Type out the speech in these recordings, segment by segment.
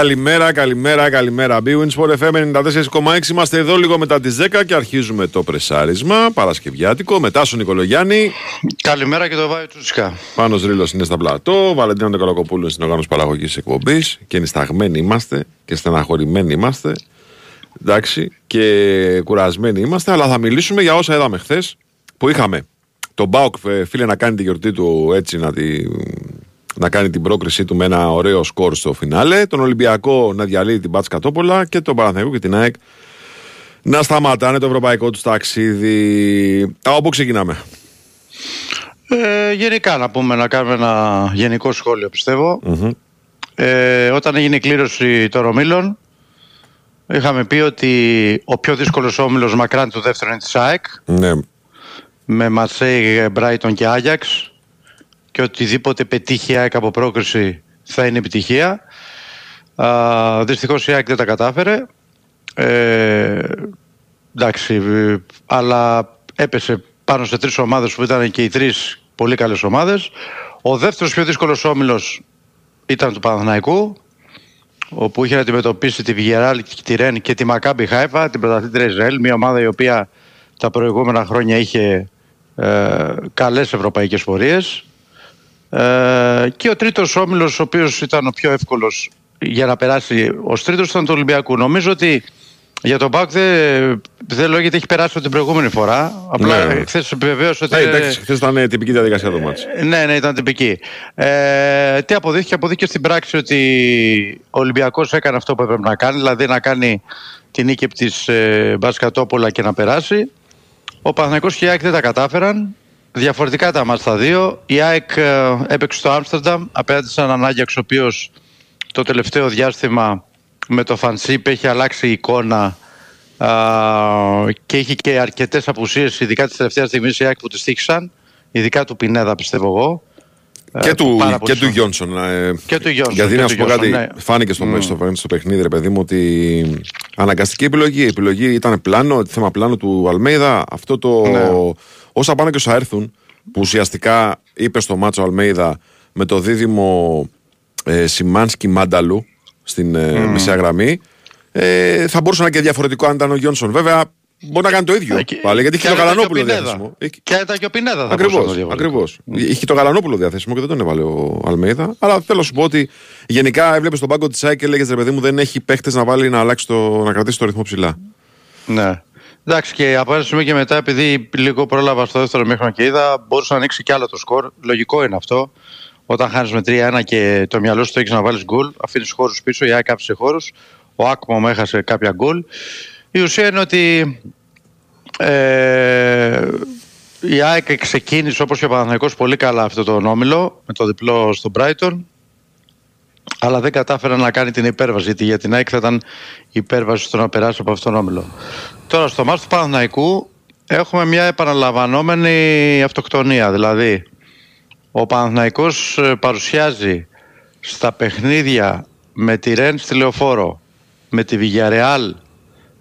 Καλημέρα, καλημέρα, καλημέρα. Bwin Sport FM 94,6. Είμαστε εδώ λίγο μετά τις 10 και αρχίζουμε το πρεσάρισμα. Παρασκευιάτικο. Μετά στον Νικολογιάννη. Καλημέρα και το Βάιο Τσούσκα. Πάνω Ρήλο είναι στα πλατό. Βαλεντίνο Τεκολακοπούλου είναι στην οργάνωση παραγωγής εκπομπής. Και ενισταγμένοι είμαστε και στεναχωρημένοι είμαστε. Εντάξει. Και κουρασμένοι είμαστε. Αλλά θα μιλήσουμε για όσα είδαμε χθες που είχαμε. Τον Μπάουκ, ε, φίλε, να κάνει τη γιορτή του έτσι να τη να κάνει την πρόκρισή του με ένα ωραίο σκορ στο φινάλε. Τον Ολυμπιακό να διαλύει την Πάτς Κατόπολα και τον Παναθηναϊκό και την ΑΕΚ να σταματάνε το ευρωπαϊκό τους ταξίδι. Από πού ξεκινάμε; Ε, γενικά να πούμε να κάνουμε ένα γενικό σχόλιο Ε, όταν έγινε η κλήρωση των Ρωμήλων είχαμε πει ότι ο πιο δύσκολος όμιλος μακράν του δεύτερου είναι της ΑΕΚ ναι. με Μαρσέη, Μπράιτον και Άγιαξ και οτιδήποτε πετύχει η ΑΕΚ από πρόκριση θα είναι επιτυχία. Α, δυστυχώς η ΑΕΚ δεν τα κατάφερε. Ε, εντάξει, αλλά έπεσε πάνω σε τρεις ομάδες που ήταν και οι τρεις πολύ καλές ομάδες. Ο δεύτερος πιο δύσκολος όμιλος ήταν του Παναθηναϊκού όπου είχε να αντιμετωπίσει τη Βιγεράλ, τη Ρεν και τη Μακάμπι Χάιφα, την πρωταθλήτρια Ισραήλ, μια ομάδα η οποία τα προηγούμενα χρόνια είχε ε, καλές ευρωπαϊκές πορείες. Ε, και ο τρίτος όμιλος, ο οποίος ήταν ο πιο εύκολος για να περάσει ως τρίτος, ήταν του Ολυμπιακού. Νομίζω ότι για τον Πάουκ δεν, δεν λόγεται έχει περάσει την προηγούμενη φορά. Απλά ναι. χθες επιβεβαίωσε ότι. Ναι, εντάξει, χθες ήταν τυπική διαδικασία το μάτσο. Ναι, ναι, ήταν τυπική. Ε, τι αποδείχθηκε, αποδείχθηκε στην πράξη ότι ο Ολυμπιακός έκανε αυτό που έπρεπε να κάνει, δηλαδή να κάνει την νίκη της ε, Μπασκατόπολα και να περάσει. Ο Παναγιώτο και η Άκη δεν τα κατάφεραν. Διαφορετικά τα μάτια τα δύο. Η ΑΕΚ ε, έπαιξε στο Άμστερνταμ απέναντι σε έναν Άγιαξ ο οποίος το τελευταίο διάστημα με το Φανσίπ έχει αλλάξει η εικόνα και έχει και αρκετές απουσίες ειδικά τη τελευταία στιγμή η ΑΕΚ που τη τύχησαν. Ειδικά του Πινέδα πιστεύω εγώ. Και, ε, του, και του Γιόνσον. Ε, και του Γιόνσον. Γιατί να σου πω κάτι, ναι. φάνηκε στο, mm. στο, στο, παιχνίδι, ρε παιδί μου, ότι αναγκαστική επιλογή. Η επιλογή ήταν πλάνο, θέμα πλάνο του Αλμέιδα. Αυτό το. Ναι όσα πάνε και όσα έρθουν, που ουσιαστικά είπε στο μάτσο Αλμέιδα με το δίδυμο ε, Σιμάνσκι Μάνταλου στην ε, mm. μισή γραμμή, ε, θα μπορούσε να είναι και διαφορετικό αν ήταν ο Γιόνσον. Βέβαια, μπορεί να κάνει το ίδιο και, πάλι, γιατί είχε το Γαλανόπουλο διαθέσιμο. Και ήταν και ο Πινέδα, θα Ακριβώς. Mm. Είχε το Γαλανόπουλο διαθέσιμο και δεν τον έβαλε ο Αλμέιδα. Αλλά θέλω να σου πω ότι γενικά έβλεπες τον πάγκο της ΣΑΕ και έλεγε ρε παιδί μου δεν έχει παίχτες να βάλει να, αλλάξει το, να κρατήσει το ρυθμό ψηλά. Ναι. Εντάξει, και από ένα σημείο και μετά, επειδή λίγο πρόλαβα στο δεύτερο μήχρονο και είδα, μπορούσε να ανοίξει κι άλλο το σκορ. Λογικό είναι αυτό. Όταν χάνεις με 3-1 και το μυαλό σου το έχεις να βάλεις γκολ, αφήνεις χώρους πίσω, η ΑΕΚ άφησε χώρους. Ο Άκμο έχασε κάποια γκολ. Η ουσία είναι ότι ε, η ΑΕΚ ξεκίνησε όπως και ο Παναθηναϊκός πολύ καλά αυτό το όμιλο με το διπλό στο Brighton αλλά δεν κατάφερε να κάνει την υπέρβαση γιατί για την ΑΕΚ θα ήταν υπέρβαση στο να περάσει από αυτόν τον όμιλο. Τώρα στο μάτι του Παναθηναϊκού έχουμε μια επαναλαμβανόμενη αυτοκτονία. Δηλαδή, ο Παναθηναϊκός ε, παρουσιάζει στα παιχνίδια με τη Ρεν στη Λεωφόρο, με τη Βιγιαρεάλ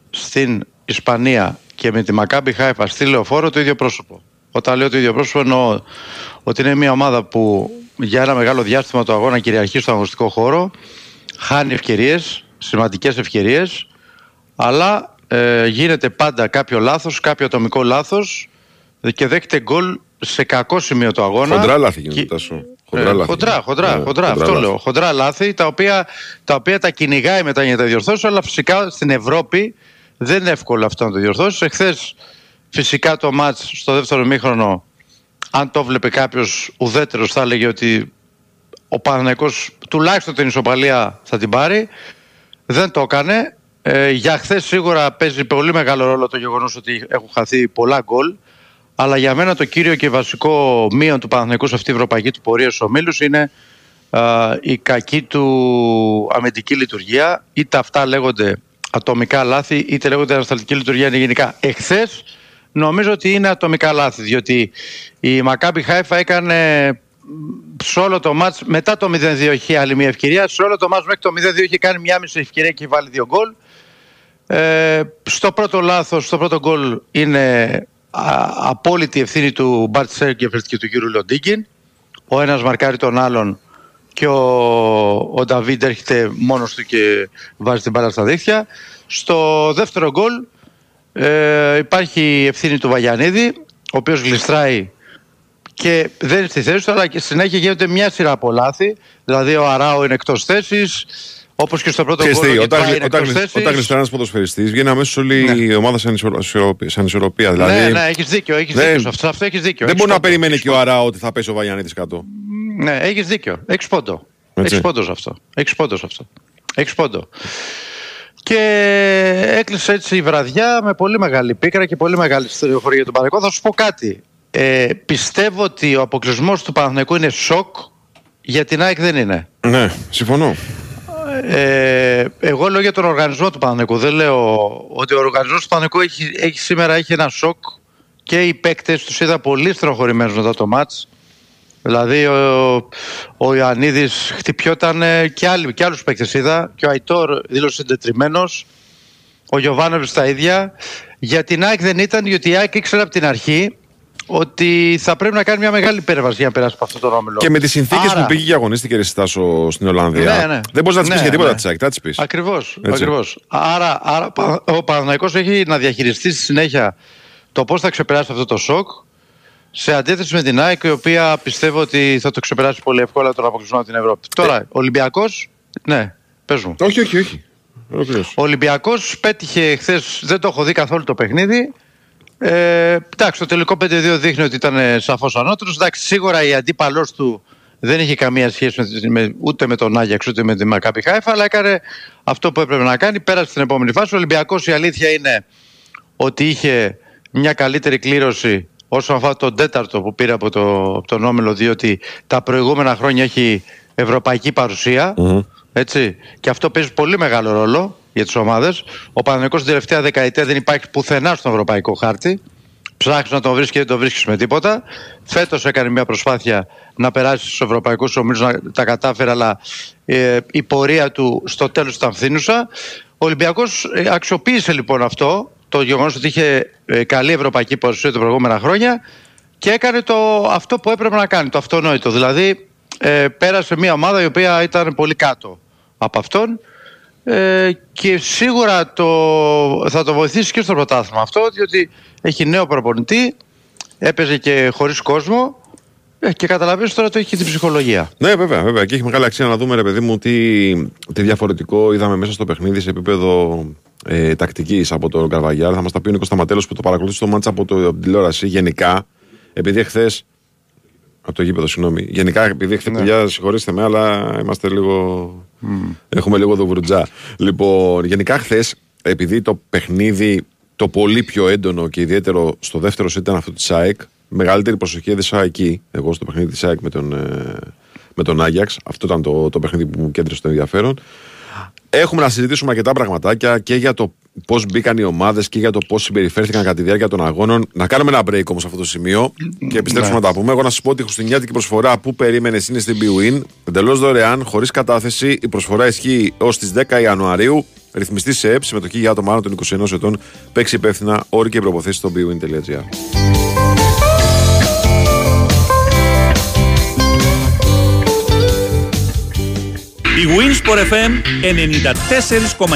στην Ισπανία και με τη Μακάμπι Χάιφα στη Λεωφόρο το ίδιο πρόσωπο. Όταν λέω το ίδιο πρόσωπο εννοώ ότι είναι μια ομάδα που για ένα μεγάλο διάστημα το αγώνα κυριαρχεί στο αγωνιστικό χώρο, χάνει ευκαιρίες, σημαντικές ευκαιρίες, αλλά ε, γίνεται πάντα κάποιο λάθος, κάποιο ατομικό λάθος και δέχεται γκολ σε κακό σημείο του αγώνα. Χοντρά λάθη γίνεται τόσο. Χοντρά, λάθη. χοντρά, χοντρά, ναι, χοντρά, αυτό λέω. Χοντρά λάθη τα οποία, τα οποία τα κυνηγάει μετά για να τα διορθώσει, αλλά φυσικά στην Ευρώπη δεν είναι εύκολο αυτό να το διορθώσει. Εχθές φυσικά το μάτς στο δεύτερο μήχρονο, αν το βλέπει κάποιος ουδέτερος, θα έλεγε ότι ο Παναγενικός τουλάχιστον την ισοπαλία θα την πάρει. Δεν το έκανε. Ε, για χθες σίγουρα παίζει πολύ μεγάλο ρόλο το γεγονός ότι έχουν χαθεί πολλά γκολ. Αλλά για μένα το κύριο και βασικό μείον του Παναθηναϊκού σε αυτή την ευρωπαϊκή του πορεία στους ομίλους είναι α, η κακή του αμυντική λειτουργία. Είτε αυτά λέγονται ατομικά λάθη, είτε λέγονται ανασταλτική λειτουργία είναι γενικά. Εχθές νομίζω ότι είναι ατομικά λάθη, διότι η Μακάμπι Χάιφα έκανε σε όλο το μάτς, μετά το 0-2 είχε άλλη μια ευκαιρία, σε όλο το μάτς μέχρι το 0-2 είχε κάνει μια μισή ευκαιρία και βάλει δύο γκολ. Ε, στο πρώτο λάθος, στο πρώτο γκολ είναι α, απόλυτη ευθύνη του Μπαρτ Σέργκεφερτ και του κύριου Λοντίγκιν. Ο ένας μαρκάρει τον άλλον και ο, ο Νταβίντ έρχεται μόνος του και βάζει την μπάλα στα δίχτυα. Στο δεύτερο γκολ ε, υπάρχει ευθύνη του Βαγιανίδη, ο οποίος γλιστράει και δεν είναι στη θέση του, αλλά και συνέχεια γίνεται μια σειρά από λάθη. Δηλαδή ο Αράο είναι εκτός θέσης, Όπως και στο πρώτο γκολ. Όταν, όταν, όταν γλιστράει ένας ποδοσφαιριστής, βγαίνει αμέσως όλη ναι. η ομάδα σαν ισορροπία. Δηλαδή, ναι, ναι, έχεις δίκιο. Έχεις δεν, δίκιο. Αυτό, αυτό έχεις δίκιο. Δεν μπορεί να περιμένει και ο Αράο ότι θα πέσει ο Βαγιανίδης κάτω. Ναι, έχεις δίκιο. Έχεις πόντο. Έχεις πόντο αυτό. Έχεις πόντο αυτό. Έχεις πόντο. Και έκλεισε έτσι η βραδιά με πολύ μεγάλη πίκρα και πολύ μεγάλη στενοχωρία για τον Παναγικό. Θα σου πω κάτι. Ε, πιστεύω ότι ο αποκλεισμός του Παναγικού είναι σοκ, για την ΑΕΚ δεν είναι. Ναι, συμφωνώ. Ε, εγώ λέω για τον οργανισμό του Παναγικού. Δεν λέω ότι ο οργανισμός του Παναγικού έχει, έχει, σήμερα έχει ένα σοκ και οι παίκτες τους είδα πολύ στροχωρημένου μετά το μάτς. Δηλαδή ο, ο Ιωαννίδης χτυπιόταν και, άλλοι, και άλλους παίκτες είδα και ο Αϊτόρ δήλωσε συντετριμένος. Ο Γιωβάνοβιτς τα ίδια. Για την ΑΕΚ δεν ήταν, γιατί η ΑΕΚ ήξερε από την αρχή ότι θα πρέπει να κάνει μια μεγάλη υπέρβαση για να περάσει από αυτό το όμιλο. Και με τις συνθήκες Άρα... που πήγε και αγωνίστηκε η Στάσο στην Ολλανδία. Ναι, ναι. Δεν μπορείς να τη ναι, πει για τίποτα ναι. της θα τη πεις. Ακριβώς. Ακριβώς. Άρα, άρα ο Παναναναϊκό έχει να διαχειριστεί στη συνέχεια το πώς θα ξεπεράσει αυτό το σοκ. Σε αντίθεση με την ΑΕΚ, η οποία πιστεύω ότι θα το ξεπεράσει πολύ εύκολα τον αποκλεισμό από την Ευρώπη. Τώρα, ο Ολυμπιακός. Ναι, πες μου. Όχι, όχι, όχι. Ο Ολυμπιακός πέτυχε χθες, δεν το έχω δει καθόλου το παιχνίδι. Ε, εντάξει, το τελικό 5-2 δείχνει ότι ήταν ε, σαφώς ανώτερος. Εντάξει, σίγουρα η αντίπαλός του δεν είχε καμία σχέση με, ούτε με τον Άγιαξ ούτε με τη Μακάπη Χάιφα, αλλά έκανε αυτό που έπρεπε να κάνει. Πέρασε στην επόμενη φάση. Ο Ολυμπιακός η αλήθεια είναι ότι είχε μια καλύτερη κλήρωση όσον αφορά τον τέταρτο που πήρε από, το, από τον Όμιλο, διότι τα προηγούμενα χρόνια έχει ευρωπαϊκή Έτσι, και αυτό παίζει πολύ μεγάλο ρόλο για τις ομάδες. Ο Παναγενικός την τελευταία δεκαετία δεν υπάρχει πουθενά στον ευρωπαϊκό χάρτη. Ψάχνεις να τον βρεις και δεν τον βρίσκεις με τίποτα. Φέτος έκανε μια προσπάθεια να περάσει στους ευρωπαϊκούς ομίλους, να τα κατάφερε, αλλά ε, η πορεία του στο τέλος ήταν φθήνουσα. Ο Ολυμπιακός ε, αξιοποίησε λοιπόν αυτό, το γεγονός ότι είχε ε, καλή ευρωπαϊκή παρουσία τα προηγούμενα χρόνια και έκανε το, αυτό που έπρεπε να κάνει, το αυτονόητο. Δηλαδή, ε, πέρασε μια ομάδα η οποία ήταν πολύ κάτω από αυτόν ε, και σίγουρα το, θα το βοηθήσει και στο πρωτάθλημα αυτό διότι έχει νέο προπονητή έπαιζε και χωρίς κόσμο ε, και καταλαβαίνεις τώρα το έχει και την ψυχολογία. Ναι, βέβαια, βέβαια. Και έχει μεγάλη αξία να δούμε, ρε παιδί μου, τι, τι διαφορετικό είδαμε μέσα στο παιχνίδι σε επίπεδο ε, τακτικής από τον Καρβαγιάρ. Θα μας τα πει ο Νίκος Σταματέλος που το παρακολουθεί το μάτσα από, το, την τηλεόραση. Γενικά, επειδή εχθέ από το γήπεδο, συγγνώμη. Γενικά, επειδή έχετε ναι. παιδιά, συγχωρήστε με, αλλά είμαστε λίγο. Mm. Έχουμε λίγο δοβρουτζά. Λοιπόν, γενικά, χθες, επειδή το παιχνίδι το πολύ πιο έντονο και ιδιαίτερο στο δεύτερο ήταν αυτό της ΣΑΕΚ, μεγαλύτερη προσοχή έδεσα εκεί, εγώ στο παιχνίδι της ΣΑΕΚ με τον, ε, με τον Άγιαξ. Αυτό ήταν το, το παιχνίδι που μου κέντρισε το ενδιαφέρον. Έχουμε να συζητήσουμε αρκετά πραγματάκια και για το πώς μπήκαν οι ομάδες και για το πώς συμπεριφέρθηκαν κατά τη διάρκεια των αγώνων. Να κάνουμε ένα break όμως σε αυτό το σημείο και επιστρέψουμε ναι. να τα πούμε. Εγώ να σας πω ότι η χριστουγεννιάτικη προσφορά που περίμενες είναι στην BWIN. Εντελώς δωρεάν, χωρίς κατάθεση. Η προσφορά ισχύει ως τις 10 Ιανουαρίου. Ρυθμιστή σε ΕΠ, συμμετοχή για άτομα άνω των 21 ετών. Παίξει υπεύθυνα όροι και προποθέσεις στο bwin.gr. Η Winsport FM 94,6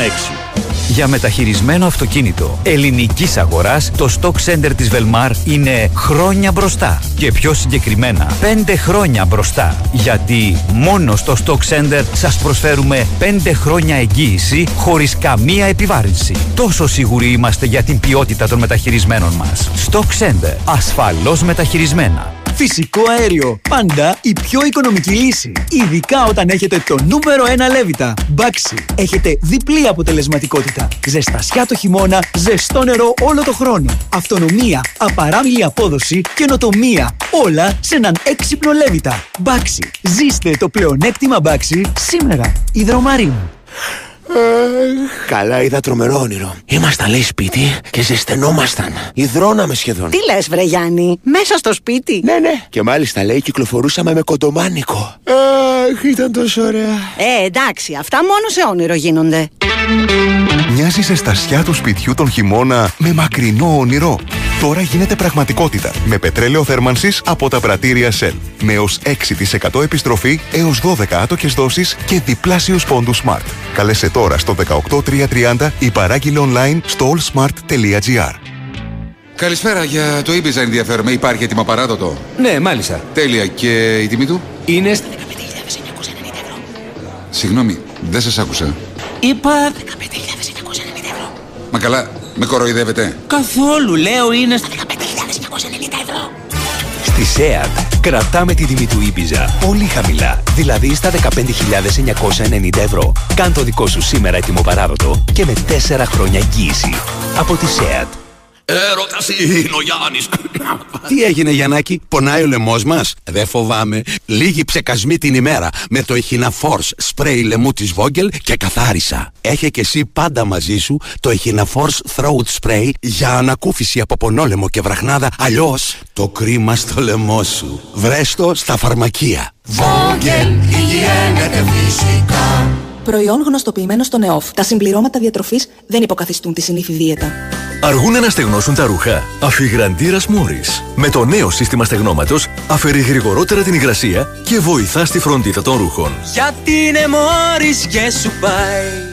για μεταχειρισμένο αυτοκίνητο ελληνικής αγοράς, το Stock Center της Velmar είναι χρόνια μπροστά. Και πιο συγκεκριμένα, 5 χρόνια μπροστά. Γιατί μόνο στο Stock Center σας προσφέρουμε 5 χρόνια εγγύηση χωρίς καμία επιβάρυνση. Τόσο σίγουροι είμαστε για την ποιότητα των μεταχειρισμένων μας. Stock Center. Ασφαλώς μεταχειρισμένα. Φυσικό αέριο. Πάντα η πιο οικονομική λύση. Ειδικά όταν έχετε το νούμερο 1 λέβητα. Μπάξι. Έχετε διπλή αποτελεσματικότητα. Ζεστασιά το χειμώνα, ζεστό νερό όλο το χρόνο. Αυτονομία, απαράμιλη απόδοση, καινοτομία. Όλα σε έναν έξυπνο λέβητα. Μπάξι. Ζήστε το πλεονέκτημα Μπάξι σήμερα. Ιδρομαρίν. Καλά είδα τρομερό όνειρο. Ήμασταν λέει σπίτι και ζεσθενόμασταν. Ιδρώναμε σχεδόν. Τι λες, Βρε Γιάννη, μέσα στο σπίτι; Ναι, ναι. Και μάλιστα λέει κυκλοφορούσαμε με κοντομάνικο. Αχ, ήταν τόσο ωραία. Ε, εντάξει, αυτά μόνο σε όνειρο γίνονται. Μοιάζεις ζεστασιά του σπιτιού τον χειμώνα με μακρινό όνειρο. τώρα γίνεται πραγματικότητα με πετρέλαιο θέρμανσης από τα πρατήρια Shell. Με ως 6% επιστροφή έως 12 άτοκες δόσεις και διπλάσιους πόντους Smart. Καλέσε τώρα στο 18330 ή παράγγειλε online στο allsmart.gr. Καλησπέρα, για το Ibiza ενδιαφέρομαι. Υπάρχει έτοιμο παράδοτο. Ναι, μάλιστα. Τέλεια. Και η τιμή του; Είναι στα 15.990 Συγγνώμη, δεν σας άκουσα. Είπα 15.990 ευρώ. Μα καλά, με κοροϊδεύετε. Καθόλου, λέω είναι στα 15.990 ευρώ. Στη ΣΕΑΤ κρατάμε τη τιμή του Ήπιζα πολύ χαμηλά, δηλαδή στα 15.990 ευρώ. Κάν το δικό σου σήμερα έτοιμο παράδοτο και με 4 χρόνια εγγύηση. Από τη ΣΕΑΤ. Έρωτα είναι ο Γιάννης. Τι έγινε, Γιαννάκη, πονάει ο λαιμός μας; Δεν φοβάμαι. Λίγοι ψεκασμοί την ημέρα με το Echina Force σπρέι λαιμού της Vogel και καθάρισα. Έχει και εσύ πάντα μαζί σου το Echina Force Throat Spray για ανακούφιση από πονόλεμο και βραχνάδα. Αλλιώς το κρίμα στο λαιμό σου. Βρέστο στα φαρμακεία. Vogel, υγιένεται φυσικά. Προϊόν γνωστοποιημένο στο ΝΕΟΦ. Τα συμπληρώματα διατροφής δεν υποκαθιστούν τη συνήθι δίαιτα. Αργούν να στεγνώσουν τα ρούχα. Αφιγραντήρας Μόρι. Με το νέο σύστημα στεγνώματος αφαιρεί γρηγορότερα την υγρασία και βοηθά στη φροντίδα των ρούχων. Γιατί είναι Μόρι και σου πάει.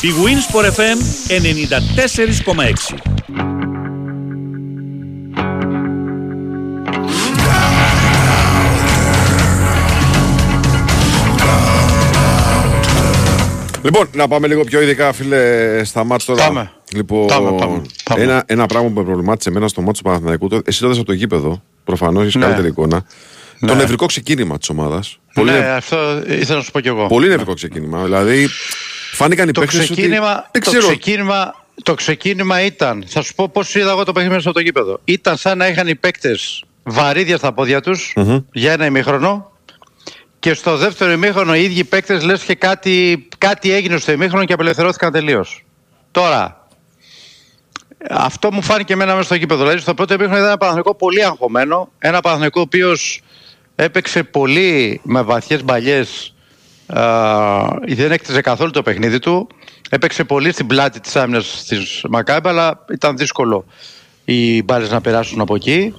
Η Winsport FM 94,6 Λοιπόν, να πάμε λίγο πιο ειδικά, φίλε, στα μάτια τώρα. Πάμε. Λοιπόν, πάμε, πάμε, πάμε. Ένα, ένα πράγμα που με προβλημάτισε εμένα στο μάτι του Παναθηναϊκού, το, εσύ τότε από το γήπεδο, προφανώς έχεις Ναι. καλύτερη εικόνα. Ναι. Το νευρικό ξεκίνημα της ομάδας. Ναι, αυτό ήθελα να σου πω κι εγώ. Πολύ νευρικό ξεκίνημα. Δηλαδή, φάνηκαν οι το παίκτες ότι- ξεκίνημα, Δεν το, ξέρω. ξεκίνημα, το ξεκίνημα ήταν, θα σου πω πώς είδα εγώ το παιχνίδι μέσα από το γήπεδο. Ήταν σαν να είχαν οι παίκτες βαρύδια στα πόδια τους Μμμ. για ένα ημίχρονο. Και στο δεύτερο ημίχρονο οι ίδιοι παίκτες λες και κάτι, κάτι έγινε στο ημίχρονο και απελευθερώθηκαν τελείως. Τώρα, αυτό μου φάνηκε εμένα μέσα στο γήπεδο. Δηλαδή, στο πρώτο ημίχρονο ήταν ένα Παναθηναϊκό πολύ αγχωμένο. Ένα Παναθηναϊκό ο οποίος έπαιξε πολύ με βαθιές μπαλιές. Δεν έκτιζε καθόλου το παιχνίδι του. Έπαιξε πολύ στην πλάτη της άμυνας της Μακάμπα, αλλά ήταν δύσκολο οι μπάλες να περάσουν από εκεί.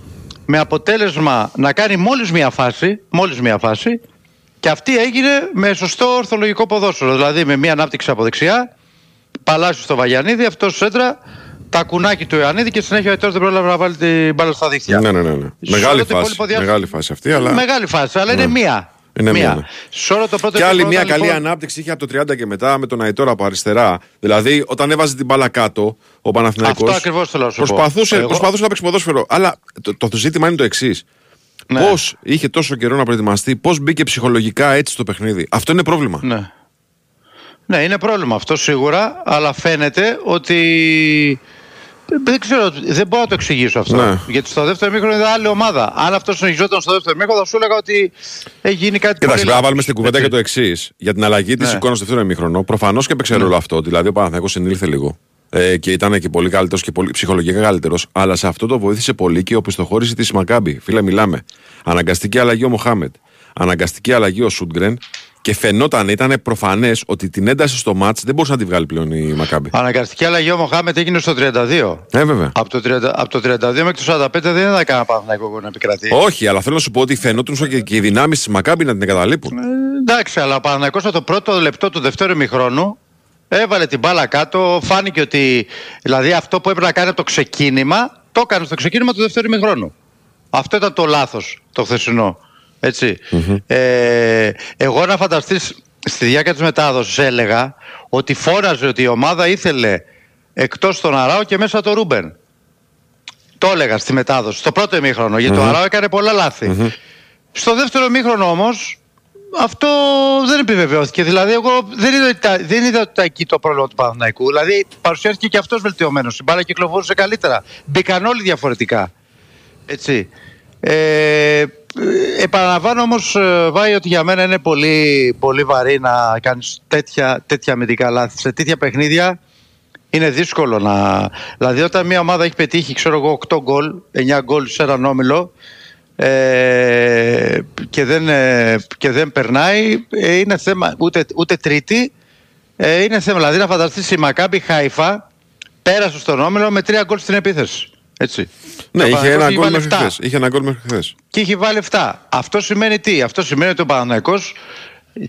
Με αποτέλεσμα να κάνει μόλις μία φάση, μόλις μία φάση και αυτή έγινε με σωστό ορθολογικό ποδόσφαιρο. Δηλαδή με μία ανάπτυξη από δεξιά, παλάσιος στο Βαγιανίδη, αυτός σέντρα, τα κουνάκι του Ιωαννίδη και συνέχεια ο Αιτός δεν πρόλαβε να βάλει την μπάλα στα δίχτυα. Ναι, ναι, ναι. ναι. Σε Μεγάλη, όλο το φάση, υπόλοιπο διάστημα- μεγάλη φάση αυτή, αλλά. Μεγάλη φάση, αλλά Ναι. είναι μία. Είναι μία, ναι. Σε όλο το πρώτο Και άλλη ημίχρονο μια ήταν, καλή λοιπόν, ανάπτυξη είχε από το 30 και μετά με τον Αϊτόρα από αριστερά. Δηλαδή, όταν έβαζε την μπάλα κάτω, ο Παναθηναϊκός Αυτό ακριβώς θέλω να σου πω. προσπαθούσε, Εγώ- προσπαθούσε να παίξει ποδόσφαιρο. Αλλά το, το ζήτημα είναι το εξής. Ναι. Πώς είχε τόσο καιρό να προετοιμαστεί, πώς μπήκε ψυχολογικά έτσι στο παιχνίδι. Αυτό είναι πρόβλημα. Ναι. Ναι, είναι πρόβλημα αυτό σίγουρα, αλλά φαίνεται ότι. Δεν ξέρω, δεν μπορώ να το εξηγήσω αυτό. Ναι. Γιατί στο δεύτερο μήχρονο είδα άλλη ομάδα. Αν αυτό συνεχιζόταν στο δεύτερο μήχρονο, θα σου έλεγα ότι έχει γίνει κάτι Κοιτάξτε, πολύ πρέπει να λάθος. βάλουμε στην κουβέντα και το εξής. Για την αλλαγή της Ναι. εικόνας στο δεύτερο ημίχρονο. Προφανώς και έπαιξε ρόλο αυτό. Δηλαδή, ο Παναθηναϊκός συνήλθε λίγο. Ε, και ήταν και πολύ καλύτερος και πολύ ψυχολογικά καλύτερος. Αλλά σε αυτό το βοήθησε πολύ και η οπισθοχώρηση της Μακάμπη. Φίλε, μιλάμε. Αναγκαστική αλλαγή ο Μοχάμετ. Αναγκαστική αλλαγή ο Σούντγκρεν. Και φαινόταν, ήταν προφανές ότι την ένταση στο μάτς δεν μπορούσε να τη βγάλει πλέον η Μακάμπη. Αναγκαστική αλλαγή ο Μοχάμετ έγινε στο 32. Ε, βέβαια. Από το, 30, από το 32 μέχρι το 45 δεν είδα κανένα Παναθηναϊκό να επικρατεί. Όχι, αλλά θέλω να σου πω ότι φαινόταν και, και οι δυνάμεις της Μακάμπη να την εγκαταλείπουν. Ε, εντάξει, αλλά ο Παναθηναϊκός από το πρώτο λεπτό του δεύτερου ημιχρόνου έβαλε την μπάλα κάτω. Φάνηκε ότι δηλαδή αυτό που έπρεπε να κάνει από το ξεκίνημα, το έκανε στο ξεκίνημα του δεύτερου ημιχρόνου. Αυτό ήταν το λάθος το χθεσινό. Ετσι Ε, εγώ να φανταστείς στη διάρκεια της μετάδοσης έλεγα ότι φώναζε ότι η ομάδα ήθελε εκτός τον Αράο και μέσα τον Ρούμπεν. Το έλεγα στη μετάδοση, στο πρώτο ημίχρονο, γιατί ο Αράο έκανε πολλά λάθη. Στο δεύτερο ημίχρονο όμως, αυτό δεν επιβεβαιώθηκε. Δηλαδή, εγώ δεν είδα, ότι τα- δεν είδα ότι ήταν εκεί το πρόβλημα του Παναθηναϊκού. Δηλαδή, παρουσιάστηκε και αυτός βελτιωμένος. Η μπάλα κυκλοφορούσε καλύτερα. Μπήκαν όλοι διαφορετικά. Έτσι. Ε, επαναλαμβάνω όμως, Βάη, ότι για μένα είναι πολύ, πολύ βαρύ να κάνεις τέτοια, τέτοια αμυντικά λάθη. Σε τέτοια παιχνίδια είναι δύσκολο να. Δηλαδή, όταν μια ομάδα έχει πετύχει, ξέρω εγώ, 8 γκολ, 9 γκολ σε έναν όμιλο ε, και, δεν, ε, και δεν περνάει, ε, είναι θέμα ούτε, ούτε τρίτη. Ε, είναι θέμα. Δηλαδή, να φανταστείς η Μακάμπι Χάιφα πέρασε στον όμιλο με 3 γκολ στην επίθεση. Έτσι. Ναι, Και ο είχε ένα Παναθηναϊκός γκολ βάλει μέχρι 7 χθες. Είχε ένα γκολ μέχρι χθες. και έχει βάλει 7. Αυτό σημαίνει τι, Αυτό σημαίνει ότι ο Παναθηναϊκός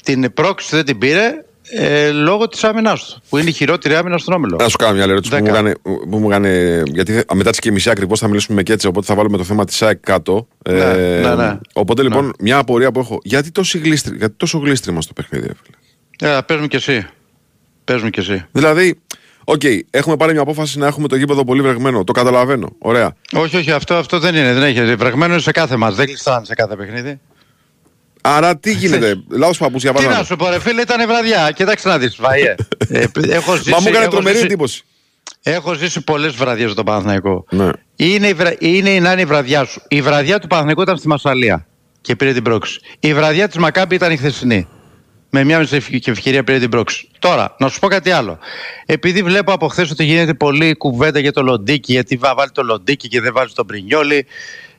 την πρόκληση δεν την πήρε ε, λόγω της άμυνάς του. Που είναι η χειρότερη άμυνα στον όμιλο. Να σου κάνω μια άλλη ερώτηση που μου, Δέκα. έκανε, που μου έκανε- Γιατί μετά τις και μισή ακριβώς θα μιλήσουμε με Κέτσε, οπότε θα βάλουμε το θέμα της ΣΑΕΚ κάτω. Ε, Ναι, ναι, ναι. Οπότε λοιπόν, μια απορία που έχω. Γιατί, τόσο γλίστρι, γιατί τόσο γλίστριμα στο παιχνίδι, ρε φίλε. Ε, πες μου κι εσύ. Πες μου κι εσύ. Δηλαδή, οκ, έχουμε πάρει μια απόφαση να έχουμε το γήπεδο πολύ βρεγμένο. Το καταλαβαίνω. Ωραία. Όχι, όχι, αυτό, αυτό δεν είναι. Δεν έχει. Βρεγμένο είναι σε κάθε μα. Δεν κλειστάνε σε κάθε παιχνίδι. Άρα τι γίνεται, λάθος παππούς για Τι να παράδειγμα. σου πω, ρε φίλε, ήταν βραδιά. Κοιτάξτε να δεις, Βαϊέ. ε, έχω ζήσει, Μα μου έκανε έχω τρομερή ζήσει- εντύπωση. Έχω ζήσει πολλές βραδιές στον Παναθηναϊκό. Ναι. Είναι, η βρα... είναι να είναι η βραδιά σου. Η βραδιά του Παναθηναϊκού ήταν στη Μασαλία και πήρε την πρόξη. Η βραδιά της Μακάμπη ήταν η χθεσινή. Με μια μισή ευκαι- και ευκαιρία πήρε την πρόξη. Τώρα, να σου πω κάτι άλλο. Επειδή βλέπω από χθες ότι γίνεται πολλή κουβέντα για το Λοντίκι, γιατί va- βάλει το Λοντίκι και δεν βάζει τον Πρινιόλι.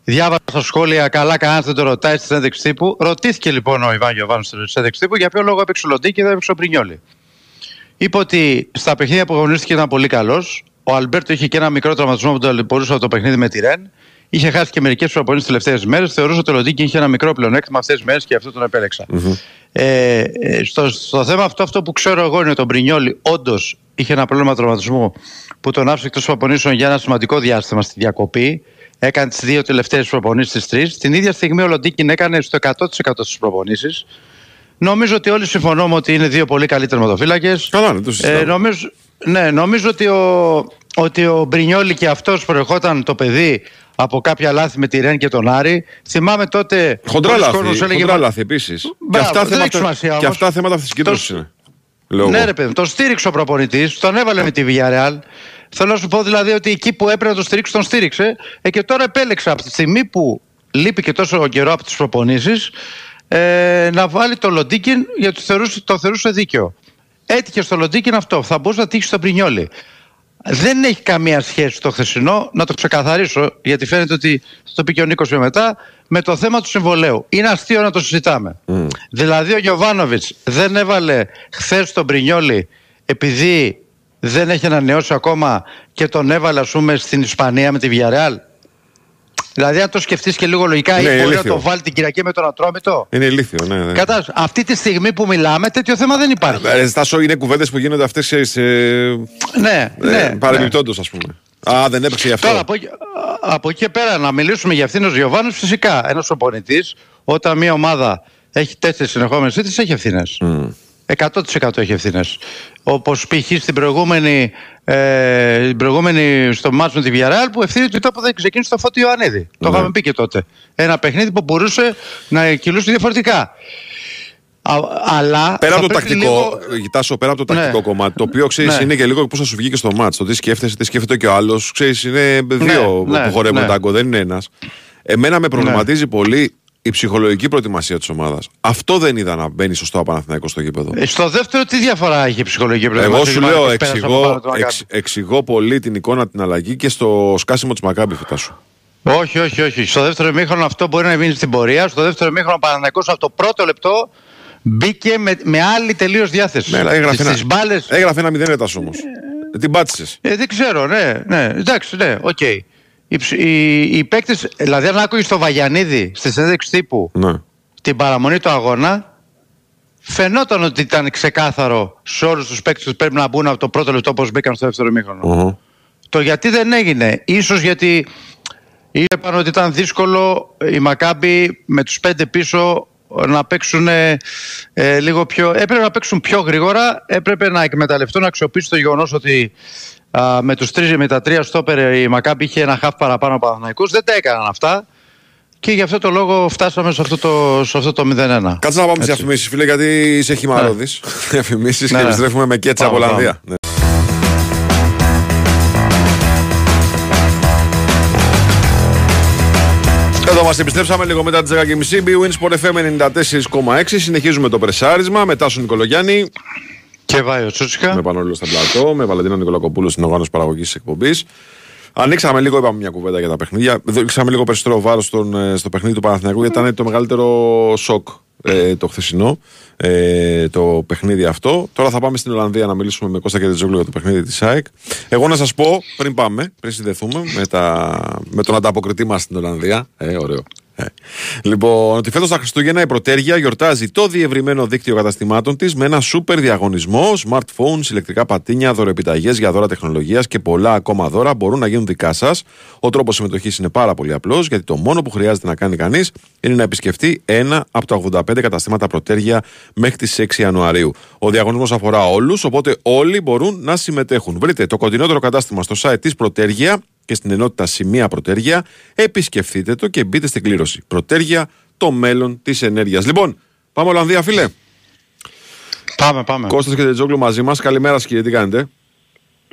Διάβασα στα σχόλια, καλά, κανένας δεν το ρωτάει στη συνέντευξη τύπου. Ρωτήθηκε λοιπόν ο Ιβάν Γιοβάνο στη συνέντευξη τύπου για ποιο λόγο έπαιξε ο Λοντίκι και δεν έπαιξε ο Πρινιόλι. Είπε ότι στα παιχνίδια που αγωνίστηκε ήταν πολύ καλός. Ο Αλμπέρτο είχε και ένα μικρό τραυματισμό που το μπορούσε το παιχνίδι με τη Ρεν. Είχε χάσει και μερικές προπονήσεις τις τελευταίες μέρες. Θεωρούσε ότι ο Λοντίκι είχε ένα μικρό πλεονέκτημα αυτές τις μέρες και αυτό τον επέλεξα. Ε, ε, στο, στο θέμα αυτό, αυτό που ξέρω εγώ είναι ότι ο Μπρινιόλη όντως είχε ένα πρόβλημα τραυματισμού που τον άφησε εκτός προπονήσεων για ένα σημαντικό διάστημα στη διακοπή. Έκανε τις δύο τελευταίες προπονήσεις, τι τρεις. Την ίδια στιγμή ο Λοντίκιν έκανε στο 100% στι προπονήσεις. Νομίζω ότι όλοι συμφωνούμε ότι είναι δύο πολύ καλοί τερματοφύλακες. Καλά, ναι, το συζητάμε. Ε, νομίζω, ναι, νομίζω ότι ο, ότι ο Μπρινιόλη και αυτός προερχόταν το παιδί από κάποια λάθη με τη Ρεν και τον Άρη. Θυμάμαι τότε. Χοντρά πολλοί λάθη, κόσμος έλεγε, χοντρά «Μα- λάθη επίσης. Και Μπράβο, αυτά δεν έχει θέματα, σημασία και όμως. αυτά θέματα φυσική είναι. Λέω ναι, εγώ. ρε παιδί, μου, τον στήριξε ο προπονητής, τον έβαλε με τη Villarreal. Θέλω να σου πω δηλαδή ότι εκεί που έπρεπε να τον στηρίξει, τον στήριξε. Ε, και τώρα επέλεξε από τη στιγμή που λείπει και τόσο καιρό από τις προπονήσεις ε, να βάλει το Λοντίκιν γιατί το θεωρούσε, το θεωρούσε δίκαιο. Έτυχε στο Λοντίκιν αυτό. Θα μπορούσε να τύχει στο Πρινιόλι. Δεν έχει καμία σχέση το χθεσινό, να το ξεκαθαρίσω, γιατί φαίνεται ότι θα το πει και ο Νίκος πιο μετά, με το θέμα του συμβολέου. Είναι αστείο να το συζητάμε. Δηλαδή ο Γιωβάνοβιτς δεν έβαλε χθες τον Πρινιόλι επειδή δεν έχει ανανεώσει ακόμα και τον έβαλε, ας πούμε, στην Ισπανία με τη Villarreal; Δηλαδή, αν το σκεφτείς και λίγο λογικά, Ναι, ή μπορεί να ηλίθιο. το βάλει την Κυριακή με τον Ατρόμητο. Είναι ηλίθιο, ναι. ναι. Κατάς αυτή τη στιγμή που μιλάμε, τέτοιο θέμα δεν υπάρχει. Ε, Στάσο, είναι κουβέντες που γίνονται αυτές σε. Ναι, ναι. Παρεμπιπτόντως, ας πούμε. Α, δεν έπαιξε γι' αυτό. Τώρα, από, εκεί- από εκεί και πέρα, να μιλήσουμε για αυτήν ο Γιωβάνο, φυσικά. Ένας προπονητή, όταν μια ομάδα έχει τέσσερις συνεχόμενες ήττε, έχει ευθύνες. 100% έχει ευθύνες. Όπως π.χ. στην προηγούμενη, ε, την προηγούμενη στο μάτσο με τη Villarreal που ευθύνη του ήταν που δεν ξεκίνησε το Φώτη Ιωαννίδη. Το Ναι. είχαμε πει και τότε. Ένα παιχνίδι που μπορούσε να κυλούσε διαφορετικά. Α, αλλά. Πέρα θα από το πρέπει τακτικό, λίγο- Τάσο, πέρα από το Ναι. τακτικό κομμάτι, το οποίο ξέρεις Ναι. είναι και λίγο πώς θα σου βγει και στο μάτς. Το τι σκέφτεσαι, τι σκέφτεται και ο άλλος. Ξέρεις, είναι δύο ναι, που χορεύουν ναι. τάγκο, δεν είναι ένας. Εμένα με προβληματίζει πολύ η ψυχολογική προετοιμασία της ομάδας. Αυτό δεν είδα να μπαίνει σωστό ο Παναθηναϊκός στο γήπεδο. Ε, Στο δεύτερο, τι διαφορά έχει η ψυχολογική Εγώ προετοιμασία. σου γιατί λέω, πέρασε από εξηγώ, πάνω του Μακάμπι. εξ- εξηγώ πολύ την εικόνα την αλλαγή και στο σκάσιμο της Μακάμπη, φυτά σου. Όχι, όχι, όχι. Στο δεύτερο ημίχρονο αυτό μπορεί να μείνει στην πορεία. Στο δεύτερο ημίχρονο ο Παναθηναϊκός από το πρώτο λεπτό μπήκε με, με άλλη τελείως διάθεση. Ναι, αλλά έγραφε, Στις ένα, μπάλες, έγραφε ένα μηδέν έτας όμως. Δεν την πάτησες. ε, δεν ξέρω, ναι, ναι. Εντάξει, ναι, οκ. Οι, ψ- οι, οι παίκτες, δηλαδή αν άκουγες το Βαγιανίδη στη συνέντευξη τύπου Ναι. την παραμονή του αγώνα, φαινόταν ότι ήταν ξεκάθαρο σε όλους τους παίκτες που πρέπει να μπουν από το πρώτο λεπτό όπως μπήκαν στο δεύτερο ημίχρονο. Οχο. Το γιατί δεν έγινε. Ίσως γιατί είπαν ότι ήταν δύσκολο η Μακάμπη με τους πέντε πίσω να παίξουν ε, ε, λίγο πιο... Έπρεπε να παίξουν πιο γρήγορα, έπρεπε να εκμεταλλευτούν, να αξιοποιήσουν το γεγονός ότι α, με, τους τρεις, με τα τρία στόπερ η Μακάμπη είχε ένα χαφ παραπάνω από Παναθηναϊκούς. Δεν τα έκαναν αυτά. Και γι' αυτό το λόγο φτάσαμε σε αυτό το, σε αυτό το 0-1. Κάτσε να πάμε σε διαφημίσεις, φίλε, γιατί είσαι χυμαρόδη. Διαφημίσεις και Ναι, ναι. επιστρέφουμε με κέτσα από Πάμε, Ολλανδία. Ναι. Εδώ μας επιστρέψαμε λίγο μετά τις 10.30. Bwin Sport FM 94,6. Συνεχίζουμε το πρεσάρισμα. Μετά σου Νικολογιάννη. Και Βάιο Τσούτσικα. Με Πανόλιο στα πλατό. Με Βαλεντίνο Νικολακοπούλου στην οργάνωση παραγωγής τη εκπομπής. Ανοίξαμε λίγο, είπαμε μια κουβέντα για τα παιχνίδια. Δείξαμε λίγο περισσότερο βάρος στο παιχνίδι του Παναθηναϊκού γιατί ήταν το μεγαλύτερο σοκ ε, το χθεσινό ε, το παιχνίδι αυτό. Τώρα θα πάμε στην Ολλανδία να μιλήσουμε με Κώστα Κερτζόγλου για το παιχνίδι της ΑΕΚ. Εγώ να σας πω πριν πάμε, πριν συνδεθούμε με, τα, με τον ανταποκριτή μας στην Ολλανδία. Ε, ωραίο. Ε. Λοιπόν, ότι φέτος τα Χριστούγεννα η Πρωτέργεια γιορτάζει το διευρυμένο δίκτυο καταστημάτων της με ένα σούπερ διαγωνισμό, smartphones, ηλεκτρικά πατίνια, δωρεπιταγέ για δώρα τεχνολογίας και πολλά ακόμα δώρα μπορούν να γίνουν δικά σας. Ο τρόπος συμμετοχής είναι πάρα πολύ απλός, γιατί το μόνο που χρειάζεται να κάνει κανείς είναι να επισκεφτεί ένα από τα 85 καταστήματα Πρωτέργεια μέχρι τις 6 Ιανουαρίου. Ο διαγωνισμός αφορά όλους, οπότε όλοι μπορούν να συμμετέχουν. Βρείτε το κοντινότερο κατάστημα στο site της Πρωτέργεια και στην ενότητα Σημεία Πρωτέργεια. Επισκεφτείτε το και μπείτε στην κλήρωση. Πρωτέργεια, το μέλλον της ενέργειας. Λοιπόν, πάμε Ολλανδία, φίλε. Πάμε, πάμε. Κώστας και Τετζόγλου μαζί μας. Καλημέρα, σας, κύριε, τι κάνετε;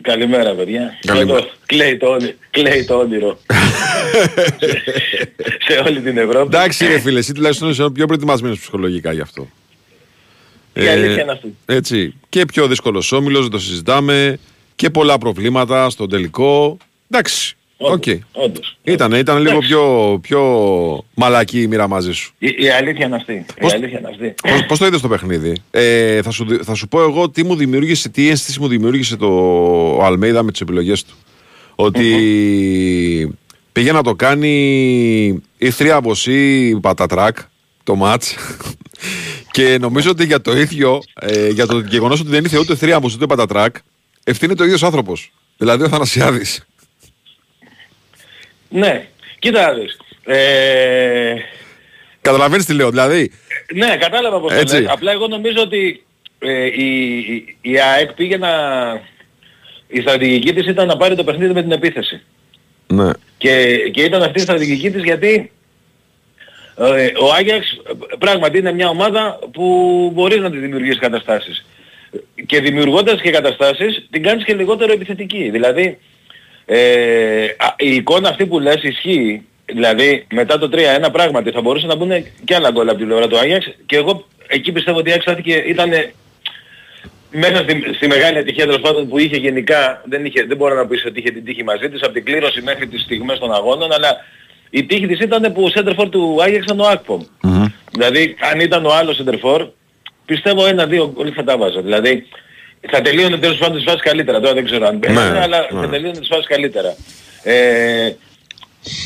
Καλημέρα παιδιά. Καλημέρα. Εδώ, Κλαίει το, όνει- κλαίει το όνειρο. σε όλη την Ευρώπη. Εντάξει, ρε φίλε, εσύ τουλάχιστον είσαι πιο προετοιμασμένος ψυχολογικά γι' αυτό. Η αλήθεια είναι αυτή. Έτσι. Και πιο δύσκολος όμιλος, δεν το συζητάμε. Και πολλά προβλήματα στον τελικό. Εντάξει. Οκ. Όντως. Ήταν, ήταν λίγο πιο, πιο μαλακή η μοίρα μαζί σου. Η, η αλήθεια είναι αυτή. Πώς- Η αλήθεια είναι αυτή. Πώς, πώς το είδες το παιχνίδι; Ε, θα, σου, δι- θα σου πω εγώ τι μου δημιούργησε, τι αίσθηση μου δημιούργησε το ο Αλμέιδα με τις επιλογές του. Ότι πήγε να το κάνει η Θρίαμβος ή η Πατατράκ το μάτς και νομίζω ότι για το ίδιο, ε, για το γεγονός ότι δεν ήρθε ούτε Θρίαμβος ούτε Πατατράκ ευθύνεται ο ίδιος άνθρωπος. Δηλαδή ο Θανασιάδης. Ναι. Κοίτα να δεις. Ε, Καταλαβαίνεις τι λέω. Δηλαδή; Ναι, κατάλαβα πώς το Έτσι. λες. Απλά εγώ νομίζω ότι ε, η, η, η ΑΕΚ πήγε να... Η στρατηγική της ήταν να πάρει το παιχνίδι με την επίθεση. ναι. Και, και ήταν αυτή η στρατηγική της γιατί ε, ο Άγιαξ ε, πράγματι είναι μια ομάδα που μπορείς να τη δημιουργήσεις καταστάσεις. Και δημιουργώντας και καταστάσεις την κάνεις και λιγότερο επιθετική. Δηλαδή ε, α, η εικόνα αυτή που λες ισχύει. Δηλαδή μετά το 3-1 πράγματι θα μπορούσε να μπουν και άλλα γκολ από την πλευρά του Άγιαξ και εγώ εκεί πιστεύω ότι η Άγιαξ στάθηκε- ήταν μέσα στη, στη μεγάλη ατυχία τέλος πάντων που είχε γενικά, δεν, είχε, δεν μπορώ να πεις ότι είχε την τύχη μαζί της, από την κλήρωση μέχρι τις στιγμές των αγώνων, αλλά η τύχη της ήταν που ο Σέντερφορ του Άγιαξ ήταν ο Ακπομ. Δηλαδή αν ήταν ο άλλος Σέντερφορ, πιστεύω ένα-δύο γκολ θα τα βάζα. Δηλαδή θα τελείωνε τέλος πάντων τις φάσεις καλύτερα. Τώρα δεν ξέρω αν μπαίνει, αλλά θα τελείωνε τις φάσεις καλύτερα. Ε,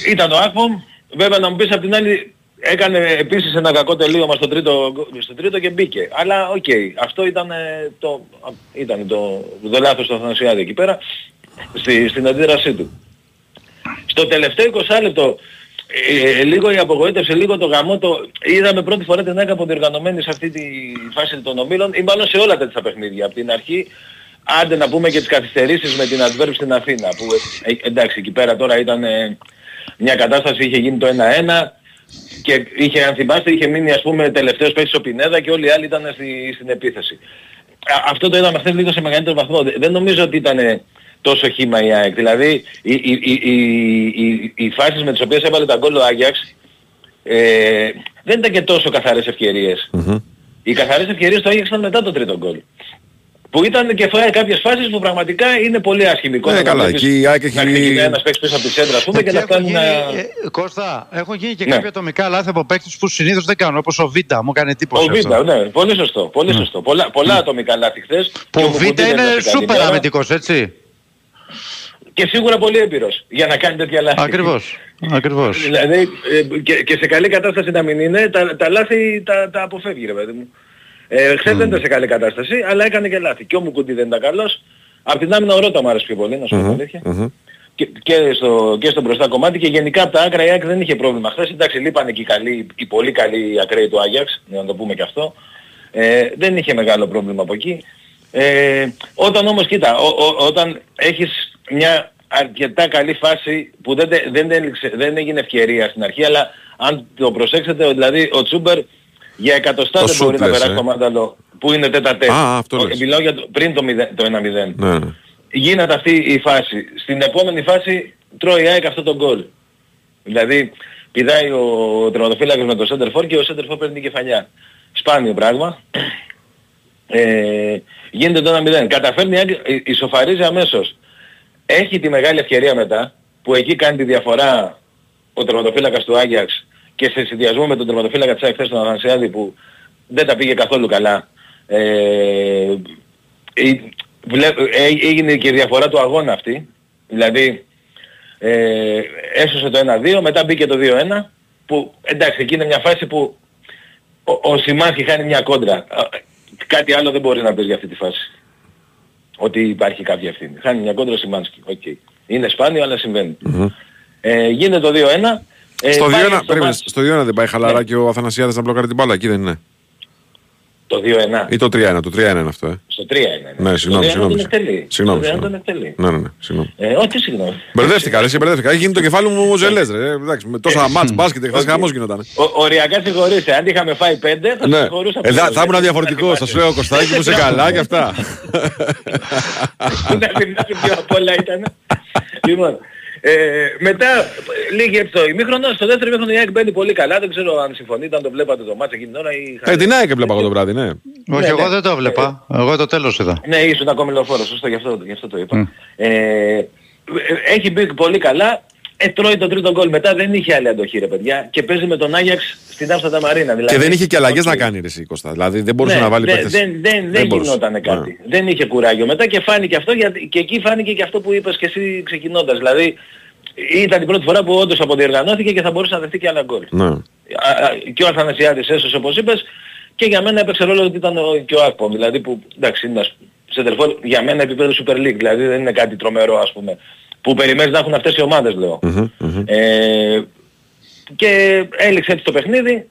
ήταν ο Ακπομ, βέβαια να μου πεις απ' την άλλη έκανε επίσης ένα κακό τελείωμα στο τρίτο, στο τρίτο και μπήκε. Αλλά οκ, αυτό ήταν ε, το, ήταν το, το λάθος του Αθανασιάδη εκεί πέρα στη, στην αντίδρασή του. Στο τελευταίο 20 λεπτό ε, λίγο η απογοήτευση, λίγο το γαμώτο είδαμε πρώτη φορά την ΑΕΚ αποδιοργανωμένη σε αυτή τη φάση των ομίλων ή μάλλον σε όλα τέτοια παιχνίδια. Από την αρχή άντε να πούμε και τις καθυστερήσεις με την Αντβέρπ στην Αθήνα που ε, εντάξει εκεί πέρα τώρα ήταν ε, μια κατάσταση είχε γίνει το 1-1 και είχε, αν θυμάστε, είχε μείνει ας πούμε τελευταίος παίκτης ο Πινέδα και όλοι οι άλλοι ήταν στη, στην επίθεση. Α, αυτό το είδαμε χθες λίγο σε μεγαλύτερο βαθμό. Δεν- Δεν νομίζω ότι ήταν ε, τόσο χήμα η ΑΕΚ. Δηλαδή οι, οι, οι, οι, οι, οι φάσεις με τις οποίες έβαλε τα γκολ ο Άγιαξ ε, δεν ήταν και τόσο καθαρές ευκαιρίες. Οι καθαρές ευκαιρίες του Άγιαξ ήταν μετά το τρίτο γκολ. Που ήταν και φοράει κάποιες φάσεις που πραγματικά είναι πολύ άσχημη εικόνα. Ναι, να καλά, βλέπεις εκεί η ΑΕΚ έχει- Να ξεκινάει ένας παίκτης πίσω από τη σέντρα, ας πούμε, και να φτάνει να... Ε, Κώστα, έχουν γίνει και Ναι. κάποια ατομικά λάθη από παίκτες που συνήθως δεν κάνουν, όπως ο Βίτα, μου έκανε εντύπωση Ο Βίτα, αυτό. ναι, πολύ σωστό, πολύ σωστό. Πολλά, πολλά ατομικά λάθη χθες. Που Και ο Μουκουντή Βίτα δεν είναι έδωσε καλή σούπερ μέρα. αμυντικός, έτσι. Και σίγουρα πολύ έμπειρος για να κάνει τέτοια λάθη. Ακριβώς, ακριβώς. Δηλαδή ε, και, και σε καλή κατάσταση να μην είναι, τα, τα λάθη τα, τα αποφεύγει ρε παιδί μου. Ε, χθες δεν ήταν σε καλή κατάσταση, αλλά έκανε και λάθη. Και ο Μουκουντή δεν ήταν καλός. Απ' την άμυνα ο Ρώτα μου άρεσε πιο πολύ, να σου πω την αλήθεια. Και, και, στο, και στο μπροστά κομμάτι και γενικά από τα άκρα η ΑΕΚ δεν είχε πρόβλημα. Χθες εντάξει λείπανε και οι, καλοί, οι πολύ καλοί ακραίοι του Άγιαξ, να το πούμε και αυτό. Ε, δεν είχε μεγάλο πρόβλημα από εκεί. Ε, όταν όμως κοίτα, ο, ο- όταν έχεις μια αρκετά καλή φάση που δεν, τε- δεν, έληξε- δεν έγινε ευκαιρία στην αρχή, αλλά αν το προσέξετε, δηλαδή ο Τσούμπερ για εκατοστά Το δεν μπορεί σουτ να λες, περάσει ε. το μάνταλο που είναι τέτα τέτα. Α, αυτό λες. Μιλάω για το, πριν το, 0 το 1-0. Ναι, ναι. Γίνεται αυτή η φάση. Στην επόμενη φάση τρώει η ΑΕΚ αυτό το γκολ. Δηλαδή πηδάει ο τερματοφύλακας με το Σέντερφορ και ο Σέντερφορ παίρνει την κεφαλιά. Σπάνιο πράγμα. Ε, γίνεται το 1-0. Καταφέρνει η ΑΕΚ, ε, ισοφαρίζει αμέσως. Έχει τη μεγάλη ευκαιρία μετά που εκεί κάνει τη διαφορά ο τερματοφύλακας του Άγιαξ και σε συνδυασμό με τον τερματοφύλακα της ΑΕΚ χθες τον Αθανασιάδη που δεν τα πήγε καθόλου καλά. Ε, ε, βλέ- ε, έγινε και η διαφορά του αγώνα αυτή. Δηλαδή ε, έσωσε το 1-2, μετά μπήκε το 2-1 που εντάξει εκεί είναι μια φάση που ο, ο Σιμάνσκι χάνει μια κόντρα. Ε, Κάτι άλλο δεν μπορεί να πεις για αυτή τη φάση. Ότι υπάρχει κάποια ευθύνη. Χάνει μια κόντρα ο Σιμάνσκι. Οκ. Είναι σπάνιο αλλά συμβαίνει. Ε, γίνεται το 2-1. Ε, Στο 2-1, πάει στο περίμενε, ματς- στο 2-1 δεν πάει χαλαρά Ναι. και ο Αθανασιάδης να μπλοκάρει την μπάλα, εκεί δεν είναι. Το 2-1. Ή το 3-1, το 3-1 είναι αυτό, ε. Στο 3 είναι. Ναι, συγγνώμη, Το 2-1 συγγνώμη. τον εκτελεί. Συγγνώμη, Το 2-1 τον συγγνώμη. εκτελεί. Ναι, ναι, ναι, συγγνώμη. Ε, όχι συγγνώμη. Μπερδεύτηκα, ρε, εσύ μπερδεύτηκα. Έχει γίνει το κεφάλι μου μοζελές, ρε. Εντάξει, με τόσα ματς μπάσκετ, χθες χαμός γινόταν. Ο, οριακά συγχωρείσαι. Αν είχαμε φάει 5 θα Ναι. συγχωρούσα. Ε, θα- πολύ. θα ήμουν διαφορετικός. Σα λέω, Κωστάκη μου σε καλά και αυτά. να θυμάσαι πιο απ' όλα ήταν. λοιπόν, ε, μετά λίγη έτσι το ημίχρονος, στο δεύτερο ημίχρονο η ΑΕΚ μπαίνει πολύ καλά. Δεν ξέρω αν συμφωνείτε, αν το βλέπατε το ματς εκείνη την ώρα ή... Ε, την ΑΕΚ έβλεπα εγώ το βράδυ, ναι. Όχι, Ναι, εγώ ναι. δεν το έβλεπα. Εγώ το τέλος είδα. Ναι, ήσουν ακόμη λεωφόρος, σωστό, γι' αυτό, γι' αυτό το είπα. Ε, έχει μπει πολύ καλά, ε, τρώει το τρίτο γκολ. Μετά δεν είχε άλλη αντοχή ρε παιδιά και παίζει με τον Άγιαξ στην Άμστερνταμ Αρένα. Δηλαδή, Και δεν είχε και αλλαγές οκ. να κάνει ρε εσύ, Κώστα. Δηλαδή δεν μπορούσε Ναι, να βάλει δεν- παίκτες. Δεν, δεν, δεν, μπορούσε. γινόταν κάτι. Δεν είχε κουράγιο. Μετά και φάνηκε αυτό γιατί, και εκεί φάνηκε και αυτό που είπες και εσύ ξεκινώντας. Δηλαδή ήταν η πρώτη φορά που όντως αποδιεργανώθηκε και θα μπορούσε να δεχτεί και άλλα γκολ. Ναι. Α, α, και ο Αθανασιάδης έσωσε όπως είπες και για μένα έπαιξε ρόλο ότι ήταν ο, και ο Ακπομ. Δηλαδή που εντάξει είναι ένας σεντερφόρ για μένα επίπεδο Super League. Δηλαδή δεν είναι κάτι τρομερό ας πούμε. Που περιμένεις να έχουν αυτές οι ομάδες λέω. Μμμ, μμμ. Ε, και έληξε έτσι το παιχνίδι.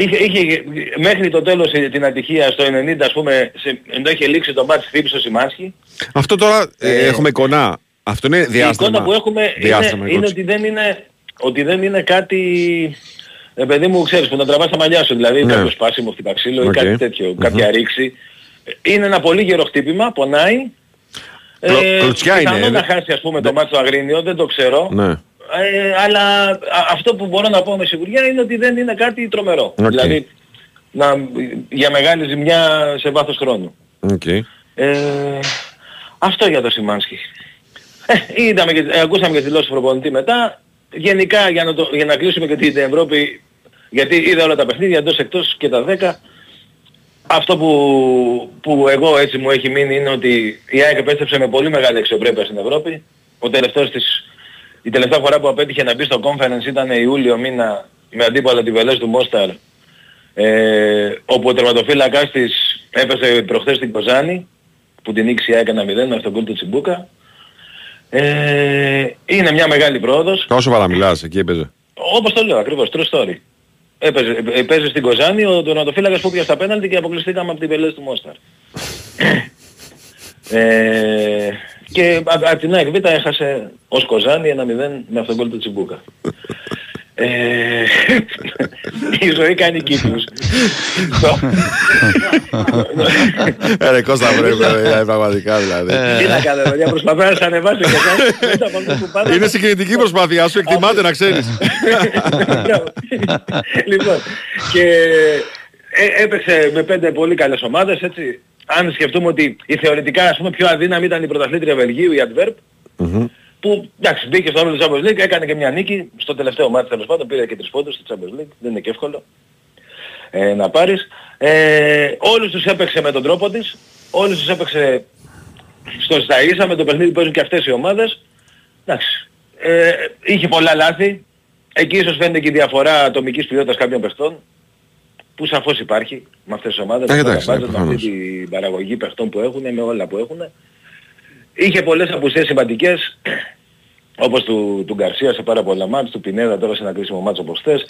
Είχε, είχε μέχρι το τέλος ε, την ατυχία στο 90 ας πούμε, σε, ενώ είχε λήξει το ματς χτύπησε ο Σιμάνσκι. Αυτό τώρα ε, Ε, έχουμε εικόνα. Αυτό είναι Η διάστρεμμα. εικόνα που έχουμε Διάστρεμμα, είναι, είναι εικόνα. ότι, δεν είναι, ότι δεν είναι κάτι, ε, παιδί μου ξέρεις, που να τραβάς τα μαλλιά σου, δηλαδή Ναι. κάποιο σπάσιμο χτυπά ξύλο ή Οκ. κάτι τέτοιο, Μμμ. κάποια ρήξη. Είναι ένα πολύ γερό χτύπημα, πονάει. Κλω- κλωτσιά είναι, πιθανόν ε, να χάσει ας πούμε το ματς στο Αγρίνιο, δεν το ξέρω. Ναι. Ε, αλλά α, αυτό που μπορώ να πω με σιγουριά είναι ότι δεν είναι κάτι τρομερό. Οκ. Δηλαδή να, για μεγάλη ζημιά σε βάθος χρόνου. Οκ. Ε, αυτό για το Σιμάνσκι. Ε, είδαμε και, ε, ακούσαμε και τη δήλωση του προπονητή μετά. Γενικά για να, το, για να κλείσουμε και την Ευρώπη, γιατί είδα όλα τα παιχνίδια εντός εκτός και τα 10. Αυτό που, που εγώ έτσι μου έχει μείνει είναι ότι η ΑΕΚ επέστρεψε με πολύ μεγάλη αξιοπρέπεια στην Ευρώπη. Ο τελευταίος της, η τελευταία φορά που απέτυχε να μπει στο conference ήταν Ιούλιο μήνα με αντίπαλα τη Βελές του Μόσταρ ε, όπου ο τερματοφύλακας της έπεσε προχθές στην Κοζάνη που την νίκησε η ΑΕΚ 1-0 με αυτόν γκολ του Τσιμπούκα. Ε, είναι μια μεγάλη πρόοδος. Όσο παραμιλάς, εκεί έπαιζε. Όπως το λέω ακριβώς, true story. Έπαιζε, ε, παίζει στην Κοζάνη ο τερματοφύλακας που πήγε στα πέναλτι και αποκλειστήκαμε από την Βελές του Μόσταρ. ε, και από απ την ΑΕΚ Β έχασε ως Κοζάνη 1-0 με αυτόν γκολ του Τσιμπούκα. Ε, η ζωή κάνει κύκλους. Ε, ρε Κώστα πρέπει, ρε, πραγματικά δηλαδή. Τι να κάνω, παιδιά, προσπαθώ να σε ανεβάσω και εσάς, μετά από αυτό που πάτε. Είναι συγκινητική προσπάθειά σου, εκτιμάται να ξέρεις. λοιπόν, και ε, έπαιξε με πέντε πολύ καλές ομάδες, έτσι. Αν σκεφτούμε ότι η θεωρητικά ας πούμε πιο αδύναμη ήταν η πρωταθλήτρια Βελγίου, η Adverb, Μμμ. Που εντάξει μπήκε στο όμιλο της Champions League, έκανε και μια νίκη, στο τελευταίο μάτι τέλος πάντων πήρε και τρεις πόντους στη Champions League, δεν είναι και εύκολο ε, να πάρεις. Ε, όλους τους έπαιξε με τον τρόπο της, όλους τους έπαιξε στο στα ίσα με το παιχνίδι που παίζουν και αυτές οι ομάδες. Εντάξει, ε, είχε πολλά λάθη, εκεί ίσως φαίνεται και η διαφορά ατομικής ποιότητας κάποιων παιχτών, που σαφώς υπάρχει με αυτές τις ομάδες, Ε, με, το εντάξει, budget, ναι, με αυτή προφανώς. την παραγωγή παιχτών που έχουν, με όλα που έχουν. Είχε πολλές απουσίες σημαντικές, όπως του, του Γκαρσία σε πάρα πολλά μάτς, του Πινέδα τώρα σε ένα κρίσιμο μάτς όπως χθες.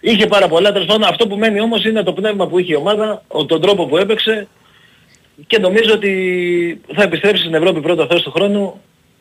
Είχε πάρα πολλά, τέλος πάντων αυτό που μένει όμως είναι το πνεύμα που είχε η ομάδα, ο, τον τρόπο που έπαιξε και νομίζω ότι θα επιστρέψει στην Ευρώπη πρώτα θέση του χρόνου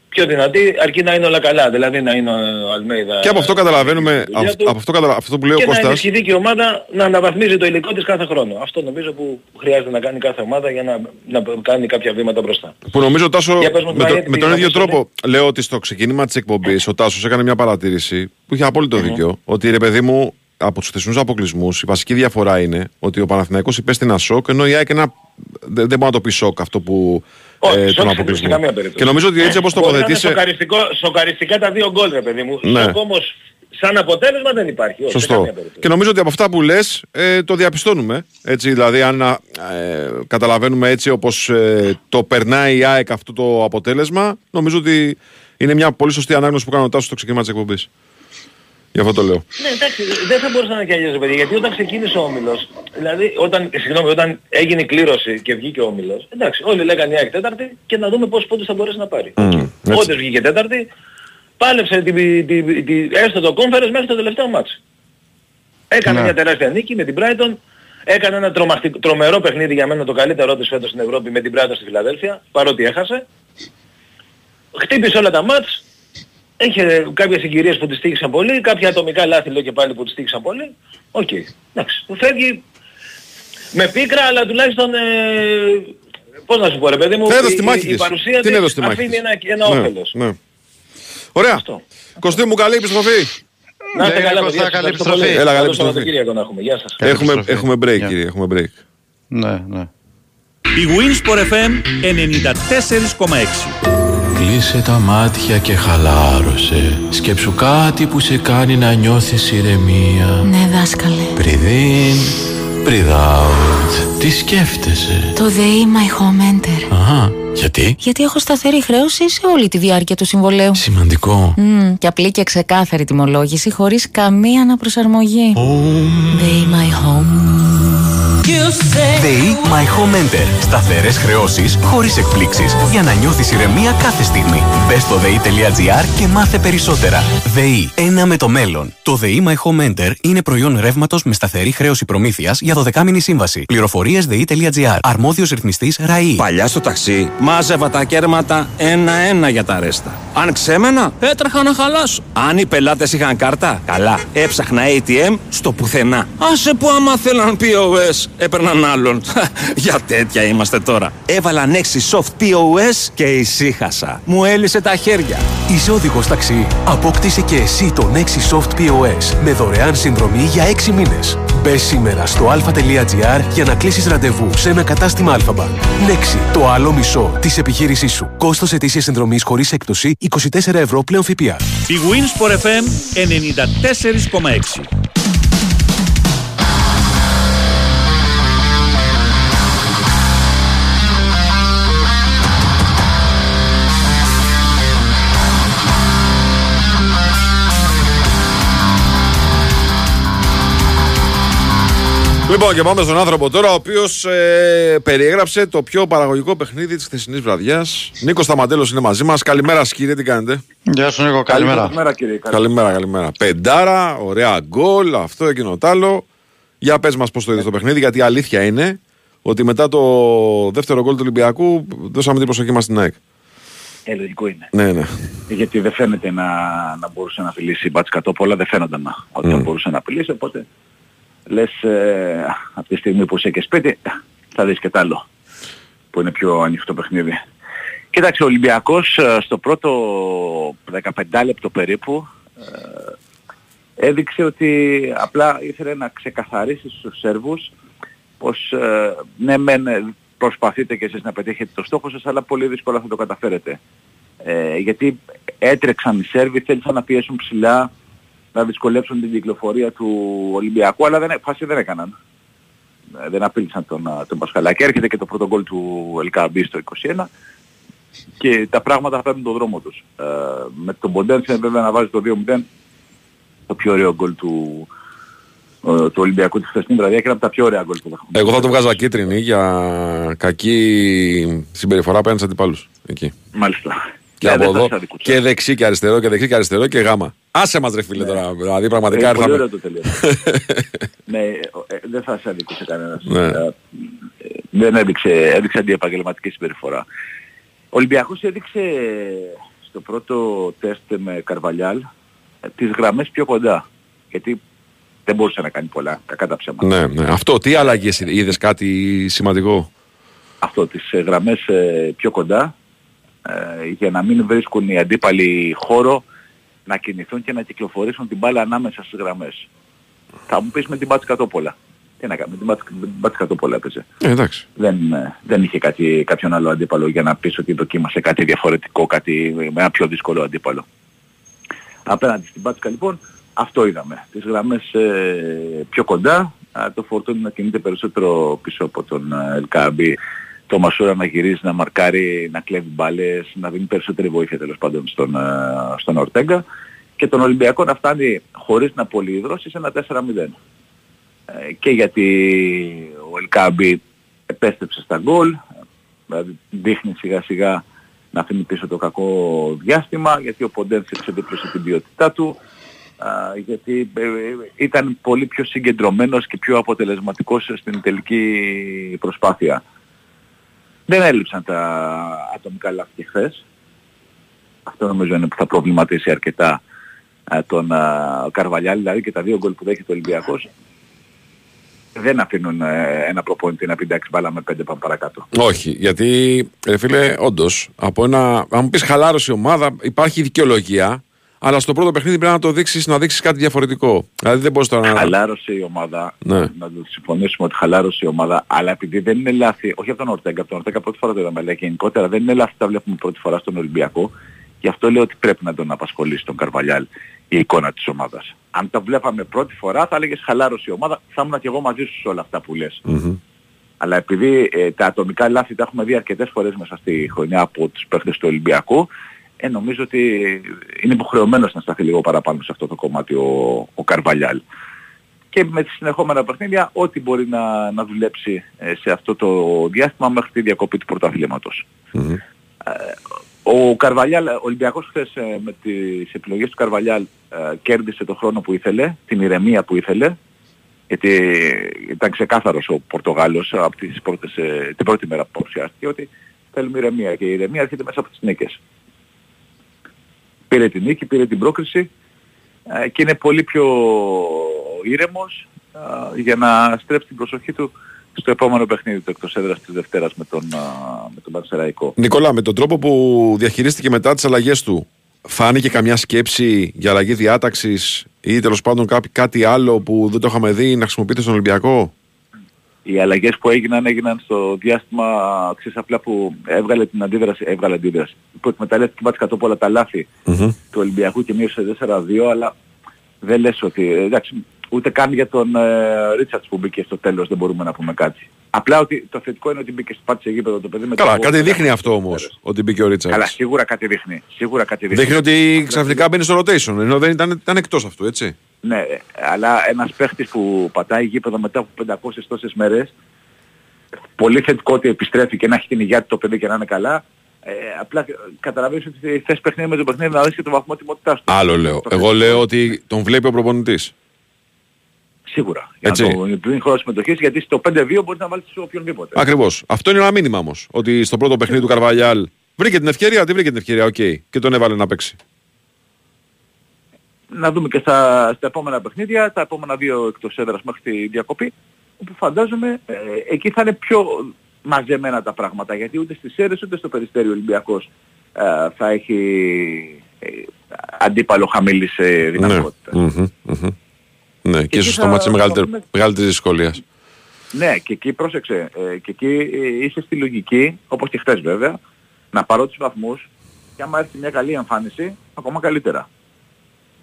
πιο δυνατή αρκεί να είναι όλα καλά. Δηλαδή να είναι ο Αλμέιδα. Και από αυτό καταλαβαίνουμε, από αυτό, καταλα... αυτό που λέει ο και Κώστας. να ενισχυθεί και η ομάδα να αναβαθμίζει το υλικό της κάθε χρόνο. Αυτό νομίζω που χρειάζεται να κάνει κάθε ομάδα για να, να κάνει κάποια βήματα μπροστά. Που νομίζω Τάσο Για πες μου, με, Μαρία, το, τι με τον πήγες ίδιο να πεις, τρόπο λέω ότι στο ξεκίνημα της εκπομπής ο Τάσος έκανε μια παρατήρηση που είχε απόλυτο δίκιο ότι ρε παιδί μου από τους θεσμούς αποκλεισμούς η βασική διαφορά είναι ότι ο Παναθηναϊκός υπέστη ένα σοκ ενώ η ΑΕΚ ένα, δεν, δεν μπορεί να το πει σοκ αυτό που Όχι, ε, σοκ τον σε αποκλεισμό. καμία περίπτωση. Και νομίζω ότι έτσι όπως Μπορεί να είναι τοποθετήσε... σοκαριστικό, σοκαριστικά τα δύο γκολ ρε παιδί μου. Ναι. Σοκ όμως σαν αποτέλεσμα δεν υπάρχει. Όχι, σε Σωστό. καμία περίπτωση. Και νομίζω ότι από αυτά που λες ε, το διαπιστώνουμε. Έτσι, δηλαδή, αν ε, καταλαβαίνουμε έτσι όπως ε, το περνάει η ΑΕΚ αυτό το αποτέλεσμα, νομίζω ότι είναι μια πολύ σωστή ανάγνωση που κάνει ο Τάσος στο ξεκίνημα της εκπομπής. Γι' αυτό το λέω. Ναι, εντάξει, δεν θα μπορούσε να είναι και αλλιώς, ρε παιδί, γιατί όταν ξεκίνησε ο Όμιλος, δηλαδή όταν, συγγνώμη, όταν έγινε η κλήρωση και βγήκε ο Όμιλος, εντάξει, όλοι λέγανε η ΑΕΚ τέταρτη και να δούμε πόσους πόντους θα μπορέσει να πάρει. έτσι. Όντως βγήκε τέταρτη, πάλεψε την, την, την, την- έστω το conference μέχρι το τελευταίο μάτς. Έκανε Ναι. μια τεράστια νίκη με την Brighton, έκανε ένα τρομακτικό, τρομερό παιχνίδι για μένα το καλύτερό της φέτος στην Ευρώπη με την Brighton στη Φιλαδέλφια, παρότι έχασε. Χτύπησε όλα τα μάτς, Είχε κάποιες συγκυρίες που τις τύχησαν πολύ, κάποια ατομικά λάθη λέω και πάλι που τις τύχησαν πολύ. Οκ. Εντάξει. Φεύγει με πίκρα αλλά τουλάχιστον ε, πώς να σου πω ρε παιδί μου, Έδωσε η, τη μάχη η, η της. παρουσία Την έδωσε της τη μάχη αφήνει της. ένα, ένα Ναι, όφελος. ναι. Ωραία. Κωστή μου, καλή επιστροφή. Να είστε Ναι, καλά, Κώστα, παιδιά. καλή Ευχαριστώ πολύ. επιστροφή. Έλα, καλή Καλό επιστροφή. Σαββατοκύριακο να έχουμε. Γεια σας. Έχουμε, επιστροφή. έχουμε break, Γεια. κύριε. Έχουμε break. Ναι, ναι. bwinΣΠΟΡ FM 94,6. Κλείσε τα μάτια και χαλάρωσε Σκέψου κάτι που σε κάνει να νιώθεις ηρεμία Ναι, δάσκαλε. Breathe in, breathe out Τι σκέφτεσαι; Το ΔΕΗ My Home Enter. Αχα, γιατί; Γιατί έχω σταθερή χρέωση σε όλη τη διάρκεια του συμβολέου. Σημαντικό Μμμ, και απλή και ξεκάθαρη τιμολόγηση χωρίς καμία αναπροσαρμογή. ΔΕΗ My Home. ΔΕΗ My Home Enter. Σταθερές χρεώσεις χωρίς εκπλήξεις για να νιώθεις ηρεμία κάθε στιγμή. Μπες στο ΔΕΗ.gr και μάθε περισσότερα. ΔΕΗ. Ένα με το μέλλον. Το ΔΕΗ My Home Enter είναι προϊόν ρεύματος με σταθερή χρέωση προμήθειας για 12μηνη σύμβαση. Πληροφορίες ΔΕΗ.gr. Αρμόδιος ρυθμιστής ΡΑΗ. Παλιά στο ταξί μάζευα τα κέρματα ένα-ένα για τα ρέστα. Αν ξέμενα, έτρεχα να χαλάσω. Αν οι πελάτες είχαν κάρτα, καλά. Έψαχνα ATM στο πουθενά. Άσε που άμα θέλαν POS, έπαιρναν άλλον. για τέτοια είμαστε τώρα. Έβαλα Nexi Soft POS και ησύχασα. Μου έλυσε τα χέρια. Είσαι οδηγός ταξί. Απόκτησε και εσύ το Nexi Soft POS με δωρεάν συνδρομή για 6 μήνες. Μπε σήμερα στο alpha.gr για να κλείσεις ραντεβού σε ένα κατάστημα Alphabank. Nexi, το άλλο μισό της επιχείρησής σου. Κόστος ετήσιας συνδρομής χωρίς έκπτωση 24 ευρώ πλέον ΦΠΑ. Η Winsport FM 94,6. Λοιπόν, και πάμε στον άνθρωπο τώρα, ο οποίος ε, περιέγραψε το πιο παραγωγικό παιχνίδι της χθεσινής βραδιάς. Νίκος Σταματέλος είναι μαζί μας. Καλημέρα, σας, κύριε, τι κάνετε; Γεια σου Νίκο, καλημέρα. Καλημέρα κύριε. Καλημέρα, καλημέρα. Πεντάρα, ωραία γκολ, αυτό εκείνο τ' άλλο. Για πες μας πώς το είδες το παιχνίδι, γιατί η αλήθεια είναι ότι μετά το δεύτερο γκολ του Ολυμπιακού δώσαμε την προσοχή μας στην ΑΕΚ. Ε, λογικό είναι. Ναι, ναι. Γιατί δεν φαίνεται να, να μπορούσε να απειλήσει η Μπάτς Κατόπολα, δεν φαίνονταν να, ότι θα μπορούσε να απειλήσει, οπότε λες ε, από τη στιγμή που είσαι και σπίτι θα δεις και τ' άλλο που είναι πιο ανοιχτό παιχνίδι. Κοίταξε, ο Ολυμπιακός ε, στο πρώτο 15 λεπτό περίπου ε, έδειξε ότι απλά ήθελε να ξεκαθαρίσει στους Σέρβους πως ε, ναι μεν ε, προσπαθείτε και εσείς να πετύχετε το στόχο σας αλλά πολύ δύσκολα θα το καταφέρετε. Ε, γιατί έτρεξαν οι Σέρβοι, θέλησαν να πιέσουν ψηλά, να δυσκολέψουν την κυκλοφορία του Ολυμπιακού, αλλά δεν, φάση δεν έκαναν. Ε, δεν απείλησαν τον, α, τον Πασχαλάκη. Έρχεται και το πρώτο γκολ του Ελκαμπή στο 21 και τα πράγματα παίρνουν τον δρόμο τους. Ε, με τον Ποντένσε βέβαια να βάζει το 2-0 το πιο ωραίο γκολ του, ε, του Ολυμπιακού της χθεσινής βραδιάς και ένα από τα πιο ωραία γκολ που έχουμε. Εγώ θα το βγάζα κίτρινη για κακή συμπεριφορά απέναντι στους αντιπάλους. Εκεί. Μάλιστα. Και Ναι, από δεν θα εδώ σας αδικούσα. και δεξί και αριστερό και δεξί και αριστερό και γάμα. Άσε μας ρε φίλε τώρα. Δηλαδή πραγματικά Ε, πολύ ήρθαμε. ωραίο το τελείωμα. ναι, ε, ε, δεν θα σε αδικούσε κανένας. Ναι. Ε, ε, δεν έδειξε, έδειξε αντιεπαγγελματική συμπεριφορά. Ο Ολυμπιακός έδειξε στο πρώτο τεστ με Καρβαλιάλ ε, τις γραμμές πιο κοντά. Γιατί δεν μπορούσε να κάνει πολλά, κακά τα ψέματα. Ναι, ναι. Αυτό, τι αλλαγές είδες κάτι σημαντικό; Αυτό, τις ε, γραμμές ε, πιο κοντά, ε, για να μην βρίσκουν οι αντίπαλοι χώρο να κινηθούν και να κυκλοφορήσουν την μπάλα ανάμεσα στις γραμμές. Θα μου πεις με την Μπάτς Κατόπολα. Τι να κάνουμε, την Μπάτς Κατόπολα έπαιζε. Ε, εντάξει. Δεν, ε, δεν είχε κάτι, κάποιον άλλο αντίπαλο για να πεις ότι δοκίμασε κάτι διαφορετικό, κάτι με ένα πιο δύσκολο αντίπαλο. Απέναντι στην Μπάτσκα λοιπόν, αυτό είδαμε. Τις γραμμές ε, πιο κοντά, α, το φορτώνει να κινείται περισσότερο πίσω από τον ε, Ελκάμπη, το Μασούρα να γυρίζει, να μαρκάρει, να κλέβει μπάλες, να δίνει περισσότερη βοήθεια τέλος πάντων στον, ε, στον Ορτέγκα και τον Ολυμπιακό να φτάνει χωρίς να πολυδρώσει σε ένα 4-0. Ε, και γιατί ο Ελκάμπη επέστρεψε στα γκολ, δηλαδή δείχνει σιγά σιγά να αφήνει πίσω το κακό διάστημα, γιατί ο Ποντένς εξεδίπλωσε την ποιότητά του, α, γιατί ε, ήταν πολύ πιο συγκεντρωμένος και πιο αποτελεσματικός στην τελική προσπάθεια. Δεν έλειψαν τα ατομικά λάθη χθες. Αυτό νομίζω είναι που θα προβληματίσει αρκετά α, τον α, Καρβαλιάλη, δηλαδή και τα δύο γκολ που δέχεται ο Ολυμπιακός δεν αφήνουν ε, ένα προπονητή να πει εντάξει μπάλα με πέντε πάμε παρακάτω. Όχι, γιατί ρε φίλε, όντως, από ένα. Αν μου πεις χαλάρωση ομάδα, υπάρχει δικαιολογία, αλλά στο πρώτο παιχνίδι πρέπει να το δείξεις να δείξεις κάτι διαφορετικό. Δηλαδή δεν μπορείς τώρα να. Χαλάρωσε η ομάδα. Ναι. Να το συμφωνήσουμε ότι χαλάρωσε η ομάδα, αλλά επειδή δεν είναι λάθη, όχι από τον Ορτέγκα, από τον Ορτέγκα πρώτη φορά το είδαμε, αλλά γενικότερα δεν είναι λάθη τα βλέπουμε πρώτη φορά στον Ολυμπιακό. Γι' αυτό λέω ότι πρέπει να τον απασχολήσει τον Καρβαλιάλ η εικόνα της ομάδας. Αν τα βλέπαμε πρώτη φορά θα έλεγες χαλάρωση η ομάδα, θα ήμουν και εγώ μαζί σου σε όλα αυτά που λες. Mm-hmm. Αλλά επειδή ε, τα ατομικά λάθη τα έχουμε δει αρκετές φορές μέσα στη χρονιά από τους παίχτες του Ολυμπιακού, ε, νομίζω ότι είναι υποχρεωμένος να σταθεί λίγο παραπάνω σε αυτό το κομμάτι ο, ο Καρβαλιάλ. Και με τις συνεχόμενα παιχνίδια, ό,τι μπορεί να, να δουλέψει ε, σε αυτό το διάστημα μέχρι τη διακοπή του πρωταθλήματος. Mm-hmm. Ε, ο Καρβαλιάλ, ο Ολυμπιακός χθες ε, με τις επιλογές του Καρβαλιάλ ε, κέρδισε το χρόνο που ήθελε, την ηρεμία που ήθελε, γιατί ήταν ξεκάθαρος ο Πορτογάλος από τις πρώτες, ε, την πρώτη μέρα που παρουσιάστηκε ότι θέλουμε ηρεμία και η ηρεμία έρχεται μέσα από τις νίκες. Πήρε την νίκη, πήρε την πρόκριση ε, και είναι πολύ πιο ήρεμος ε, για να στρέψει την προσοχή του στο επόμενο παιχνίδι του εκτός έδρας της Δευτέρας με τον, με τον Πανσεραϊκό. Νικόλα, με τον τρόπο που διαχειρίστηκε μετά τις αλλαγές του, φάνηκε καμιά σκέψη για αλλαγή διάταξης ή τέλος πάντων κάτι, κάτι άλλο που δεν το είχαμε δει να χρησιμοποιείται στον Ολυμπιακό; Οι αλλαγές που έγιναν έγιναν στο διάστημα ξέρεις απλά που έβγαλε την αντίδραση, έβγαλε αντίδραση. Που εκμεταλλεύτηκε κάτι κατ' όλα τα λάθη mm-hmm. του Ολυμπιακού και μείωσε 4-2 αλλά δεν λες ότι εντάξει Ούτε καν για τον ε, Ρίτσαρτς που μπήκε στο τέλος δεν μπορούμε να πούμε κάτι. Απλά ότι το θετικό είναι ότι μπήκε στο πάτησε γήπεδο το παιδί με Καλά, κάτι δείχνει αυτό όμως ότι μπήκε ο Ρίτσαρτς. Καλά, σίγουρα κάτι δείχνει. Σίγουρα κάτι δείχνει. Δείχνει ότι ξαφνικά μπαίνει στο rotation ενώ δεν ήταν, ήταν εκτός αυτού, έτσι. Ναι, αλλά ένας παίχτης που πατάει γήπεδο μετά από 500 τόσες μέρες πολύ θετικό ότι επιστρέφει και να έχει την υγεία του το παιδί και να είναι καλά. Ε, απλά καταλαβαίνεις ότι θες παιχνίδι με το παιχνίδι να δεις και το βαθμό ετοιμότητάς του. Άλλο λέω. Εγώ λέω ότι τον βλέπει ο προπονητής. Σίγουρα. Για Έτσι. να το πριν χρόνο συμμετοχής, γιατί στο 5-2 μπορείς να βάλεις οποιονδήποτε. Ακριβώς. Αυτό είναι ένα μήνυμα όμως. Ότι στο πρώτο παιχνίδι του Καρβαλιάλ βρήκε την ευκαιρία, δεν βρήκε την ευκαιρία, ok. Okay, και τον έβαλε να παίξει. Να δούμε και στα, στα επόμενα παιχνίδια, τα επόμενα δύο εκτός έδρας μέχρι τη διακοπή, όπου φαντάζομαι ε, εκεί θα είναι πιο μαζεμένα τα πράγματα, γιατί ούτε στις αίρες ούτε στο Περιστέριο Ολυμπιακός ε, θα έχει ε, αντίπαλο χαμηλής ε, δυνατότητας. Ναι. Mm-hmm, mm-hmm. Ναι, και, και ίσως το μάτι μεγαλύτερη, μεγαλύτερης δυσκολίας. Ναι, και εκεί πρόσεξε, ε, και εκεί ε, είσαι στη λογική, όπως και χθες βέβαια, να πάρω τους βαθμούς και άμα έρθει μια καλή εμφάνιση, ακόμα καλύτερα.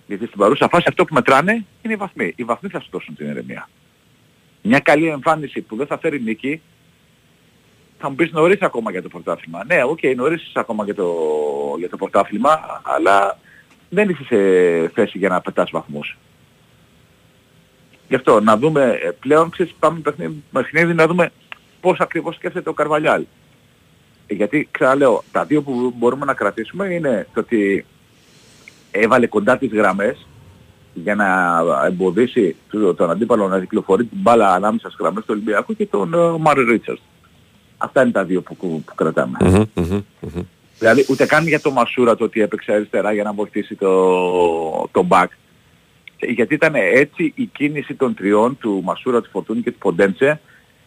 Γιατί στην παρούσα φάση αυτό που μετράνε είναι οι βαθμοί. Οι βαθμοί θα σου δώσουν την ηρεμία. Μια καλή εμφάνιση που δεν θα φέρει νίκη, θα μου πεις νωρίς ακόμα για το πρωτάθλημα. Ναι, ok, okay, νωρίς ακόμα για το, για το πρωτάθλημα, αλλά δεν είσαι σε θέση για να πετάς βαθμούς. Γι' αυτό να δούμε ε, πλέον, ξέρεις, πάμε παιχνίδι, παιχνίδι να δούμε πώς ακριβώς σκέφτεται ο Καρβαλιάλ. Ε, γιατί ξαναλέω, τα δύο που μπορούμε να κρατήσουμε είναι το ότι έβαλε κοντά τις γραμμές για να εμποδίσει τον αντίπαλο να κυκλοφορεί την μπάλα ανάμεσα στις γραμμές του Ολυμπιακού και τον Μάρι Ρίτσαρτ. Αυτά είναι τα δύο που, που, που κρατάμε. Mm-hmm, mm-hmm, Δηλαδή ούτε καν για το Μασούρα το ότι έπαιξε αριστερά για να βοηθήσει το, το back. Γιατί ήταν έτσι η κίνηση των τριών του Μασούρα, του Φορτούνη και του Ποντέντσε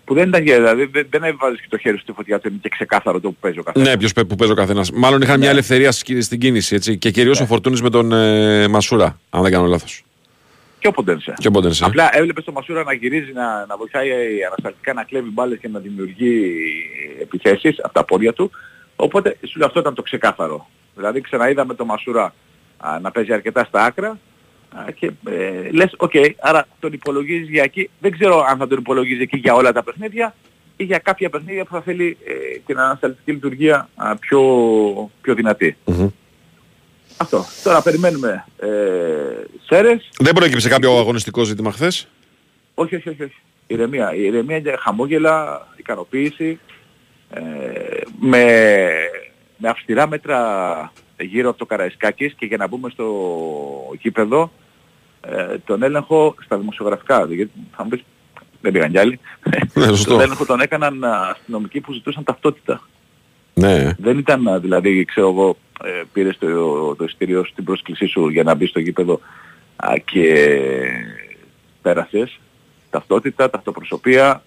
που δεν ήταν δηλαδή δεν, δεν έβαζες και το χέρι σου στη φωτιά του είναι και ξεκάθαρο το που παίζει ο καθένας. Ναι, ποιος που παίζει ο καθένας. Μάλλον είχαν μια Ναι. ελευθερία στη- στην κίνηση έτσι. Και κυρίως ο Φορτούνης με τον ε, Μασούρα, αν δεν κάνω λάθος. Και ο Ποντένσε. Και ο Ποντένσε. Απλά έβλεπες τον Μασούρα να γυρίζει, να, να βοηθάει ανασταλτικά να κλέβει μπάλες και να δημιουργεί επιθέσεις από τα πόδια του. Οπότε σου λέω αυτό ήταν το ξεκάθαρο. Δηλαδή ξαναείδαμε τον Μασούρα α, να παίζει αρκετά στα άκρα α, και ε, λες οκ, άρα τον υπολογίζεις για εκεί. Δεν ξέρω αν θα τον υπολογίζεις εκεί για όλα τα παιχνίδια ή για κάποια παιχνίδια που θα θέλει ε, την ανασταλτική λειτουργία α, πιο, πιο δυνατή. Αυτό. Τώρα περιμένουμε ε, Σέρες. Δεν προέκυψε κάποιο αγωνιστικό ζήτημα χθες; Όχι, όχι, όχι. όχι. Ηρεμία. Ηρεμία και χαμόγελα, ικανοποίηση. Ε, με, με αυστηρά μέτρα γύρω από το Καραϊσκάκης και για να μπούμε στο γήπεδο ε, τον έλεγχο στα δημοσιογραφικά. Γιατί θα μου πεις, δεν πήγαν κι άλλοι. Ναι, σωστό. τον έλεγχο τον έκαναν α, αστυνομικοί που ζητούσαν ταυτότητα. Ναι. Δεν ήταν α, δηλαδή, ξέρω εγώ, ε, πήρες το, το εισιτήριο στην πρόσκλησή σου για να μπεις στο γήπεδο α, και πέρασες ταυτότητα, ταυτοπροσωπία,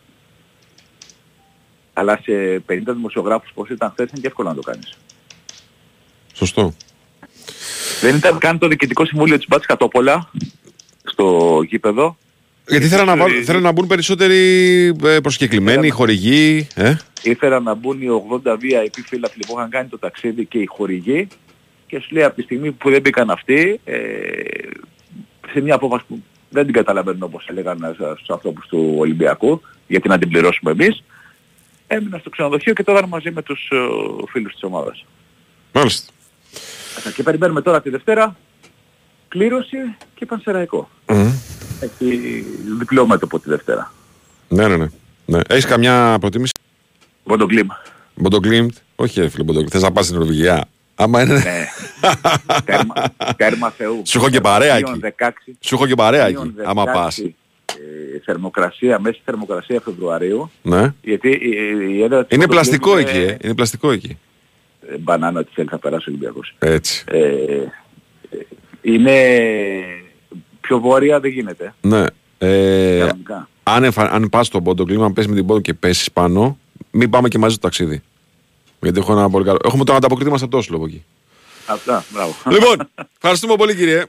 αλλά σε 50 δημοσιογράφους πως ήταν χθες είναι και εύκολο να το κάνεις. Σωστό. Δεν ήταν καν το Διοικητικό Συμβούλιο της Μπάτς Κατόπολα στο γήπεδο. Γιατί θέλαν να, βάλουν- θέλαν να μπουν περισσότεροι ε, προσκεκλημένοι, χορηγοί. Ε; Ήθελαν να μπουν οι 80 VIP φίλαθλοι που είχαν κάνει το ταξίδι και οι χορηγοί και σου λέει από τη στιγμή που δεν μπήκαν αυτοί ε, σε μια απόφαση που δεν την καταλαβαίνουν όπως έλεγαν στους ανθρώπους του Ολυμπιακού γιατί να την πληρώσουμε εμείς έμεινα στο ξενοδοχείο και τώρα μαζί με τους ε, φίλους της ομάδας. Μάλιστα. Και περιμένουμε τώρα τη Δευτέρα κλήρωση και πανσεραϊκό. Μμμ. Έχει διπλό μέτωπο τη Δευτέρα. Ναι, ναι, ναι. ναι. Έχεις καμιά προτίμηση; Μποντογκλίμ. Μποντογκλίμ. Όχι, ρε φίλε, Μποντογκλίμ. Θες να πας στην Νορβηγία; Άμα είναι. Ναι. τέρμα, τέρμα Θεού. Σου έχω και παρέα Μείον εκεί. 16, Σου έχω και παρέα μείον εκεί. Άμα 16, πας. ε, θερμοκρασία, μέση θερμοκρασία Φεβρουαρίου. Ναι. Γιατί η, η έδρα της Είναι Μποντογκλίμ πλαστικό είναι, εκεί, ε. Είναι πλαστικό εκεί. Ε, Μπανάνα τι θέλει θα περάσει ο Ολυμπιακός. Έτσι. Ε, ε, είναι πιο βόρεια δεν γίνεται. Ναι. Ε, Κανονικά. αν, εφα... αν πας στον Ποντογκλίμ, αν πες με την πόντο και πέσεις πάνω, μην πάμε και μαζί στο ταξίδι. Γιατί έχω ένα πολύ καλό. Έχουμε τον ανταποκριτή μας από το Όσλο από εκεί. Αυτά, μπράβο. λοιπόν, ευχαριστούμε πολύ κύριε.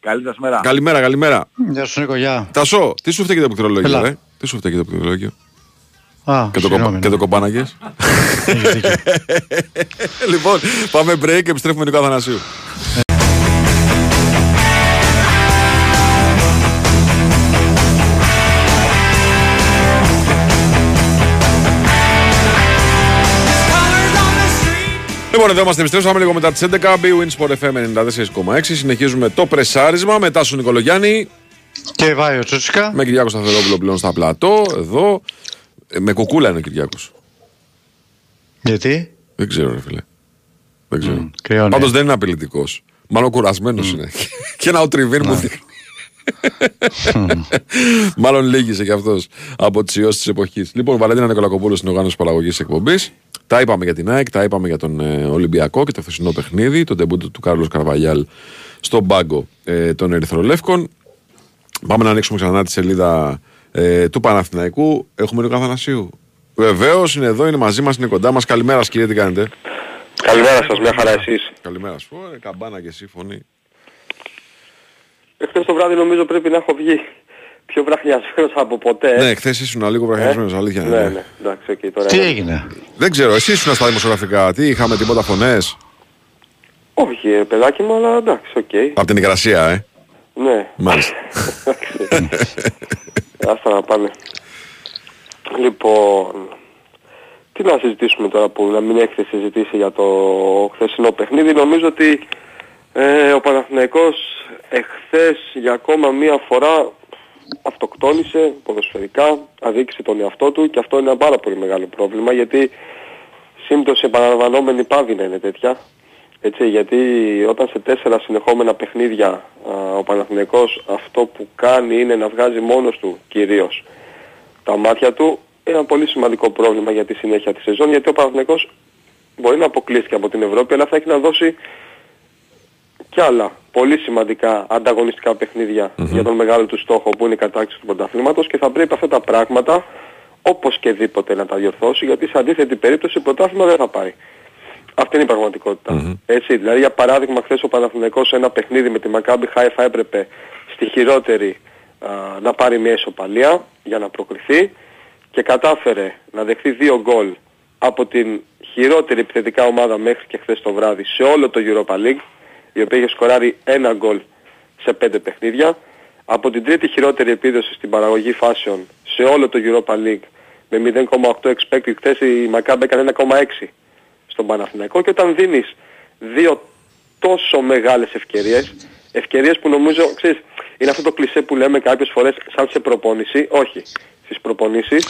Καλή σας μέρα. Καλημέρα, καλημέρα. Γεια σου Νίκο, γεια. Τασό, τι σου φταίει το πληκτρολόγιο, Έλα. ρε. Τι σου φταίει το πληκτρολόγιο. Α, Και το, συγγνώμη, κοπα... ναι. και το κομπάνακες. λοιπόν, πάμε break και επιστρέφουμε Νικό Αθανασίου. Λοιπόν, εδώ είμαστε, επιστρέψαμε λίγο μετά τις 11. BWIN Sport FM 94,6. Συνεχίζουμε το πρεσάρισμα μετά σου Νικολογιάννη. Και Βάιο Τσούτσικα. Με Κυριάκο Σταθερόπουλο πλέον στα πλατό. Εδώ. Ε, Με κουκούλα είναι ο Κυριάκος. Γιατί; Δεν ξέρω, ρε φίλε. Δεν ξέρω. κρυώνει. Πάντως δεν είναι απειλητικός. Μάλλον κουρασμένος είναι. και ένα οτριβίν μου δείχνει. Μάλλον λύγησε κι αυτός από τις ιώσεις της εποχής. Λοιπόν, Βαλέντινα Νικολακοπούλου στην οργάνωση παραγωγής εκπομπής. Τα είπαμε για την ΑΕΚ, τα είπαμε για τον ε, Ολυμπιακό και το χθεσινό παιχνίδι, τον τεμπούτο του Κάρλος Καρβαγιάλ στον πάγκο ε, των Ερυθρολεύκων. Πάμε να ανοίξουμε ξανά τη σελίδα ε, του Παναθηναϊκού. Έχουμε τον κ. Αθανασίου. Βεβαίως είναι εδώ, είναι μαζί μας, είναι κοντά μας. Καλημέρα, σας, κύριε, τι κάνετε; Καλημέρα σας, μια χαρά εσείς. Καλημέρα σου. Ωρε, καμπάνα και εσύ φωνή. Εχθές το βράδυ νομίζω πρέπει να έχω βγει πιο βραχνιασμένος από ποτέ. Ναι, χθες ήσουν λίγο βραχνιασμένος, αλήθεια. είναι, ναι, ναι. ναι, εντάξει, οκ, τώρα. Τι είναι. έγινε; Δεν ξέρω, εσύ ήσουν στα δημοσιογραφικά. Τι είχαμε τίποτα φωνές; Όχι, ε, παιδάκι μου, αλλά εντάξει, οκ. Από την υγρασία, ε. Ναι, Μάλιστα. άστα να πάνε. Λοιπόν, τι να συζητήσουμε τώρα που να μην έχετε συζητήσει για το χθεσινό παιχνίδι. Νομίζω ότι ε, ο Παναθηναϊκός εχθές για ακόμα μία φορά αυτοκτόνησε ποδοσφαιρικά, αδίκησε τον εαυτό του και αυτό είναι ένα πάρα πολύ μεγάλο πρόβλημα γιατί σύμπτωση επαναλαμβανόμενη πάβει να είναι τέτοια. Έτσι, γιατί όταν σε τέσσερα συνεχόμενα παιχνίδια α, ο Παναθηναϊκός αυτό που κάνει είναι να βγάζει μόνος του κυρίως τα μάτια του, είναι ένα πολύ σημαντικό πρόβλημα για τη συνέχεια της σεζόν γιατί ο Παναθηναϊκός μπορεί να αποκλείστηκε από την Ευρώπη, αλλά θα έχει να δώσει και άλλα πολύ σημαντικά ανταγωνιστικά παιχνίδια για τον μεγάλο του στόχο που είναι η κατάξυση του πρωταθλήματος και θα πρέπει αυτά τα πράγματα όπως και δίποτε να τα διορθώσει γιατί σε αντίθετη περίπτωση πρωτάθλημα δεν θα πάρει. Αυτή είναι η πραγματικότητα. Έτσι, δηλαδή για παράδειγμα χθες ο Παναθηναϊκός σε ένα παιχνίδι με τη Μακάμπι Χάιφα έπρεπε στη χειρότερη α, να πάρει μια ισοπαλία για να προκριθεί και κατάφερε να δεχθεί δύο γκολ από την χειρότερη επιθετικά ομάδα μέχρι και χθες το βράδυ σε όλο το Europa League η οποία είχε σκοράρει ένα γκολ σε πέντε παιχνίδια. Από την τρίτη χειρότερη επίδοση στην παραγωγή φάσεων σε όλο το Europa League με 0,8 expected χθες η Μακάμπ έκανε 1,6 στον Παναθηναϊκό και όταν δίνεις δύο τόσο μεγάλες ευκαιρίες ευκαιρίες που νομίζω, ξέρεις, είναι αυτό το κλισέ που λέμε κάποιες φορές σαν σε προπόνηση, όχι, στις προπονήσεις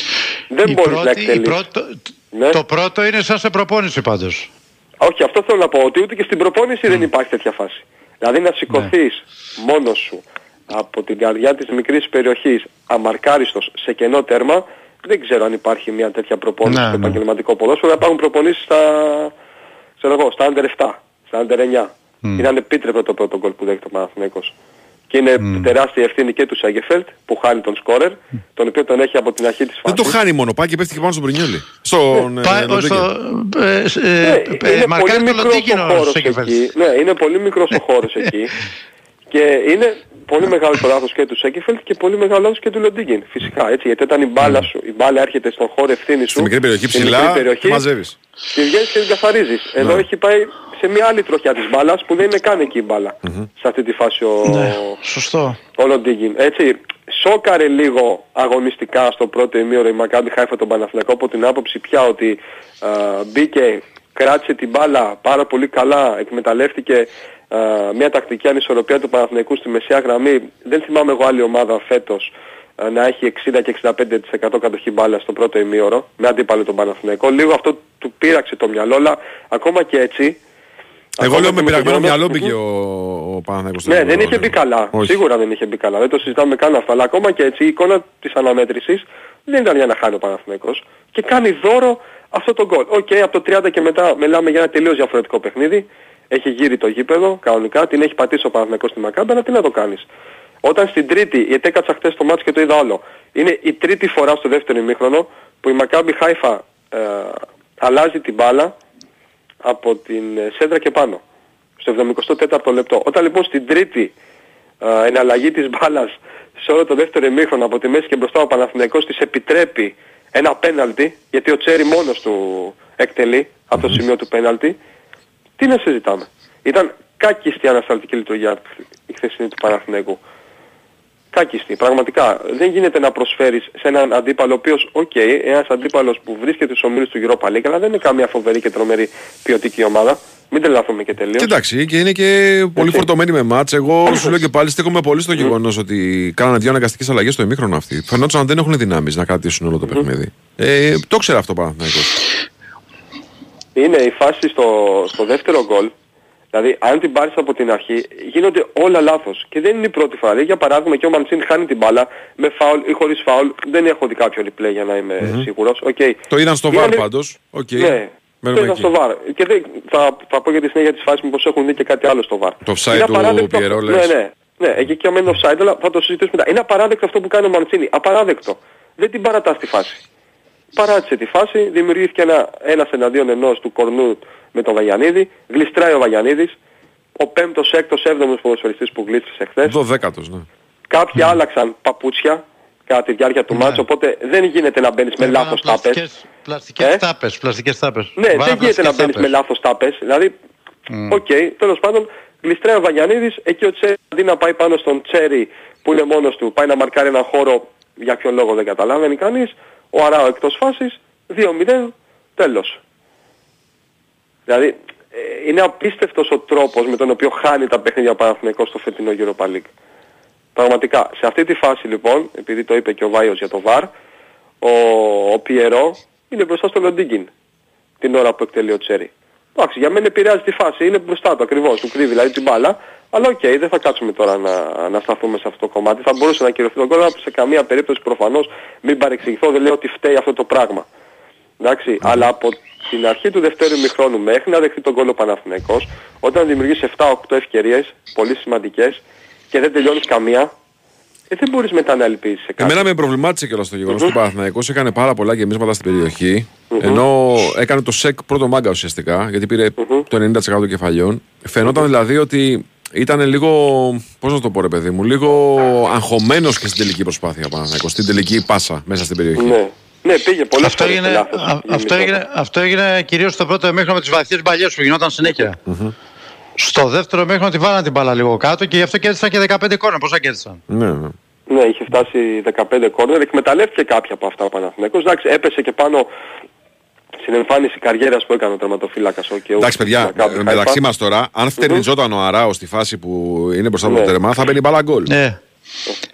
δεν Η μπορείς πρώτη- να η εκτελείς. πρώτο- Ναι. Το πρώτο είναι σαν σε προπόνηση πάντως. Όχι, αυτό θέλω να πω, ότι ούτε και στην προπόνηση δεν υπάρχει τέτοια φάση. Δηλαδή να σηκωθείς μόνος σου από την καρδιά της μικρής περιοχής αμαρκάριστος σε κενό τέρμα, δεν ξέρω αν υπάρχει μια τέτοια προπόνηση Ναι, στο ναι. επαγγελματικό ποδόσφαιρο. Υπάρχουν προπονήσεις στα, ξέρω εγώ, στα under 7, στα under 9. Είναι ανεπίτρεπτο το πρώτο γκολ που δέχεται ο Παναθηναϊκός. Και είναι τεράστια ευθύνη και του Σάγκεφελτ που χάνει τον σκόρερ, τον οποίο τον έχει από την αρχή της Δεν φάσης. το χάνει μόνο, πάει και πέφτει και πάνω στον Πρινιόλι. Στον. ε, Πάει Λοντέγκερ. στο... ε, ε, Ναι, ε, είναι Μαρκάρει πολύ το μικρός ο Λοντίκινο χώρος στο Σέκεφελτ. εκεί. Ναι, είναι πολύ μικρός ο χώρος εκεί. Και είναι πολύ μεγάλο το λάθος και του Σέκεφελτ και πολύ μεγάλο λάθος και του Λοντίγκιν. Φυσικά έτσι, γιατί όταν η μπάλα σου, η μπάλα έρχεται στον χώρο ευθύνης σου, Στη μικρή περιοχή στη μικρή ψηλά περιοχή, και μαζεύεις. Τη βγαίνεις και την καθαρίζεις. Εδώ Ναι. έχει πάει σε μια άλλη τροχιά της μπάλας που δεν είναι καν εκεί η μπάλα. Σε αυτή τη φάση ο, Ναι, σωστό. ο Λοντίγκιν. Έτσι, σόκαρε λίγο αγωνιστικά στο πρώτο ημίωρο η Μακάμπι Χάιφα τον Παναθηναϊκό από την άποψη πια ότι α, μπήκε, κράτησε την μπάλα πάρα πολύ καλά, εκμεταλλεύτηκε α, μια τακτική ανισορροπία του Παναθηναϊκού στη μεσαία γραμμή. Δεν θυμάμαι εγώ άλλη ομάδα φέτος α, να έχει 60 και 65% κατοχή μπάλα στο πρώτο ημίωρο με αντίπαλο τον Παναθηναϊκό. Λίγο αυτό του πείραξε το μυαλό, αλλά ακόμα και έτσι Εγώ Ακόμα λέω και με με πειραγμένο τον μυαλό Γιώργο- μπήκε ο, ο Παναθηναϊκός στο ναι, πρώτο δεν είχε μπει ρόλο. καλά. Όχι. Σίγουρα δεν είχε μπει καλά. Δεν το συζητάμε καν αυτό. Αλλά ακόμα και έτσι η εικόνα της αναμέτρησης δεν ήταν για να χάνει ο Παναθηναϊκός. Και κάνει δώρο αυτό το γκολ. Οκ, από το 30 και μετά μιλάμε για ένα τελείως διαφορετικό παιχνίδι. Έχει γύρει το γήπεδο κανονικά, την έχει πατήσει ο Παναθηναϊκός στη Μακάμπι, αλλά τι να το κάνεις. Όταν στην τρίτη, γιατί έκατσα χθες το ματς και το είδα όλο, είναι η τρίτη φορά στο δεύτερο ημίχρονο που η Μακάμπι Χάιφα ε, αλλάζει την μπάλα από την ε, σέντρα και πάνω. Στο 74ο λεπτό. Όταν λοιπόν στην τρίτη α, εναλλαγή της μπάλας σε όλο το δεύτερο ημίχρονο από τη μέση και μπροστά ο Παναθηναϊκός της επιτρέπει ένα πέναλτι, γιατί ο Τσέρι μόνος του εκτελεί από το σημείο του πέναλτι, τι να συζητάμε. Ήταν κάκιστη ανασταλτική λειτουργία η χθεσινή του Παναθηναϊκού. Κάκιστη, πραγματικά. Δεν γίνεται να προσφέρεις σε έναν αντίπαλο ο οποίος, οκ, ένας αντίπαλος που βρίσκεται στους ομίλους του Europa League, αλλά δεν είναι καμία φοβερή και τρομερή ποιοτική ομάδα. Μην τρελαθούμε και τελείως. Και εντάξει, και είναι και πολύ Έτσι. φορτωμένοι με μάτς. Εγώ σου λέω και πάλι στέκομαι πολύ στο γεγονός ότι κάνανε δύο αναγκαστικές αλλαγές στο ημίχρονο αυτοί. Φαινόταν να δεν έχουν δυνάμεις να κρατήσουν όλο το παιχνίδι. Ε, το ξέρω αυτό ο Παναθηναϊκός. Είναι η φάση στο, στο δεύτερο γκολ. Δηλαδή, αν την πάρεις από την αρχή, γίνονται όλα λάθος. Και δεν είναι η πρώτη φορά. Δηλαδή, για παράδειγμα, και ο Μαντσίνι χάνει την μπάλα με φάουλ ή χωρίς φάουλ. Δεν έχω δει κάποιο replay για να είμαι σίγουρος. Οκ. Το είδαν στο Γίνανε- VAR πάντως. Οκ. Ναι. Το Μένουμε είδα εκεί. στο VAR. Και δεν, θα, θα πω για τη συνέχεια της φάσης μήπως έχουν δει και κάτι άλλο στο VAR. Το offside Είναι του απαράδεκτο Πιερό, αυτό- λες. Ναι, ναι. Ναι, εκεί και μένει offside, αλλά θα το συζητήσουμε μετά. Είναι απαράδεκτο αυτό που κάνει ο Μαντσίνι. Απαράδεκτο. Δεν την παρατάς στη φάση. Παράτησε τη φάση, δημιουργήθηκε ένα, ένας εναντίον ενός του Κορνού με τον Βαγιανίδη, γλιστράει ο Βαγιανίδης, ο πέμπτος, έκτος, έβδομος ποδοσφαιριστής που γλίστρησε χθες. Δωδέκατος, ναι. Κάποιοι άλλαξαν παπούτσια κατά τη διάρκεια του ματς, οπότε δεν γίνεται να μπαίνεις με λάθος τάπες. Πλαστικές, πλαστικές Ε; τάπες, πλαστικές τάπες. Ναι, Βάρα δεν γίνεται να πλαστικές μπαίνεις με τάπες. λάθος τάπες. Δηλαδή, οκ, τέλος πάντων, γλιστράει ο Βαγιανίδης, εκεί ο Τσέρι αντί να πάει πάνω στον Τσέρι που είναι μόνος του, πάει να μαρκάρει έναν χώρο, για ποιον λόγο δεν καταλαβαίνει κανείς, ο Αράο εκτός φάσης, 2-0, τέλος. Δηλαδή, ε, είναι απίστευτος ο τρόπος με τον οποίο χάνει τα παιχνίδια ο Παναθηναϊκός στο φετινό Europa League. Πραγματικά, σε αυτή τη φάση λοιπόν, επειδή το είπε και ο Βάιος για το VAR, ο, ο Πιερό είναι μπροστά στο Λοντίγκιν την ώρα που εκτελεί ο Τσέρι. Εντάξει, για μένα επηρεάζει τη φάση, είναι μπροστά του ακριβώς, του κρύβει δηλαδή την μπάλα, αλλά οκ, δεν θα κάτσουμε τώρα να, να σταθούμε σε αυτό το κομμάτι. Θα μπορούσε να ακυρωθεί το γκολ, αλλά σε καμία περίπτωση προφανώς μην παρεξηγηθώ, δεν λέω ότι φταίει αυτό το πράγμα. Εντάξει, αλλά από στην αρχή του δευτέρου ημιχρόνου μέχρι να δεχτεί το γκολ ο Παναθηναϊκός, όταν δημιουργείς 7-8 ευκαιρίες, πολύ σημαντικές, και δεν τελειώνεις καμία, ε, δεν μπορείς μετά να ελπίζεις σε κάτι. Εμένα με προβλημάτισε κιόλας το γεγονός ότι ο Παναθηναϊκός έκανε πάρα πολλά γεμίσματα στην περιοχή ενώ έκανε το σεκ πρώτο μάγκα ουσιαστικά γιατί πήρε το 90% των κεφαλιών. Φαινόταν δηλαδή ότι ήταν λίγο, πώς να το πω ρε παιδί μου, λίγο αγχωμένος και στην τελική προσπάθεια ο Παναθηναϊκός, στην τελική πάσα μέσα στην περιοχή. Ναι. Ναι, πήγε πολλές Αυτό φορές έγινε, σε λάθος. α- αυτό, έγινε, αυτό έγινε κυρίως στο πρώτο εμίχρονο με τις βαθιές μπαλιές που γινόταν συνέχεια. Στο δεύτερο εμίχρονο τη βάλανε την μπάλα λίγο κάτω και γι' αυτό κέρδισαν και 15 κόρνερ. Πόσα κέρδισαν; Ναι, ναι. Ναι, είχε φτάσει 15 κόρνερ, εκμεταλλεύτηκε κάποια από αυτά ο Παναθηναϊκός. Εντάξει, έπεσε και πάνω στην εμφάνιση καριέρας που έκανε ο τερματοφύλακας. Ο Κεού. Εντάξει, παιδιά, Μακάμπι ε, μεταξύ Χάιφα. μας τώρα, αν φτερνιζόταν ο Αράο στη φάση που είναι μπροστά από το Ναι. τερμά, θα μπαίνει μπάλα γκολ. Ναι.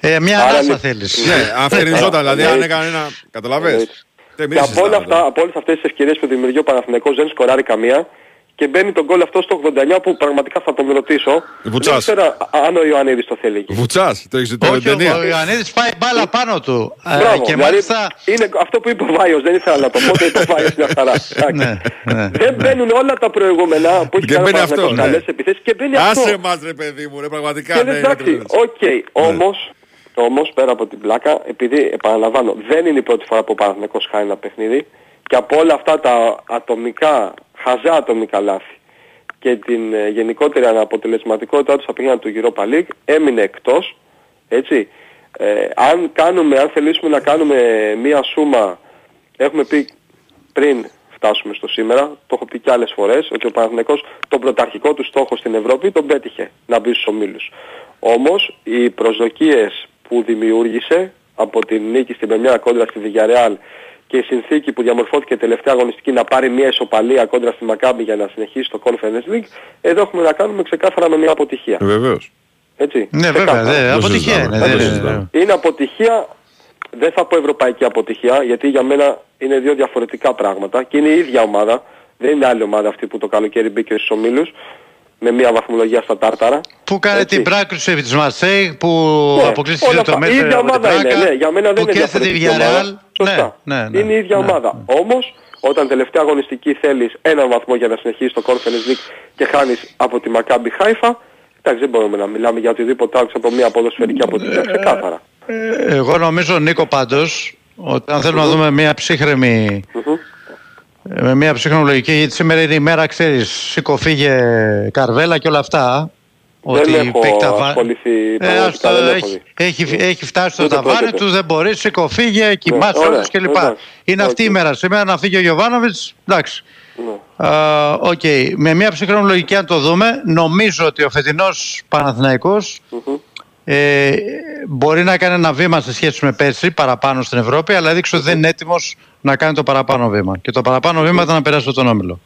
Ε, μια Άρα ανάσα είναι- θέλεις. Ναι, αν φτερνιζόταν, δηλαδή, αν Ναι. έκανε ένα. Καταλαβες. Δεν Και από, όλα αυτά, από όλες αυτές τις ευκαιρίες που δημιουργεί ο Παναθηναϊκός δεν σκοράρει καμία και μπαίνει τον γκολ αυτό στο 89 που πραγματικά θα τον ρωτήσω. Βουτσάς. Δεν ξέρω αν ο Ιωαννίδης το θέλει εκεί. Βουτσάς, το έχεις το Όχι, ταινία. ο Ιωαννίδης πάει μπάλα πάνω του. Ε, Μπράβο, και δηλαδή μάλιστα... είναι αυτό που είπε ο Βάιος, δεν ήθελα να το πω, το είπε ο Βάιος μια χαρά. Εντάξει. Ναι, ναι. Δεν μπαίνουν όλα τα προηγούμενα που έχει Και κάνει ο μπαίνει αυτό, Παναθηναϊκός ναι. καλές επιθέσεις και μπαίνει αυτό. Άσε μας ρε παιδί μου, ρε πραγματικά. Και ναι, δεν είναι εντάξει, τρελές. οκ. Όμως, όμως, πέρα από την πλάκα, επειδή επαναλαμβάνω, δεν είναι η πρώτη φορά που ο Παναθηναϊκός χάνει ένα παιχνίδι και από όλα αυτά τα ατομικά, χαζά ατομικά λάθη και την ε, γενικότερη αναποτελεσματικότητά τους στα παιχνίδια του Europa League έμεινε εκτός, έτσι. Ε, αν κάνουμε, αν θελήσουμε να κάνουμε μία σούμα, έχουμε πει πριν φτάσουμε στο σήμερα, το έχω πει και άλλες φορές, ότι ο Παναθηναϊκός τον πρωταρχικό του στόχο στην Ευρώπη τον πέτυχε να μπει στους ομίλους. Όμως οι προσδοκίες που δημιούργησε από την νίκη στην Πεμιά κόντρα στη Villarreal και η συνθήκη που διαμορφώθηκε τελευταία αγωνιστική να πάρει μια ισοπαλία κόντρα στη Μακάμπη για να συνεχίσει το Conference League, εδώ έχουμε να κάνουμε ξεκάθαρα με μια αποτυχία. Βεβαίως. Έτσι. Ναι, βέβαια, Ξεκάθαρα. δε, Το αποτυχία συζητάμε. είναι. Δεν δε- το συζητάμε. Είναι αποτυχία, δεν θα πω ευρωπαϊκή αποτυχία, γιατί για μένα είναι δύο διαφορετικά πράγματα και είναι η ίδια ομάδα. Δεν είναι άλλη ομάδα αυτή που το καλοκαίρι μπήκε στους ομίλους με μια βαθμολογία στα τάρταρα. Που κάνει Έτσι. την πράξη επί της Μαρσέη, που Ναι, αποκλείστηκε όλα το αυτά. Η μέτρο ίδια από την ομάδα είναι, Πράκα, ναι, για μένα δεν που είναι κέρδισε τη διαφορετική ομάδα. Villarreal. Σωστά. Ναι, ναι, είναι η ίδια ναι. ομάδα. Όμως, όταν τελευταία αγωνιστική θέλεις έναν βαθμό για να συνεχίσεις το Conference League και χάνεις από τη Maccabi Χάιφα, εντάξει δεν μπορούμε να μιλάμε για οτιδήποτε άλλο από μια ποδοσφαιρική αποτυχία, ξεκάθαρα. Ε, Εγώ νομίζω Νίκο πάντως ότι αν θέλουμε να δούμε μια ψύχρεμη ε, με μια ψύχρεμη λογική γιατί σήμερα είναι η μέρα ξέρεις σήκω φύγε καρβέλα και όλα αυτά Δεν έχω παίκει τα βα- ασχοληθεί Ε, πραγματικά, αυτό δεν έχω έχει, δει. έχει, έχει φτάσει στο Ούτε ταβάνι πρόκειται. τους, δεν μπορείς, σήκω φύγε, κοιμάσαι ωραία, όλους κλπ. εντάξει, Είναι αυτή η μέρα. Σήμερα να φύγει ο Γιωβάνοβιτς, εντάξει. Ναι. Α, Οκ. Με μια ψυχρόνη λογική αν το δούμε, νομίζω ότι ο φετινός Παναθηναϊκός ε, μπορεί να κάνει ένα βήμα σε σχέση με πέρσι παραπάνω στην Ευρώπη, αλλά έδειξε ότι δεν είναι έτοιμος να κάνει το παραπάνω βήμα. Και το παραπάνω βήμα ήταν να περάσει από τον Όμιλο.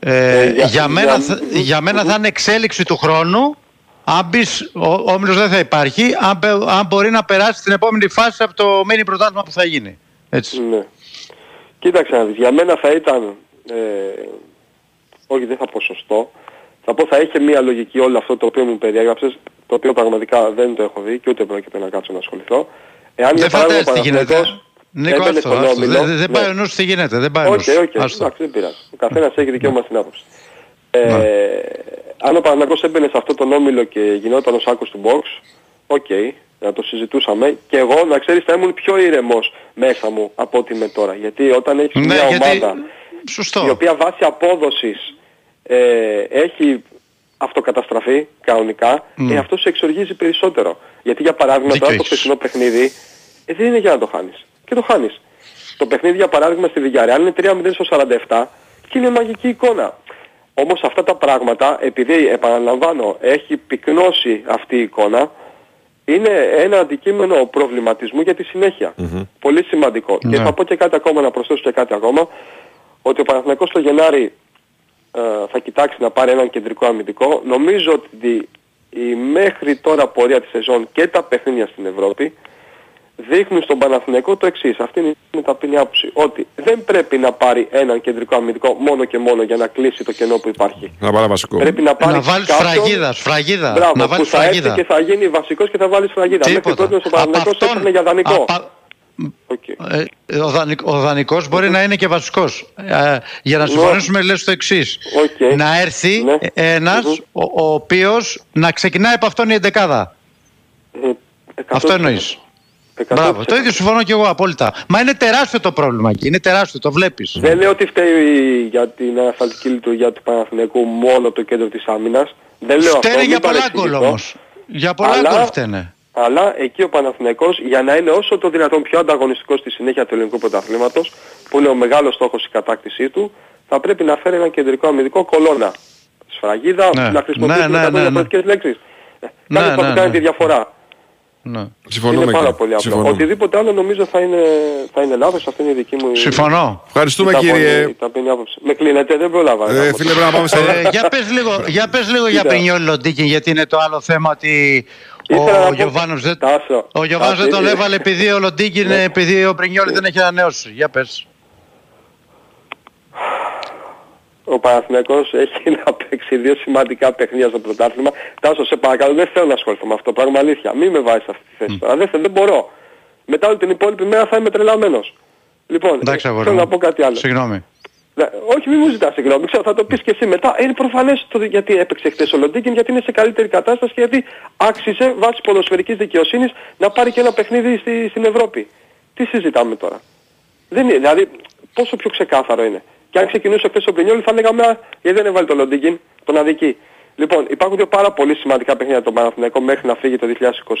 Ε, Ε, για- για, μένα, για- θα- για μένα θα είναι εξέλιξη του χρόνου. Αν μπεις, ο, ο Όμιλος δεν θα υπάρχει, αν, πε- αν μπορεί να περάσει στην επόμενη φάση από το μίνι πρωτάθλημα που θα γίνει. Έτσι. Ναι. Κοίταξε να δεις, για μένα θα ήταν, ε, όχι δεν θα πω σωστό, θα πω θα είχε μία λογική όλο αυτό το οποίο μου περιέγραψες, το οποίο πραγματικά δεν το έχω δει και ούτε πρόκειται να κάτσω να ασχοληθώ. Εάν για Δεν παράδειγμα φαντάζεσαι τι γίνεται. Παναθηναϊκός Νίκο, έμπαινε άστο, στον άστο. Όμιλο, Δεν, δεν ναι. πάει ο νους τι γίνεται. Δεν πάει ο Όχι, νους. όχι, Άστο. εντάξει, δεν πειράζει. Ο καθένας έχει δικαίωμα στην άποψη. Ε, Ναι. αν ο Παναθηναϊκός έμπαινε σε αυτό τον όμιλο και γινόταν ο σάκος του box, OK, να το συζητούσαμε. Και εγώ, να ξέρεις, θα ήμουν πιο ήρεμος μέσα μου από ό,τι είμαι τώρα. Γιατί όταν έχεις Ναι, μια γιατί- ομάδα Σωστό. η οποία βάσει απόδοσης ε, έχει αυτοκαταστραφεί κανονικά, Mm. ε, αυτό σε εξοργίζει περισσότερο. Γιατί για παράδειγμα Δίκιο τώρα το έχεις. χθεσινό παιχνίδι ε, δεν είναι για να το χάνεις. Και το χάνεις. Το παιχνίδι για παράδειγμα στη Villarreal είναι 3-0 στο 47 και είναι μαγική εικόνα. Όμως αυτά τα πράγματα, επειδή επαναλαμβάνω, έχει πυκνώσει αυτή η εικόνα, είναι ένα αντικείμενο προβληματισμού για τη συνέχεια. Πολύ σημαντικό. Ναι. Και θα πω και κάτι ακόμα, να προσθέσω και κάτι ακόμα, ότι ο Παναθηναϊκός το Γενάρη ε, θα κοιτάξει να πάρει έναν κεντρικό αμυντικό. Νομίζω ότι η μέχρι τώρα πορεία της σεζόν και τα παιχνίδια στην Ευρώπη δείχνουν στον Παναθηναϊκό το εξής. Αυτή είναι η ταπεινή άποψη. Ότι δεν πρέπει να πάρει έναν κεντρικό αμυντικό μόνο και μόνο για να κλείσει το κενό που υπάρχει. Να πάρει βασικό. Πρέπει να πάρει Να βάλεις κάποιον- φραγίδα, σφραγίδα. Μπράβο, να που βάλεις θα έρθει φραγίδα. και θα γίνει βασικός και θα βάλεις φραγίδα. Μέχρι Τίποτα. τότε ο Παναθηναϊκός αυτόν- έπαιρνε για δανεικό. απα- Ε, ο, δανεικ, ο δανεικός μπορεί να είναι και βασικός. Ε, για να συμφωνήσουμε λες το εξής. Να έρθει Ναι. ένας ο, ο οποίος να ξεκινάει από αυτόν η εντεκάδα. Αυτό εννοείς. Μπράβο. Το ίδιο συμφωνώ και εγώ απόλυτα. Μα είναι τεράστιο το πρόβλημα εκεί. Είναι τεράστιο, το βλέπεις. Δεν λέω ότι φταίει για την ανασταλτική λειτουργία του Παναθηναϊκού μόνο το κέντρο της άμυνας. Δεν λέω Φταίνε αυτό, για μην πολλά παρεξηγηθώ. γκολ όμως. Για πολλά Αλλά- γκολ φταίνε. Αλλά εκεί ο Παναθηναϊκός για να είναι όσο το δυνατόν πιο ανταγωνιστικός στη συνέχεια του ελληνικού πρωταθλήματος, που είναι ο μεγάλος στόχος η κατάκτησή του, θα πρέπει να φέρει ένα κεντρικό αμυντικό κολόνα. Σφραγίδα, Ναι. να χρησιμοποιήσουμε Ναι, ναι, ναι, ναι, ναι. διαφορετικές λέξεις. Ε, Ναι, Κάτι που θα ναι, κάνει ναι. τη διαφορά. Ναι. Συμφωνούμε είναι πάρα εκεί. πολύ απλό. Συμφωνούμε. Οτιδήποτε άλλο νομίζω θα είναι, θα είναι λάθος. Αυτή είναι η δική μου... Συμφωνώ. Ευχαριστούμε, η ταπεινή- κύριε. η ταπεινή άποψη. Με κλείνετε, δεν προλάβα. Ε, φίλε, πρέπει να πάμε σε... Ε, για πες λίγο, για, πες λίγο για Κοίτα. Πρινιόλ Λοντίκιν γιατί είναι το άλλο θέμα ότι Ήθελα να ο πω- Γιωβάνος δεν, Τάσο, ο Γιωβάνος Τάσο, δεν τον ε, έβαλε επειδή ο Λοντίκιν, Ναι. επειδή ο Πρινιόλ δεν έχει ανανεώσει. Για πες. Ο Παναθηναϊκός έχει να παίξει δύο σημαντικά παιχνίδια στο πρωτάθλημα. Τάσο, σε παρακαλώ, δεν θέλω να ασχοληθώ με αυτό. Πράγμα αλήθεια. Μην με βάζεις σε αυτή τη θέση. τώρα. Δεν, θέλω, δεν μπορώ. Μετά όλη την υπόλοιπη μέρα θα είμαι τρελαμένος. Λοιπόν, Εντάξει, ε, αγόρι θέλω μου. να πω κάτι άλλο. Συγγνώμη. Ναι, όχι, μην μου ζητάς συγγνώμη. Ξέρω, θα το πεις και εσύ μετά. Είναι προφανές το γιατί έπαιξε χθες ο Λοντίκιν, γιατί είναι σε καλύτερη κατάσταση και γιατί άξιζε βάσει ποδοσφαιρικής δικαιοσύνης να πάρει και ένα παιχνίδι στη, στην Ευρώπη. Τι συζητάμε τώρα; Δεν είναι, δηλαδή πόσο πιο ξεκάθαρο είναι. Και αν ξεκινούσε χθες ο Πρινιόλη θα λέγαμε «Α, γιατί δεν έβαλε τον Λοντίκιν, τον αδική. Λοιπόν, υπάρχουν δύο πάρα πολύ σημαντικά παιχνίδια τον Παναθηναϊκό μέχρι να φύγει το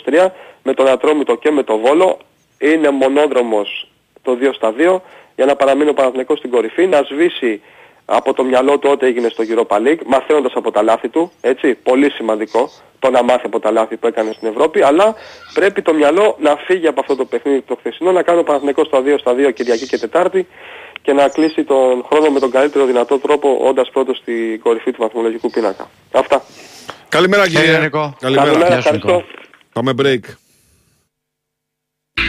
2023 με τον Ατρόμητο και με τον Βόλο. Είναι μονόδρομος το 2 στα 2 για να παραμείνει ο Παναθηναϊκός στην κορυφή, να σβήσει από το μυαλό του ό,τι έγινε στο Europa League, μαθαίνοντας από τα λάθη του, έτσι, πολύ σημαντικό το να μάθει από τα λάθη που έκανε στην Ευρώπη, αλλά πρέπει το μυαλό να φύγει από αυτό το παιχνίδι το χθεσινό, να κάνει ο Παναθηναϊκός στα 2 στα 2 Κυριακή και Τετάρτη και να κλείσει τον χρόνο με τον καλύτερο δυνατό τρόπο, όντας πρώτος στην κορυφή του βαθμολογικού πίνακα. Αυτά. Καλημέρα, κύριε. Χαίρετε, Νικό. Καλημέρα. Καλημέρα, Γεια σου, Νικό. ευχαριστώ. Πάμε break.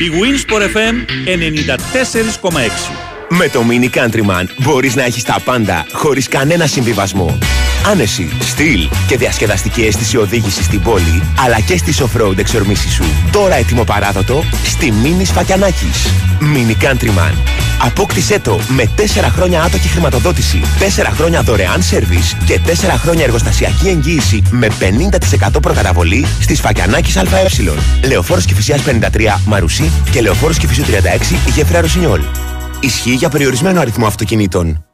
Η Winsport FM 94,6. Με το Mini Countryman μπορείς να έχεις τα πάντα χωρίς κανένα συμβιβασμό. Άνεση, στυλ και διασκεδαστική αίσθηση οδήγησης στην πόλη, αλλά και στις off-road εξορμήσεις σου. Τώρα έτοιμο παράδοτο στη Mini Σφακιανάκης. Mini Countryman. Απόκτησέ το με 4 χρόνια άτοκη χρηματοδότηση, 4 χρόνια δωρεάν σερβις και 4 χρόνια εργοστασιακή εγγύηση με 50% προκαταβολή στη Σφακιανάκης ΑΕ. Λεωφόρος Κηφισιάς 53 Μαρουσί και Λεωφόρος Κηφισιού 36 Γέφυρα Ρωσινιόλ. Ισχύει για περιορισμένο αριθμό αυτοκινήτων.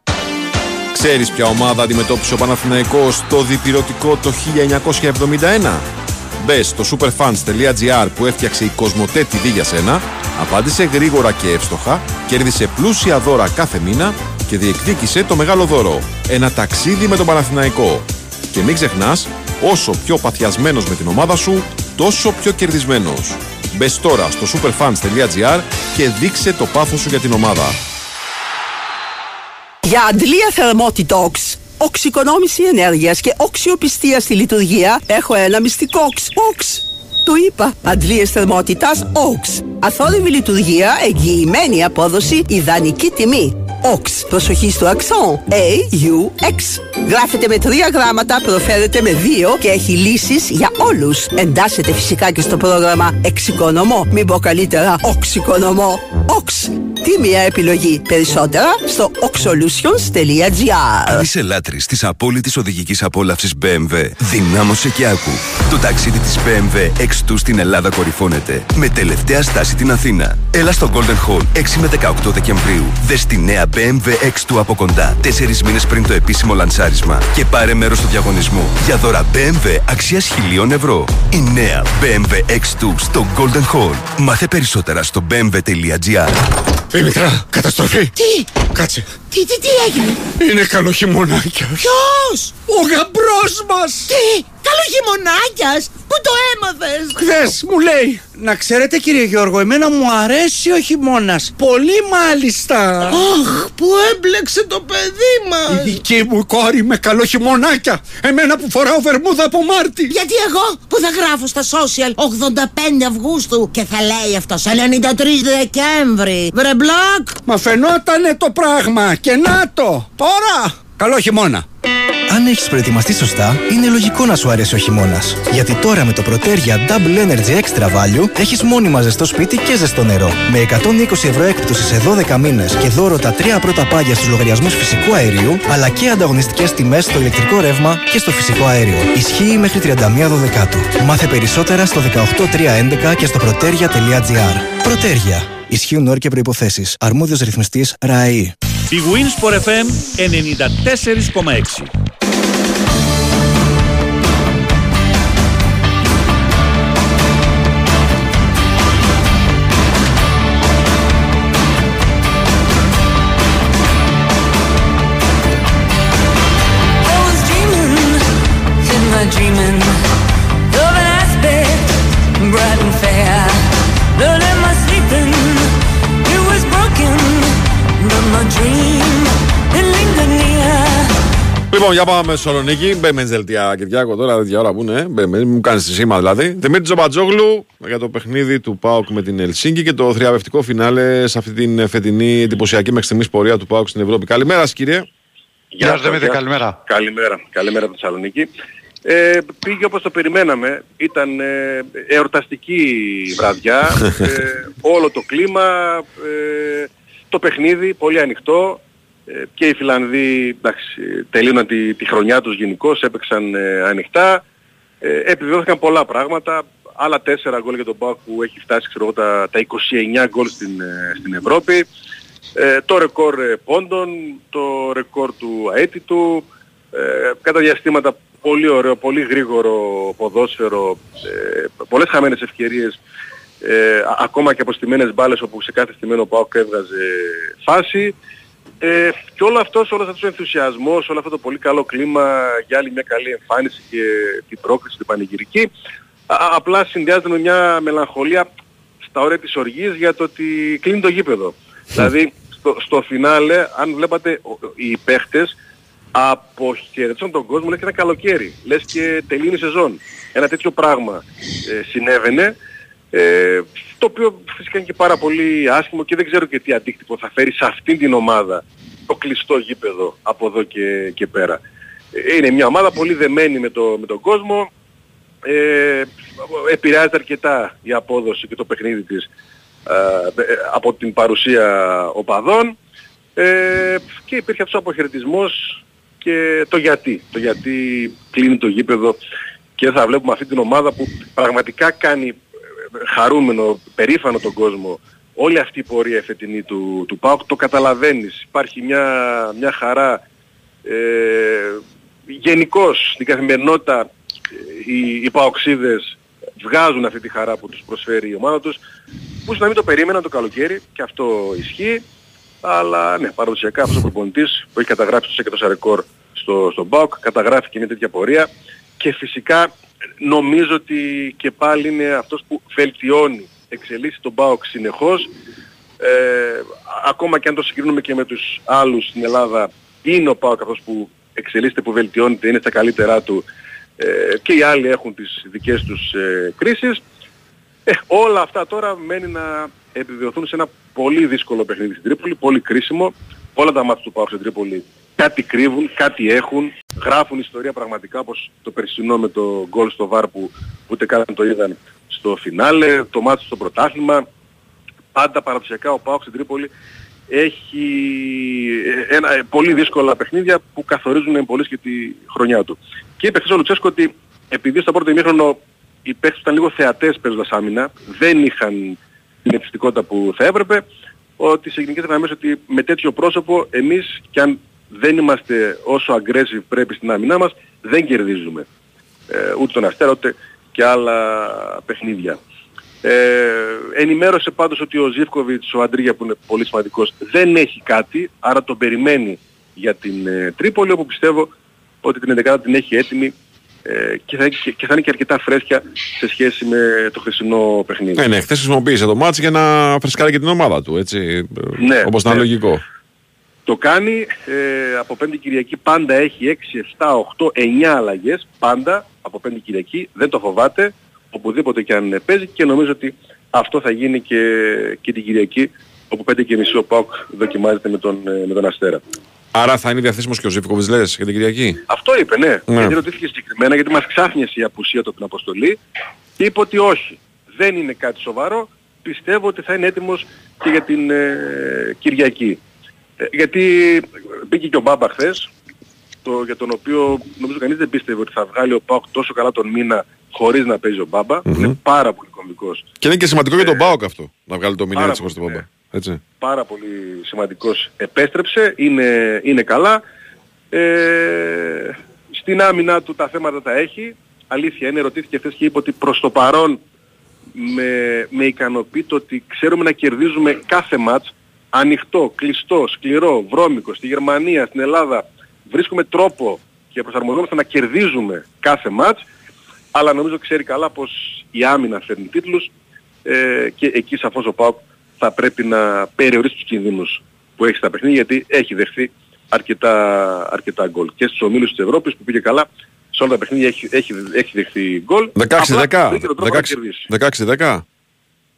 Ξέρεις ποια ομάδα αντιμετώπισε ο Παναθηναϊκός το διπυρωτικό το 1971? Μπες στο superfans.gr που έφτιαξε η Κοσμοτέ TV για σένα, απάντησε γρήγορα και εύστοχα, κέρδισε πλούσια δώρα κάθε μήνα και διεκδίκησε το μεγάλο δώρο. Ένα ταξίδι με τον Παναθηναϊκό. Και μην ξεχνάς, όσο πιο παθιασμένος με την ομάδα σου, τόσο πιο κερδισμένος. Μπες τώρα στο superfans.gr και δείξε το πάθος σου για την ομάδα. Για αντλία θερμότητοξ, οξυκονόμηση ενέργειας και οξιοπιστία στη λειτουργία έχω ένα μυστικό οξ. Οξ. Το είπα. Αντλίες θερμότητας οξ. Αθόρυβη λειτουργία, εγγυημένη απόδοση, ιδανική τιμή. Οξ. Προσοχή στο αξόν. A-U-X. Γράφεται με τρία γράμματα, προφέρεται με δύο και έχει λύσεις για όλους. Εντάσσεται φυσικά και στο πρόγραμμα Εξοικονομώ. Μην πω καλύτερα Οξοικονομώ. Οξ. Τι μια επιλογή. Περισσότερα στο oxolutions.gr Αν είσαι λάτρης της απόλυτης οδηγικής απόλαυσης BMW, δυνάμωσε και άκου. Το ταξίδι της BMW X2 στην Ελλάδα κορυφώνεται. Με τελευταία στάση την Αθήνα. Έλα στο Golden Hall 6 με 18 Δεκεμβρίου. Δες τη νέα BMW X2 από κοντά. Τέσσερις μήνες πριν το επίσημο λανσάρισμα. Και πάρε μέρος στο διαγωνισμό. Για δώρα BMW αξίας χιλίων ευρώ. Η νέα BMW X2 στο Golden Hall. Μάθε περισσότερα στο bmw.gr. Δήμητρα, καταστροφή. Τι, Κάτσε. Τι, τι, τι έγινε; Είναι καλό χειμωνάκια. Ποιος, Ο γαμπρός μας. τι, καλό χειμωνάκιας, πού το έμαθες; Χθες μου λέει. Να ξέρετε κύριε Γιώργο, εμένα μου αρέσει ο χειμώνας. Πολύ μάλιστα. Αχ, που έμπλεξε το παιδί μας. Η δική μου κόρη με καλό χειμωνάκια. Εμένα που φοράω βερμούδα από Μάρτι. Γιατί εγώ; Που θα γράφω στα social 85 Αυγούστου και θα λέει αυτός 93 Δεκέμβρη. Βρε μπλοκ. Μα φαινότανε το πράγμα και να το. Τώρα. Καλό χειμώνα. Αν έχεις προετοιμαστεί σωστά, είναι λογικό να σου αρέσει ο χειμώνας. Γιατί τώρα με το Protergia Double Energy Extra Value έχεις μόνιμα ζεστό σπίτι και ζεστό νερό. Με 120 ευρώ έκπτωση σε 12 μήνες και δώρο τα τρία πρώτα πάγια στους λογαριασμούς φυσικού αερίου, αλλά και ανταγωνιστικές τιμές στο ηλεκτρικό ρεύμα και στο φυσικό αέριο. Ισχύει μέχρι 31 Δεκάτου. Μάθε περισσότερα στο 18311 και στο protergia.gr. Protergia. Ισχύουν όροι και προϋποθέσεις. Αρμόδιος ρυθμιστής ΡΑΕΗ. Η Winsport FM 94,6. Λοιπόν, για πάμε Θεσσαλονίκη. Μπέμε δελτία Κυριάκο τώρα, τέτοια ώρα που είναι. Μπέμε, μου κάνεις τη σήμα δηλαδή. Δημήτρη Τζομπατζόγλου για το παιχνίδι του Πάουκ με την Ελσίνκη και το θριαβευτικό φινάλε σε αυτή την φετινή εντυπωσιακή μέχρι στιγμής πορεία του Πάουκ στην Ευρώπη. Καλημέρας σας, κύριε. Γεια σας Δημήτρη, γεια σας. καλημέρα. Καλημέρα. Καλημέρα από τη Θεσσαλονίκη. Ε, πήγε όπως το περιμέναμε. Ήταν ε, εορταστική βραδιά. ε, όλο το κλίμα, ε, το παιχνίδι, πολύ ανοιχτό. Ε, και οι Φιλανδοί εντάξει, τελείωναν τη, τη χρονιά τους γενικώς, έπαιξαν ε, ανοιχτά. Ε, επιβεβαιώθηκαν πολλά πράγματα. Άλλα τέσσερα γκολ για τον Πάουκ που έχει φτάσει ξέρω, εγώ, τα, τα 29 γκολ στην, ε, στην Ευρώπη. Ε, το ρεκόρ ε, πόντων, το ρεκόρ του αίτητου, ε, κατά διαστήματα πολύ ωραίο, πολύ γρήγορο ποδόσφαιρο, ε, πολλές χαμένες ευκαιρίες, ε, α- ακόμα και αποστημένες μπάλες όπου σε κάθε στημένο ΠΑΟΚ έβγαζε φάση. Ε, και όλο αυτός, όλος αυτός ο ενθουσιασμός, όλο αυτό το πολύ καλό κλίμα για άλλη μια καλή εμφάνιση και την πρόκληση, την πανηγυρική, α- απλά συνδυάζεται με μια μελαγχολία στα όρια της οργής για το ότι κλείνει το γήπεδο. δηλαδή στο, στο φινάλε, αν βλέπατε ο- οι παίχτες αποχαιρετήσαν τον κόσμο λες και ένα καλοκαίρι. Λες και τελείωνε η σεζόν. Ένα τέτοιο πράγμα ε, συνέβαινε. Ε, το οποίο φυσικά είναι και πάρα πολύ άσχημο και δεν ξέρω και τι αντίκτυπο θα φέρει σε αυτήν την ομάδα το κλειστό γήπεδο από εδώ και, και πέρα. Ε, Είναι μια ομάδα πολύ δεμένη με, το, με τον κόσμο. Ε, επηρεάζεται αρκετά η απόδοση και το παιχνίδι της ε, από την παρουσία οπαδών ε, και υπήρχε αυτός ο αποχαιρετισμός και το γιατί. Το γιατί κλείνει το γήπεδο και θα βλέπουμε αυτή την ομάδα που πραγματικά κάνει ε, χαρούμενο, περήφανο τον κόσμο όλη αυτή η πορεία φετινή του, του ΠΑΟΚ το καταλαβαίνεις. Υπάρχει μια, μια χαρά ε, γενικώς στην καθημερινότητα ε, οι, οι ΠΑΟΚΣίδες βγάζουν αυτή τη χαρά που τους προσφέρει η ομάδα τους που να μην το περίμεναν το καλοκαίρι και αυτό ισχύει αλλά ναι, παραδοσιακά αυτός ο προπονητής που έχει καταγράψει το και το ρεκόρ στο, στο ΠΑΟΚ καταγράφει και μια τέτοια πορεία και φυσικά νομίζω ότι και πάλι είναι αυτός που βελτιώνει, εξελίσσει τον ΠΑΟΚ συνεχώς ε, ακόμα και αν το συγκρίνουμε και με τους άλλους στην Ελλάδα είναι ο ΠΑΟΚ αυτός που εξελίσσεται, που βελτιώνεται, είναι στα καλύτερά του ε, και οι άλλοι έχουν τις δικές τους ε, κρίσεις. Ε, όλα αυτά τώρα μένει να επιβεβαιωθούν σε ένα πολύ δύσκολο παιχνίδι στην Τρίπολη, πολύ κρίσιμο. Όλα τα μάτια του ΠΑΟΚ στην Τρίπολη κάτι κρύβουν, κάτι έχουν, γράφουν ιστορία πραγματικά όπως το περσινό με το γκολ στο ΒΑΡ που ούτε καν το είδαν στο φινάλε, το μάτι στο πρωτάθλημα. Πάντα παραδοσιακά ο ΠΑΟΚ στην Τρίπολη έχει ε, ένα, ε, πολύ δύσκολα παιχνίδια που καθορίζουν πολύ και τη χρονιά του. Και είπε χθες ο Λουτσέσκο ότι επειδή στο πρώτο ημίχρονο οι παίκτες ήταν λίγο θεατές παίζοντας άμυνα, δεν είχαν την επιστικότητα που θα έπρεπε, ότι σε γενικές γραμμές ότι με τέτοιο πρόσωπο εμείς κι αν δεν είμαστε όσο aggressive πρέπει στην άμυνά μας, δεν κερδίζουμε. Ε, ούτε τον Αστέρα ούτε και άλλα παιχνίδια. Ε, ενημέρωσε πάντως ότι ο Ζίβκοβιτς, ο Αντρίγια που είναι πολύ σημαντικός, δεν έχει κάτι, άρα τον περιμένει για την ε, Τρίπολη, όπου πιστεύω ότι την 11 την έχει έτοιμη ε, και, θα, και, και θα είναι και αρκετά φρέσκια σε σχέση με το χθεσινό παιχνίδι. Ναι, ναι, χθες χρησιμοποίησε το ματς για να φρεσκάρει και την ομάδα του, έτσι. Ναι, Όπως ήταν ναι. λογικό. Το κάνει ε, από Πέμπτη Κυριακή πάντα έχει 6, 7, 8, 9 αλλαγές πάντα από Πέμπτη Κυριακή δεν το φοβάται οπουδήποτε και αν παίζει και νομίζω ότι αυτό θα γίνει και, και την Κυριακή όπου πέντε και μισή ο ΠΑΟΚ δοκιμάζεται με τον, ε, με τον Αστέρα. Άρα θα είναι διαθέσιμος και ο Ζήφκοβιτς λες για την Κυριακή; Αυτό είπε, ναι. Ναι. Γιατί ρωτήθηκε συγκεκριμένα, γιατί μας ξάφνιασε η απουσία του από την αποστολή και είπε ότι όχι. Δεν είναι κάτι σοβαρό. Πιστεύω ότι θα είναι έτοιμος και για την ε, Κυριακή. Ε, γιατί μπήκε και ο Μπάμπα χθες, το, για τον οποίο νομίζω κανείς δεν πίστευε ότι θα βγάλει ο Πάοκ τόσο καλά τον μήνα χωρίς να παίζει ο μπαμπα Είναι πάρα πολύ κομβικός. Και είναι και σημαντικό για τον Πάοκ αυτό, να βγάλει το μήνυμα πάρα έτσι χωρίς τον πολύ, Πάοκ. Έτσι. πάρα πολύ σημαντικός επέστρεψε, είναι, είναι καλά. Ε, στην άμυνα του τα θέματα τα έχει. Αλήθεια είναι, ρωτήθηκε χθες και είπε ότι προς το παρόν με, με ικανοποιεί το ότι ξέρουμε να κερδίζουμε κάθε μάτς ανοιχτό, κλειστό, σκληρό, βρώμικο, στη Γερμανία, στην Ελλάδα. Βρίσκουμε τρόπο και προσαρμοζόμαστε να κερδίζουμε κάθε μάτς αλλά νομίζω ξέρει καλά πως η άμυνα φέρνει τίτλους ε, και εκεί σαφώς ο ΠΑΟΚ θα πρέπει να περιορίσει τους κινδύνους που έχει στα παιχνίδια γιατί έχει δεχθεί αρκετά, αρκετά γκολ. Και στους ομίλους της Ευρώπης που πήγε καλά σε όλα τα παιχνίδια έχει, έχει, έχει δεχθεί γκολ. 16-10. Απλά βρήκε τον τρόπο να κερδίσει. 16-10.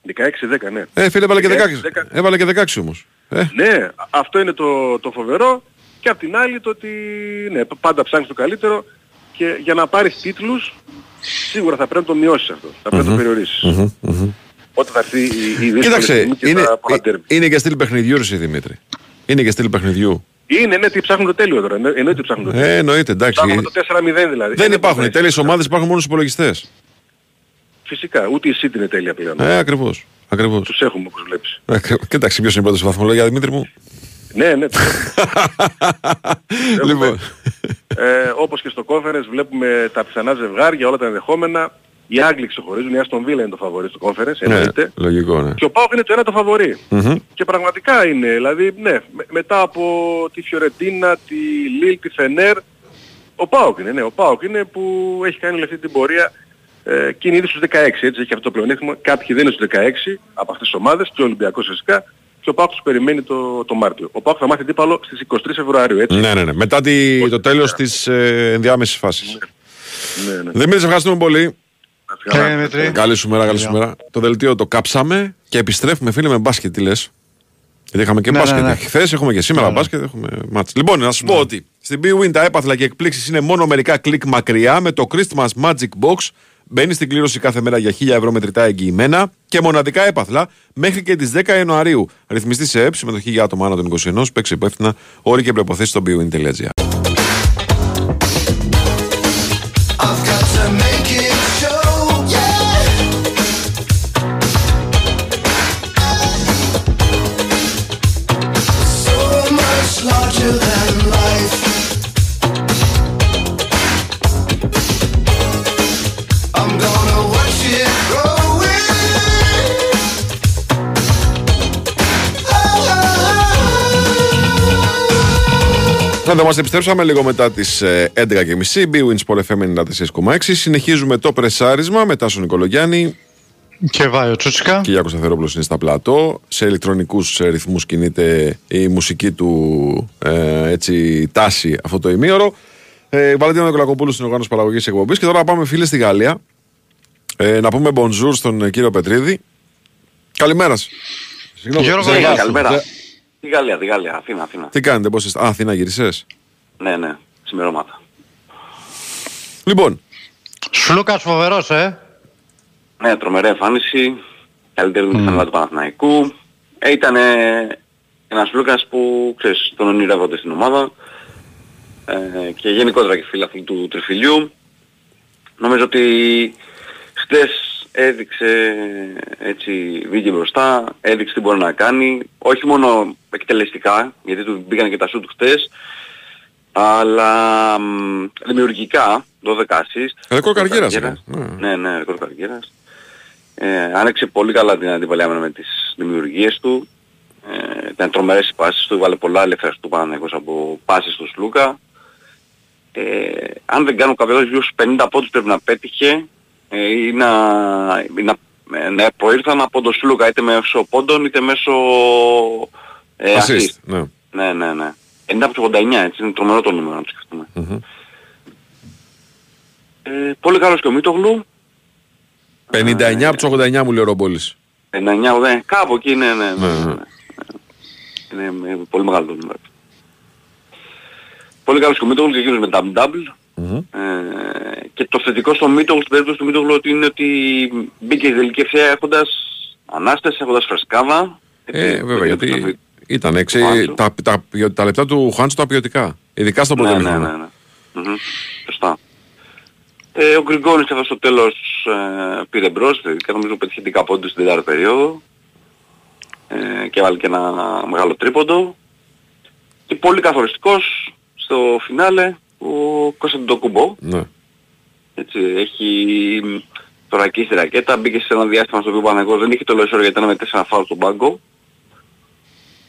16-10 ναι. Ε, φίλε, έβαλε και 16, 16. Έβαλε και 16 όμως. Ε, Ναι, αυτό είναι το, το φοβερό και απ' την άλλη το ότι ναι, πάντα ψάχνεις το καλύτερο και για να πάρεις τίτλους σίγουρα θα πρέπει να το μειώσεις αυτό. Θα πρέπει να το περιορίσεις. μμμ, μμμ. Όταν θα έρθει η, η δύσκολη Κοίταξε, στιγμή και είναι, τα πολλά ντέρμπι. είναι και στυλ παιχνιδιού, ρε εσύ, Δημήτρη. Είναι και στυλ παιχνιδιού. Είναι, ναι, τι ψάχνουν το τέλειο τώρα. Εννο- Εννοείται ψάχνουν το τέλειο. Ε, εννοείται, εντάξει. Ψάχνουμε το 4-0 δηλαδή. Δεν Ε, υπάρχουν. Οι μπορεί. τέλειες ομάδες υπάρχουν μόνος στους υπολογιστές. Φυσικά, ούτε η City είναι τέλεια πλέον. Ε, ακριβώς. Ακριβώς. Τους έχουμε όπως βλέπεις. Ε, ακρι- Κοίταξε ποιος είναι πρώτος στη βαθμολογία, Δημήτρη μου. Ναι, ναι. τους έχουμε. Λοιπόν. ε, όπως και στο conference βλέπουμε τα πιθανά ζευγάρια, όλα τα ενδεχόμενα. Οι Άγγλοι ξεχωρίζουν, η Aston Villa είναι το φαβορή στο conference, Ναι, εννοείται. λογικό, ναι. Και ο Πάοκ είναι το ένα το φαβορή. Μμμ. Και πραγματικά είναι, δηλαδή, ναι, με- μετά από τη Φιωρεντίνα, τη Λίλ, τη Φενέρ, ο Πάοκ είναι, ναι, ο Πάοκ είναι που έχει κάνει όλη αυτή την πορεία ε, και είναι ήδη στους 16, έτσι, έχει αυτό το πλεονέκτημα. Κάποιοι δεν είναι στους 16 από αυτές τις ομάδες, και ο Ολυμπιακός φυσικά, και ο Πάοκ τους περιμένει το, το Μάρτιο. Ο Πάοκ θα μάθει αντίπαλο στις 23 Φεβρουαρίου, έτσι. Ναι, ναι, ναι. Μετά τη, το τέλος της ε, ενδιάμεσης φάσης. Ναι, ναι. Δημήτρη, σε ευχαριστούμε πολύ. Καλά, Δημήτρη. Καλή σου μέρα, καλή σου μέρα. Το δελτίο το κάψαμε και επιστρέφουμε, φίλε, με μπάσκετ. Τι λες; Γιατί είχαμε και Ναι, μπάσκετ. ναι, ναι. Χθες έχουμε και σήμερα Ναι, ναι. μπάσκετ. Έχουμε μάτς. Λοιπόν, να σου πω ότι στην BWIN τα έπαθλα και εκπλήξεις είναι μόνο μερικά κλικ μακριά με το Christmas Magic Box. Μπαίνει στην κλήρωση κάθε μέρα για 1000 ευρώ μετρητά εγγυημένα και μοναδικά έπαθλα μέχρι και τις 10 Ιανουαρίου. Ρυθμιστή σε ΕΠ, συμμετοχή για άτομα άνω των 21, παίξει υπεύθυνα, όροι και προποθέσει στο bwin.gr. Να μας επιστρέψαμε λίγο μετά τις 11.30. BWIN Sport FM 94,6. Συνεχίζουμε το πρεσάρισμα μετά στον Νικολογιάννη. Και Βάιο Τσούτσικα. Και Γιάκος Σταθερόπουλο είναι στα πλατό. Σε ηλεκτρονικούς ρυθμούς κινείται η μουσική του ε, έτσι, τάση αυτό το ημίωρο. Ε, Βαλεντίνο Νικολακοπούλου στην οργάνωση παραγωγής εκπομπής. Και τώρα πάμε φίλε στη Γαλλία. Ε, να πούμε bonjour στον ε, κύριο Πετρίδη. Καλημέρας σα. Γιώργο, Ζεγάς. καλημέρα. Ζε- Τη Γαλλία, τη Γαλλία, Αθήνα, Αθήνα. Τι κάνετε, πώς είστε; Α, Αθήνα γυρισέ. Ναι, ναι, σημερώματα. Λοιπόν. Σλούκας φοβερός, ε. Ναι, τρομερή εμφάνιση, καλύτερη mm. mm. του Παναθηναϊκού. Ε, ήταν ένας Λούκας που, ξέρεις, τον ονειρεύονται στην ομάδα ε, και γενικότερα και φίλαθλοι του τριφυλιού. Νομίζω ότι χτες έδειξε έτσι βγήκε μπροστά, έδειξε τι μπορεί να κάνει, όχι μόνο εκτελεστικά, γιατί του μπήκαν και τα σούτ χτες, αλλά μ, δημιουργικά, 12 assist. Ρεκόρ καριέρας, καριέρας. ε. Ναι. Ναι, ναι, ρεκόρ καριέρας. Ε, άνοιξε πολύ καλά την αντιπαλία με τις δημιουργίες του. Ε, ήταν τρομερές οι πάσεις του, βάλε πολλά ελεύθερα του Παναθηναϊκός από πάσεις του Σλούκα. Ε, αν δεν κάνω κάποιο λάθος, 50 πόντους πρέπει να πέτυχε ε, ή να, ή να, ε, να προήλθαν από τον Σλούκα είτε μέσω πόντων είτε μέσω ε, Assist, assist. ναι. Ναι, ναι, ναι. 90 από τους 89, έτσι είναι τρομερό το νούμερο να το σκεφτούμε. Ε, πολύ καλός και ο Μίτογλου. 59 από τους 89 μου λέει ο Ρομπόλης. 99, ναι, κάπου εκεί είναι, ναι, ναι, Ναι, ναι. ναι. Είναι ε, πολύ μεγάλο το νούμερο. πολύ καλός και ο Μίτογλου και εκείνος με double-double. Ε, και το θετικό στο Μίτογλου, στην περίπτωση του Μίτογλου ότι είναι ότι μπήκε η τελική ευθεία έχοντας ανάσταση, έχοντας φρεσκάδα. Ε, βέβαια, γιατί ήταν έξι, τα, τα, τα, τα λεπτά του Χάντσο τα ποιοτικά. Ειδικά στο πρώτο Ναι, ναι, μήχρονο. ναι, ναι. Μμμ, Σωστά. Ε, ο Γκριγκόνης εδώ στο τέλος ε, πήρε μπρος, και νομίζω πέτυχε 10 πόντους στην τέταρτη περίοδο ε, και βάλει και ένα μεγάλο τρίποντο. Και πολύ καθοριστικός στο φινάλε ο Κωνσταντινοκούμπο. Ναι. Έτσι, έχει θωρακίσει τη ρακέτα, μπήκε σε ένα διάστημα στο οποίο ο Παναγός δεν είχε το λεσόρο γιατί ήταν με 4 φάουλ στον πάγκο.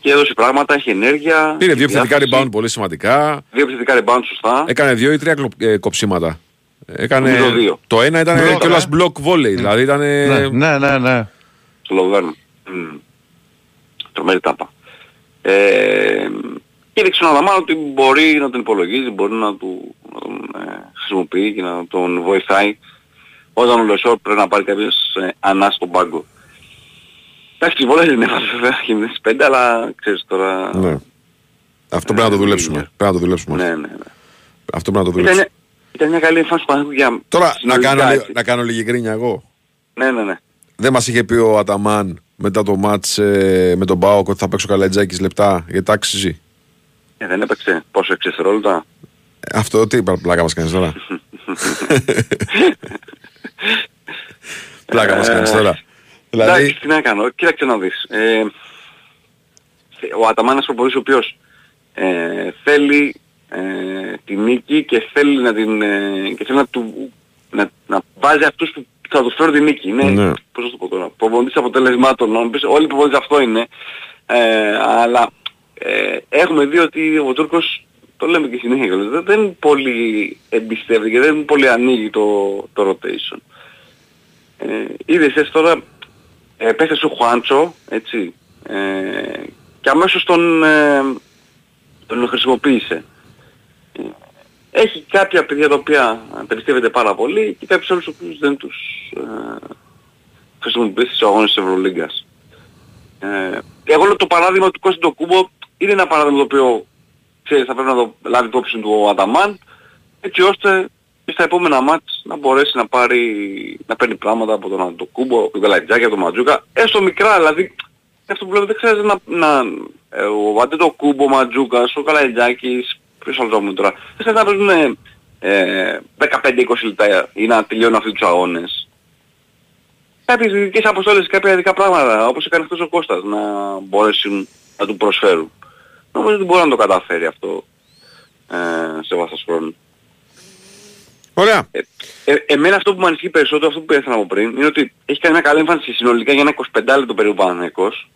Και έδωσε πράγματα, έχει ενέργεια. Πήρε δύο έχει επιθετικά διάθεση. rebound πολύ σημαντικά. Δύο επιθετικά rebound σωστά. Έκανε δύο ή τρία κλο- ε, κοψίματα. Έκανε... Νομίζω δύο. Το ένα ήταν Μπλοκ, κιόλας ε. block volley. Δηλαδή ήταν... Ναι, ναι, ναι. στο Λοβέρνο. Μμ. Τρομερή τάπα. Ε, και έδειξε ο Αδαμάν ότι μπορεί να τον υπολογίζει, μπορεί να, του, να τον ε, χρησιμοποιεί και να τον βοηθάει όταν ο Λεσόρ πρέπει να πάρει κάποιος ε, ανά στον πάγκο. Εντάξει, πολλές δεν έβαλε βέβαια και με τις πέντε, αλλά ξέρεις τώρα... Ναι. Αυτό πρέπει να το δουλέψουμε. Πρέπει να το δουλέψουμε. Ναι, ναι, ναι. Αυτό πρέπει να το Ήταν, δουλέψουμε. μια- ήταν μια καλή εμφάνιση του Παναγιώτου για... Τώρα να συνολικά, κάνω, λι- έτσι. να κάνω λίγη γκρίνια εγώ. Ναι, ναι, ναι. Δεν μας είχε πει ο Αταμάν μετά το μάτς ε, με τον Πάοκ ότι θα παίξω καλατζάκης λεπτά γιατί άξιζε. Ε, δεν έπαιξε πόσο εξεστερόλεπτα. Ε, Αυτό τι είπα, πλάκα μας κάνεις τώρα. πλάκα μας κάνεις τώρα. Δηλαδή... Δηλαδή, Εντάξει, τι να κάνω. Κοίταξε να δεις. Ε, ο Αταμάνας προπονητής ο οποίος ε, θέλει ε, τη νίκη και θέλει να την ε, και θέλει να, του, να, να βάζει αυτούς που θα τους φέρουν τη νίκη. Είναι, Ναι. πώς να το πω τώρα, προπονητής αποτελεσμάτων. Να μου πεις, όλοι οι προπονητές αυτό είναι. Ε, αλλά ε, έχουμε δει ότι ο Τούρκος το λέμε και συνέχεια κιόλας, δεν, δεν πολύ εμπιστεύεται και δεν πολύ ανοίγει το, το rotation. Ε, είδες εσύ τώρα ε, πέθασε ο Χουάντσο, έτσι, ε, και αμέσως τον, ε, τον χρησιμοποίησε. Ε, Έχει κάποια παιδιά τα οποία περιστεύεται πάρα πολύ και κάποιους άλλους οποίους δεν τους ε, χρησιμοποιήσει στους αγώνες της Ευρωλίγκας. Ε, εγώ λέω το παράδειγμα του Κώστα Κούμπο είναι ένα παράδειγμα το οποίο ξέρεις, θα πρέπει να το λάβει υπόψη του ο Αταμάν έτσι ώστε και στα επόμενα μάτς να μπορέσει να πάρει, να παίρνει πράγματα από τον Αντοκούμπο, από τον Καλατζάκη, από τον Ματζούκα, έστω μικρά δηλαδή. Αυτό που λέω δεν χρειάζεται να, να ε, ο Αντετοκούμπο, ο Ματζούκας, ο Καλατζάκης, ποιος άλλος θα πούμε τώρα, δεν χρειάζεται να παίζουν ε, 15-20 λεπτά ή να τελειώνουν αυτοί τους αγώνες. Κάποιες ειδικές αποστόλες, κάποια ειδικά πράγματα, όπως έκανε αυτός ο Κώστας, να μπορέσουν να του προσφέρουν. Νομίζω ότι μπορεί να το καταφέρει αυτό ε, σε βάθος χρόνου. Ωραία. Ε, ε, εμένα αυτό που με ανησυχεί περισσότερο, αυτό που ήθελα να πω πριν, είναι ότι έχει κάνει μια καλή εμφάνιση συνολικά για ένα 25 λεπτό περίπου Παναθηναϊκός,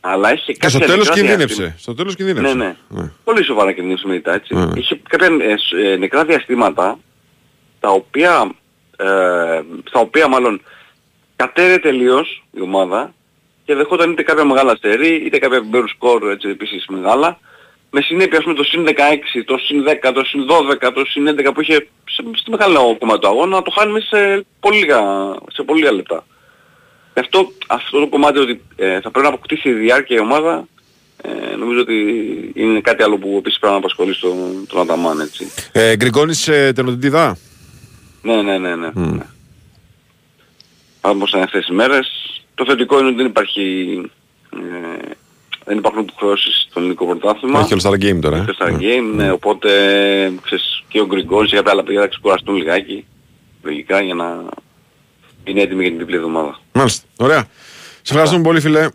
αλλά έχει και κάποια στο τέλος νεκρά κινδύνεψε. διαστήματα- Στο τέλος κινδύνεψε. Ναι, ναι. Πολύ σοβαρά κινδύνευσε μετά, έτσι. Είχε κάποια ε, σ- ε, νεκρά διαστήματα, τα οποία, ε, στα οποία μάλλον κατέρε τελείως η ομάδα και δεχόταν είτε κάποια μεγάλα στερή, είτε κάποια επιπέρου σκορ έτσι, επίσης μεγάλα, με συνέπεια ας πούμε το συν 16, το συν 10, το συν 12, το συν 11 που είχε σε, στο μεγάλο κομμάτι του αγώνα, να το χάνει μέσα σε πολύ λίγα, σε πολύ λίγα λεπτά. Γι' αυτό, αυτό το κομμάτι ότι ε, θα πρέπει να αποκτήσει διάρκεια η ομάδα, ε, νομίζω ότι είναι κάτι άλλο που επίσης πρέπει να απασχολεί στον τον Αταμάν, έτσι. Ε, Γκριγκόνης ε, τελωτητήδα. Ναι, ναι, ναι, ναι. ναι. Πάμε σε αυτές τις μέρες. Το θετικό είναι ότι δεν υπάρχει, ε, δεν υπάρχουν υποχρεώσεις στο ελληνικό πρωτάθλημα. Έχει All-Star Game τώρα. Έχει ε. All-Star Game, ναι, οπότε ξέρεις, και ο Γκριγκόνης και κάποια άλλα παιδιά θα ξεκουραστούν λιγάκι, λογικά, για να είναι έτοιμοι για την διπλή εβδομάδα. Μάλιστα. Ωραία. Σε ευχαριστούμε πολύ φίλε.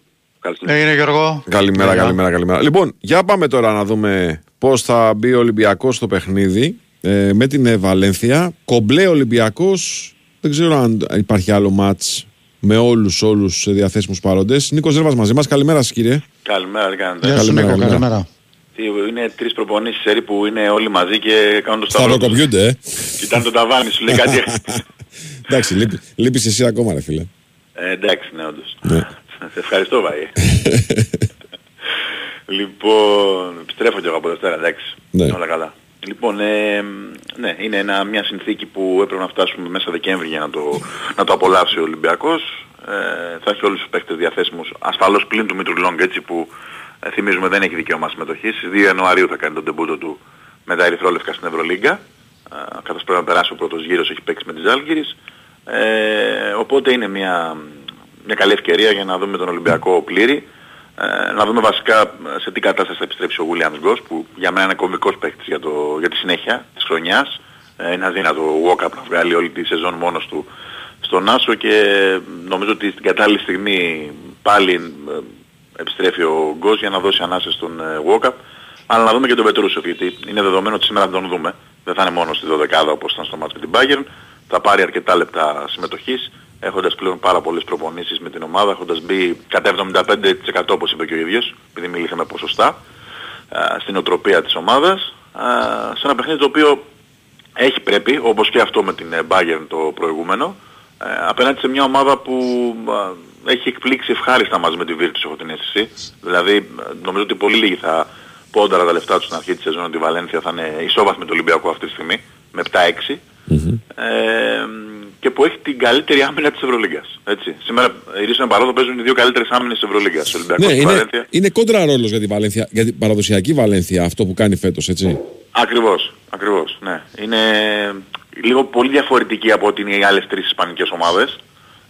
Έγινε Γιώργο. Καλημέρα, Γεια. καλημέρα, καλημέρα. Λοιπόν, για πάμε τώρα να δούμε πώς θα μπει ο Ολυμπιακός στο παιχνίδι ε, με την ε, Βαλένθια. Κομπλέ Ολυμπιακός. Δεν ξέρω αν υπάρχει άλλο μάτς με όλους όλους ε, διαθέσιμους παρόντες. Νίκος Ζέρβας μαζί μας. Καλημέρα σας κύριε. Καλημέρα, τι κάνετε; Γεια σου, Καλημέρα, Νίκο, καλημέρα. καλημέρα. Τι, Είναι τρεις προπονήσεις σερί που είναι όλοι μαζί και κάνουν το σταυρό. τους. Σταυροκοπιούνται, ε. Κοιτάνε το ταβάνι, σου λέει κάτι. Εντάξει, λείπει- λείπεις εσύ ακόμα ρε φίλε. ε, εντάξει, ναι, όντως. Ναι. Σε ευχαριστώ, Βαγί. λοιπόν, επιστρέφω και εγώ από Δευτέρα, εντάξει. Ναι. Όλα καλά. Λοιπόν, ε, ναι, είναι ένα, μια συνθήκη που έπρεπε να φτάσουμε μέσα Δεκέμβρη για να το, να το απολαύσει ο Ολυμπιακός. Ε, θα έχει όλους τους παίκτες διαθέσιμους, ασφαλώς πλην του Μητρουλόγκ, έτσι που ε, θυμίζουμε δεν έχει δικαίωμα συμμετοχής. Στις 2 Ιανουαρίου θα κάνει τον τεμπούτο του με τα ερυθρόλευκα στην Ευρωλίγκα, ε, καθώς πρέπει να περάσει ο πρώτος γύρος, έχει παίξει με τις Ζάλγκυρης. Ε, οπότε είναι μια, μια καλή ευκαιρία για να δούμε τον Ολυμπιακό πλήρη. Ε, να δούμε βασικά σε τι κατάσταση θα επιστρέψει ο Williams Goss που για μένα είναι κομβικός παίκτης για, το, για τη συνέχεια της χρονιάς. Ε, είναι αδύνατο ο Walkup να βγάλει όλη τη σεζόν μόνος του στον Άσο και νομίζω ότι στην κατάλληλη στιγμή πάλι ε, επιστρέφει ο Γκος για να δώσει ανάσες στον ε, Walkup. Αλλά να δούμε και τον Πετρούσεφ γιατί είναι δεδομένο ότι σήμερα θα τον δούμε. Δεν θα είναι μόνος στη 12 όπως ήταν στο μάτς με την Bayern. Θα πάρει αρκετά λεπτά συμμετοχής έχοντας πλέον πάρα πολλές προπονήσεις με την ομάδα, έχοντας μπει κατά 75% όπως είπε και ο ίδιος, επειδή μιλήσαμε ποσοστά, στην οτροπία της ομάδας, σε ένα παιχνίδι το οποίο έχει πρέπει, όπως και αυτό με την ε, Bayern το προηγούμενο, ε, απέναντι σε μια ομάδα που έχει εκπλήξει ευχάριστα μαζί με τη Virtus έχω την αίσθηση. Δηλαδή ε, νομίζω ότι πολύ λίγοι θα πόνταρα τα λεφτά τους στην αρχή της σεζόν ότι η Βαλένθια θα είναι ισόβαθμη με το Ολυμπιακό αυτή τη στιγμή με 7-6. Ε, και που έχει την καλύτερη άμυνα της Ευρωλίγκας. Έτσι. Σήμερα οι Ρίσο Παρόδο παίζουν οι δύο καλύτερες άμυνες της Ευρωλίγκας. Ολυμπιακός Ναι, και είναι, Βαλένθια. είναι κόντρα ρόλος για την, Βαλένθια, για την παραδοσιακή Βαλένθια αυτό που κάνει φέτος, έτσι. Ακριβώς, ακριβώς, ναι. Είναι λίγο πολύ διαφορετική από ότι είναι οι άλλες τρεις ισπανικές ομάδες,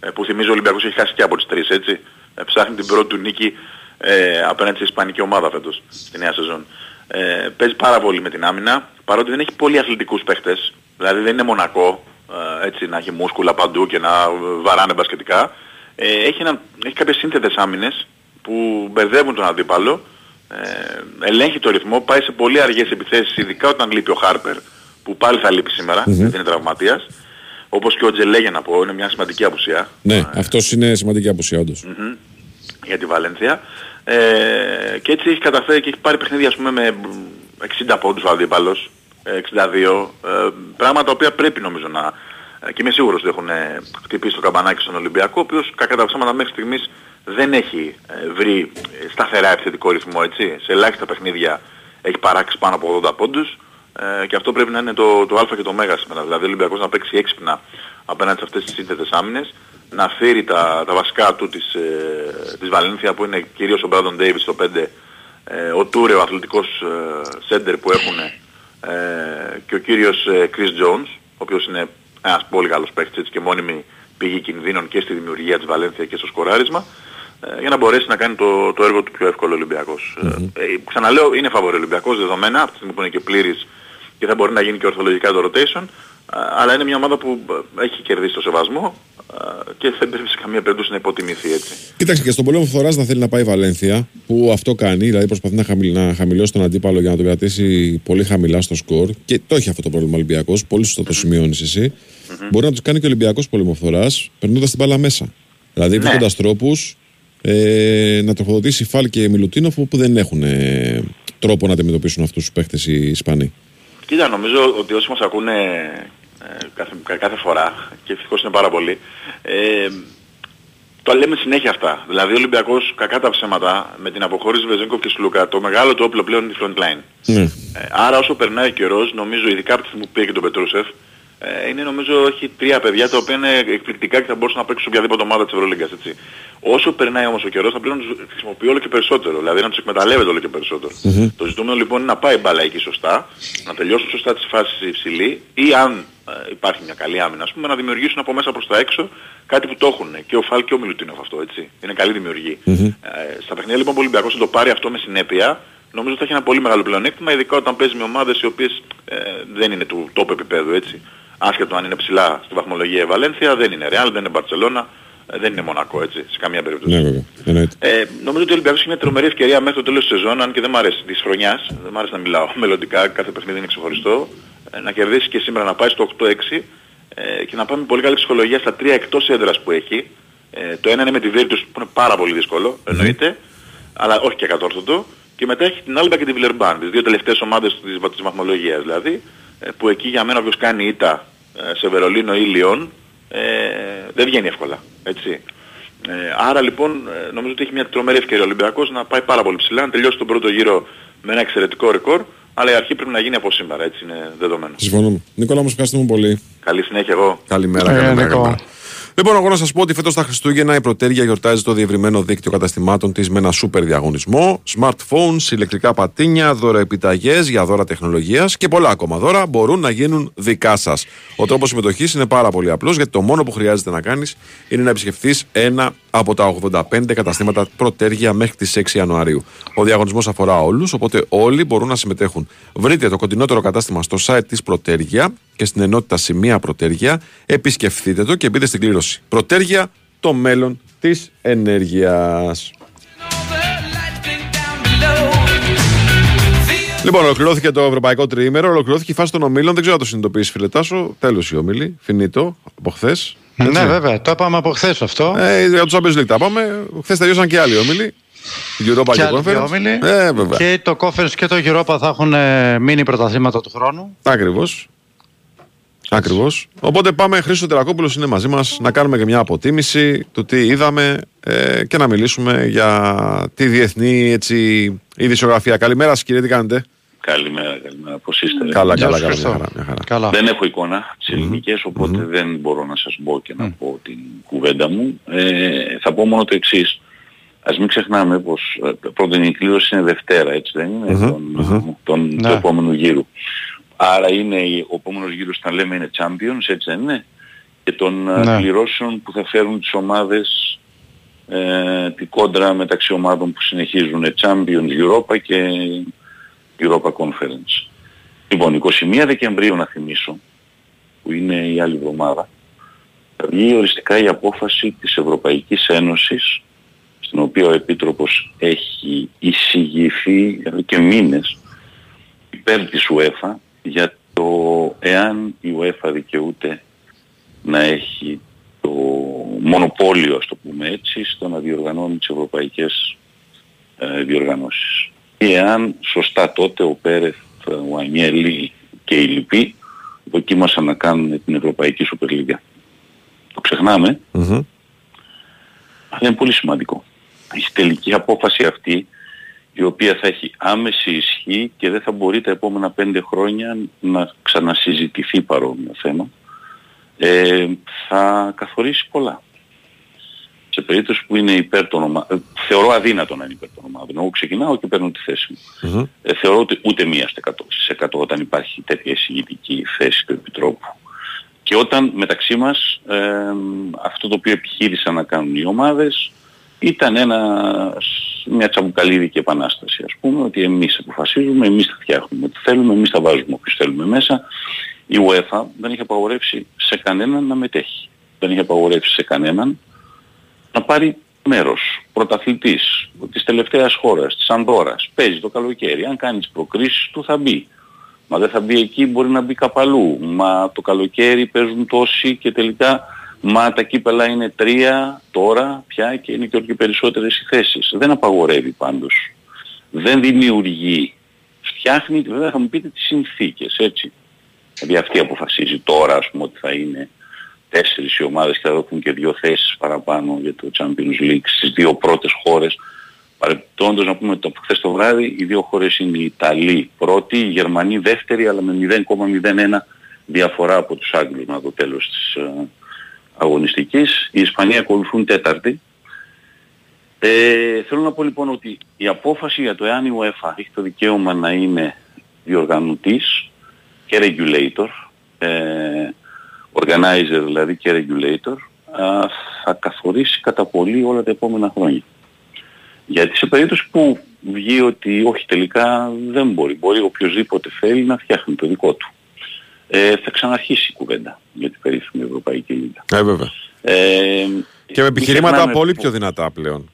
ε, που θυμίζω ο Ολυμπιακός έχει χάσει και από τις τρεις, έτσι. Ε, Ψάχνει την πρώτη του νίκη ε, απέναντι σε ισπανική ομάδα φέτος, στη νέα σεζόν. Ε, παίζει πάρα πολύ με την άμυνα, παρότι δεν έχει πολύ αθλητικούς παίχτες, δηλαδή δεν είναι μονακό, ε, έτσι να έχει μούσκουλα παντού και να βαράνε μπασκετικά. Ε, έχει, ένα, έχει κάποιες σύνθετες άμυνες που μπερδεύουν τον αντίπαλο ε, ελέγχει το ρυθμό, πάει σε πολύ αργές επιθέσεις, ειδικά όταν λείπει ο Χάρπερ, που πάλι θα λείπει σήμερα, Μμμ. γιατί είναι τραυματίας. Όπως και ο Τζελέ για να πω, είναι μια σημαντική απουσία Ναι, αυτός είναι σημαντική απουσία όντως. Μμμ. για τη Βαλένθια. Ε, και έτσι έχει καταφέρει και έχει πάρει παιχνίδια ας πούμε με 60 πόντους ο αντίπαλος, ε, 62, ε, πράγματα τα οποία πρέπει νομίζω να... ε, Και είμαι σίγουρος ότι έχουν ε, χτυπήσει το καμπανάκι στον Ολυμπιακό, ο οποίος κακά τα ψέματα μέχρι στιγμής δεν έχει ε, βρει ε, σταθερά επιθετικό ρυθμό, έτσι. Σε ελάχιστα παιχνίδια έχει παράξει πάνω από 80 πόντους ε, και αυτό πρέπει να είναι το, το α και το μέγα σήμερα. Δηλαδή ο Ολυμπιακός να παίξει έξυπνα απέναντι σε αυτές τις σύνθετες άμυνες, να φέρει τα, τα βασικά του της, ε, της Βαλένθια που είναι κυρίως ο Μπράντον Ντέιβις στο 5, ε, ο Τούρε ο αθλητικός ε, σέντερ που έχουν ε, και ο κύριος ε, Chris Jones, ο οποίος είναι ένας πολύ καλός παίκτης έτσι, και μόνιμη πηγή κινδύνων και στη δημιουργία της Βαλένθια και στο σκοράρισμα ε, για να μπορέσει να κάνει το, το έργο του πιο εύκολο ο Ολυμπιακός. Ε, ε, ξαναλέω, είναι φαβορή ο Ολυμπιακός δεδομένα, από τη στιγμή που είναι και πλήρης και θα μπορεί να γίνει και ορθολογικά το rotation, ε, αλλά είναι μια ομάδα που ε, έχει κερδίσει το σεβασμό ε, και δεν πρέπει σε καμία περίπτωση να υποτιμηθεί έτσι. Κοίταξε και στον πόλεμο φθοράς να θέλει να πάει η Βαλένθια, που αυτό κάνει, δηλαδή προσπαθεί να, χαμηλ, να χαμηλώσει τον αντίπαλο για να τον κρατήσει πολύ χαμηλά στο σκορ και το έχει αυτό το πρόβλημα ο Ολυμπιακός, πολύ σωστά το σημειώνεις εσύ. Μπορεί να τους κάνει και ο Ολυμπιακός πόλεμο φθοράς, περνώντας την μπάλα μέσα. Δηλαδή Ναι. βρίσκοντας τρόπους ε, να τροφοδοτήσει Φάλ και Μιλουτίνοφ που δεν έχουν ε, τρόπο να αντιμετωπίσουν αυτούς τους παίχτες οι Ισπανοί. Κοίτα, νομίζω ότι όσοι μας ακούνε ε, κάθε, κα- κάθε φορά, και ευτυχώς είναι πάρα πολύ, ε, το λέμε συνέχεια αυτά. Δηλαδή ο Ολυμπιακός, κακά τα ψέματα, με την αποχώρηση Βεζέγκοφ και Σλούκα, το μεγάλο του όπλο πλέον είναι η front line. Ναι. Ε, άρα όσο περνάει ο καιρός, νομίζω ειδικά από τη στιγμή που πήγε και τον Πετρούσεφ, ε, είναι νομίζω έχει τρία παιδιά τα οποία είναι εκπληκτικά και θα μπορούσαν να παίξουν σε οποιαδήποτε ομάδα της Ευρωλίγκας, έτσι. Όσο περνάει όμως ο καιρός θα πρέπει να τους χρησιμοποιεί όλο και περισσότερο, δηλαδή να τους εκμεταλλεύεται όλο και περισσότερο. Το ζητούμενο λοιπόν είναι να πάει η μπάλα εκεί σωστά, να τελειώσουν σωστά τις φάσεις υψηλή ή αν ε, υπάρχει μια καλή άμυνα, ας πούμε, να δημιουργήσουν από μέσα προς τα έξω κάτι που το έχουν. Και ο Φάλ και ο Μιλουτίνοφ αυτό, έτσι. Είναι καλή δημιουργή. Ε, στα παιχνίδια λοιπόν που ο Ολυμπιακός θα το πάρει αυτό με συνέπεια, νομίζω ότι θα έχει ένα πολύ μεγάλο πλεονέκτημα, ειδικά όταν παίζει με ομάδες οι οποίες ε, δεν είναι του top επίπεδου, έτσι. Άσχετο αν είναι ψηλά στη βαθμολογία η Βαλένθια, δεν είναι Real, δεν είναι Μπαρτσελώνα, ε, δεν είναι Μονακό, έτσι, σε καμία περίπτωση. Ναι, βέβαια. Εννοείται. Ε, νομίζω ότι ο Ολυμπιακός έχει μια τρομερή ευκαιρία μέχρι το τέλος της σεζόν, αν και δεν μου αρέσει της χρονιάς, δεν μου αρέσει να μιλάω μελλοντικά, κάθε παιχνίδι είναι ξεχωριστό, ε, να κερδίσει και σήμερα να πάει στο 8-6 ε, και να πάει με πολύ καλή ψυχολογία στα τρία εκτός έδρας που έχει. Ε, το ένα είναι με τη Virtus που είναι πάρα πολύ δύσκολο, εννοείται, αλλά όχι και κατόρθωτο. Και μετά έχει την Άλμπα και τη Βιλερμπάν, τις δύο τελευταίες ομάδες της, της βαθμολογίας δηλαδή, ε, που εκεί για μένα όποιος κάνει ήττα ε, σε Βερολίνο ή Λιόν, ε, δεν βγαίνει εύκολα. Έτσι. Ε, άρα λοιπόν ε, νομίζω ότι έχει μια τρομερή ευκαιρία ο Ολυμπιακός να πάει πάρα πολύ ψηλά, να τελειώσει τον πρώτο γύρο με ένα εξαιρετικό ρεκόρ, αλλά η αρχή πρέπει να γίνει από σήμερα, έτσι είναι δεδομένο. Συμφωνούμε. Νικόλα, μας ευχαριστούμε πολύ. Καλή συνέχεια εγώ. Καλημέρα, Ε, καλημέρα. Νικό. καλημέρα. Λοιπόν, εγώ να σας πω ότι φέτος τα Χριστούγεννα η Πρωτέρια γιορτάζει το διευρυμένο δίκτυο καταστημάτων της με ένα σούπερ διαγωνισμό. Smartphones, ηλεκτρικά πατίνια, δωροεπιταγέ για δώρα τεχνολογίας και πολλά ακόμα δώρα μπορούν να γίνουν δικά σας. Ο τρόπος συμμετοχής είναι πάρα πολύ απλός γιατί το μόνο που χρειάζεται να κάνεις είναι να επισκεφθείς ένα από τα 85 καταστήματα Πρωτέρια μέχρι τις 6 Ιανουαρίου. Ο διαγωνισμός αφορά όλους, οπότε όλοι μπορούν να συμμετέχουν. Βρείτε το κοντινότερο κατάστημα στο site της Πρωτέρια και στην ενότητα Σημεία Πρωτέρια. Επισκεφθείτε το και μπείτε στην κλήρωση. Πρωτέρια, το μέλλον της ενέργειας. Λοιπόν, ολοκληρώθηκε το ευρωπαϊκό τριήμερο, ολοκληρώθηκε η φάση των ομίλων. Δεν ξέρω αν το συνειδητοποιήσει, φιλετάσο. Τέλος η ομίλη. Φινίτο από χθες. Ναι, βέβαια, το είπαμε από χθες αυτό. Ε, για τους Champions League τα πάμε. Χθες τελειώσαν και άλλοι όμιλοι. Europa Και και άλλοι δύο Conference. όμιλοι. Ε, βέβαια. Και το Conference και το Europa θα έχουν ε, μείνει πρωταθλήματα του χρόνου. Ακριβώς. Ακριβώς. Οπότε πάμε, Χρήστο Τερακόπουλος είναι μαζί μας να κάνουμε και μια αποτίμηση του τι είδαμε ε, και να μιλήσουμε για τη διεθνή έτσι, ειδησιογραφία. Καλημέρα σας, κύριε, τι κάνετε; Καλημέρα, καλημέρα. Πώς είστε; ρε; Καλά, καλά, καλά. Μια χαρά, μια χαρά. Δεν έχω εικόνα τις ελληνικές, οπότε δεν μπορώ να σας πω και να πω την κουβέντα μου. Ε, θα πω μόνο το εξής. Ας μην ξεχνάμε πως ε, πρώτον η κλήρωση είναι Δευτέρα, έτσι δεν είναι, τον, τον, του Ναι. επόμενου γύρου. Άρα είναι η- ο επόμενος γύρος θα λέμε είναι Champions, έτσι δεν είναι, και των ε, Ναι. κληρώσεων που θα φέρουν τις ομάδες ε, την κόντρα μεταξύ ομάδων που συνεχίζουν Champions Europa και Europa Conference. Λοιπόν, 21 Δεκεμβρίου να θυμίσω, που είναι η άλλη εβδομάδα, θα βγει οριστικά η απόφαση της Ευρωπαϊκής Ένωσης, στην οποία ο Επίτροπος έχει εισηγηθεί εδώ και μήνες υπέρ της UEFA για το εάν η UEFA δικαιούται να έχει το μονοπόλιο, ας το πούμε έτσι, στο να διοργανώνει τις ευρωπαϊκές ε, διοργανώσεις. Ή εάν σωστά τότε ο Πέρεθ, ο Ανιέλη και οι λοιποί δοκίμασαν να κάνουν την Ευρωπαϊκή Σούπερ Λίγκα. Το ξεχνάμε, αλλά είναι πολύ σημαντικό. Η τελική απόφαση αυτή, η οποία θα έχει άμεση ισχύ και δεν θα μπορεί τα επόμενα πέντε χρόνια να ξανασυζητηθεί παρόμοιο θέμα, ε, θα καθορίσει πολλά. Σε περίπτωση που είναι υπέρ των ομάδων, θεωρώ αδύνατο να είναι υπέρ των ομάδων. Εγώ ξεκινάω και παίρνω τη θέση μου. Ε, θεωρώ ότι ούτε μία στις 100, στις 100 όταν υπάρχει τέτοια εισηγητική θέση του Επιτρόπου. Και όταν μεταξύ μας ε, αυτό το οποίο επιχείρησαν να κάνουν οι ομάδες ήταν ένας, μια τσαμπουκαλίδικη επανάσταση ας πούμε ότι εμείς αποφασίζουμε, εμείς θα φτιάχνουμε ό,τι θέλουμε, εμείς θα βάζουμε όποιους θέλουμε μέσα. Η UEFA δεν είχε απαγορεύσει σε κανέναν να μετέχει. Δεν είχε απαγορεύσει σε κανέναν να πάρει μέρος. Πρωταθλητής της τελευταίας χώρας, της Ανδόρας, παίζει το καλοκαίρι. Αν κάνει τις προκρίσεις του θα μπει. Μα δεν θα μπει εκεί, μπορεί να μπει καπαλού. Μα το καλοκαίρι παίζουν τόσοι και τελικά μα τα κύπελα είναι τρία τώρα πια και είναι και όλο και περισσότερες οι θέσεις. Δεν απαγορεύει πάντως. Δεν δημιουργεί. Φτιάχνει, βέβαια θα μου πείτε τις συνθήκες, έτσι. Δηλαδή αυτή αποφασίζει τώρα, ας πούμε, ότι θα είναι τέσσερις οι ομάδες και θα δοθούν και δύο θέσεις παραπάνω για το Champions League στις δύο πρώτες χώρες. Παρεπτόντως να πούμε ότι από χθες το βράδυ οι δύο χώρες είναι η Ιταλή πρώτη, η Γερμανή δεύτερη αλλά με 0,01 διαφορά από τους Άγγλους να το τέλος της ε, αγωνιστικής. Οι Ισπανοί ακολουθούν τέταρτη. Ε, θέλω να πω λοιπόν ότι η απόφαση για το εάν η UEFA έχει το δικαίωμα να είναι διοργανωτής και regulator, ε, organizer δηλαδή και regulator, α, θα καθορίσει κατά πολύ όλα τα επόμενα χρόνια. Γιατί σε περίπτωση που βγει ότι όχι τελικά δεν μπορεί, μπορεί οποιοδήποτε θέλει να φτιάχνει το δικό του. Ε, θα ξαναρχίσει η κουβέντα για την περίφημη Ευρωπαϊκή Λίγα. Ε, βέβαια. Ε, Και με επιχειρήματα ξεχνάμε πολύ που- πιο δυνατά πλέον.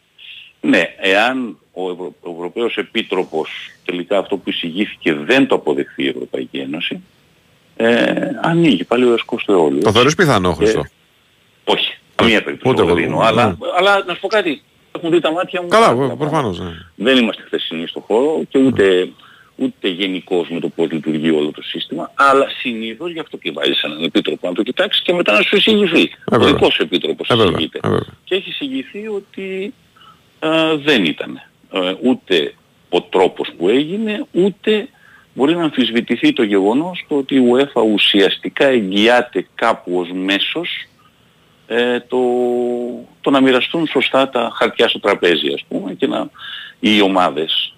ναι, εάν ο, Ευρω... ο Ευρωπαίος Επίτροπος τελικά αυτό που εισηγήθηκε δεν το αποδεχθεί η Ευρωπαϊκή Ένωση, ε, ανοίγει πάλι ο ασκός του αιώλου. Το θεωρείς πιθανό, Χριστό; Ε, όχι, καμία περίπτωση Ούτε δεν το εγώ, δίνω. ναι. Αλλά, αλλά να σου πω κάτι, έχουν δει τα μάτια μου. Καλά, πάρα βε- πολλά προφανώς. ναι. δεν είμαστε χθεσινοί στο χώρο και ούτε, ούτε γενικώς με το πώς λειτουργεί όλο το σύστημα, αλλά συνήθως γι' αυτό και βάζεις έναν επίτροπο να το κοιτάξεις και μετά να σου εισηγηθεί. ο βέβαια. δικός σου επίτροπος Ε, βέβαια, εισηγείται. ε, βέβαια. Και έχει εισηγηθεί ότι α, δεν ήταν ε, ούτε ο τρόπος που έγινε, ούτε μπορεί να αμφισβητηθεί το γεγονός το ότι η UEFA ουσιαστικά εγγυάται κάπου ως μέσος ε, το, το να μοιραστούν σωστά τα χαρτιά στο τραπέζι ας πούμε και να οι ομάδες ε,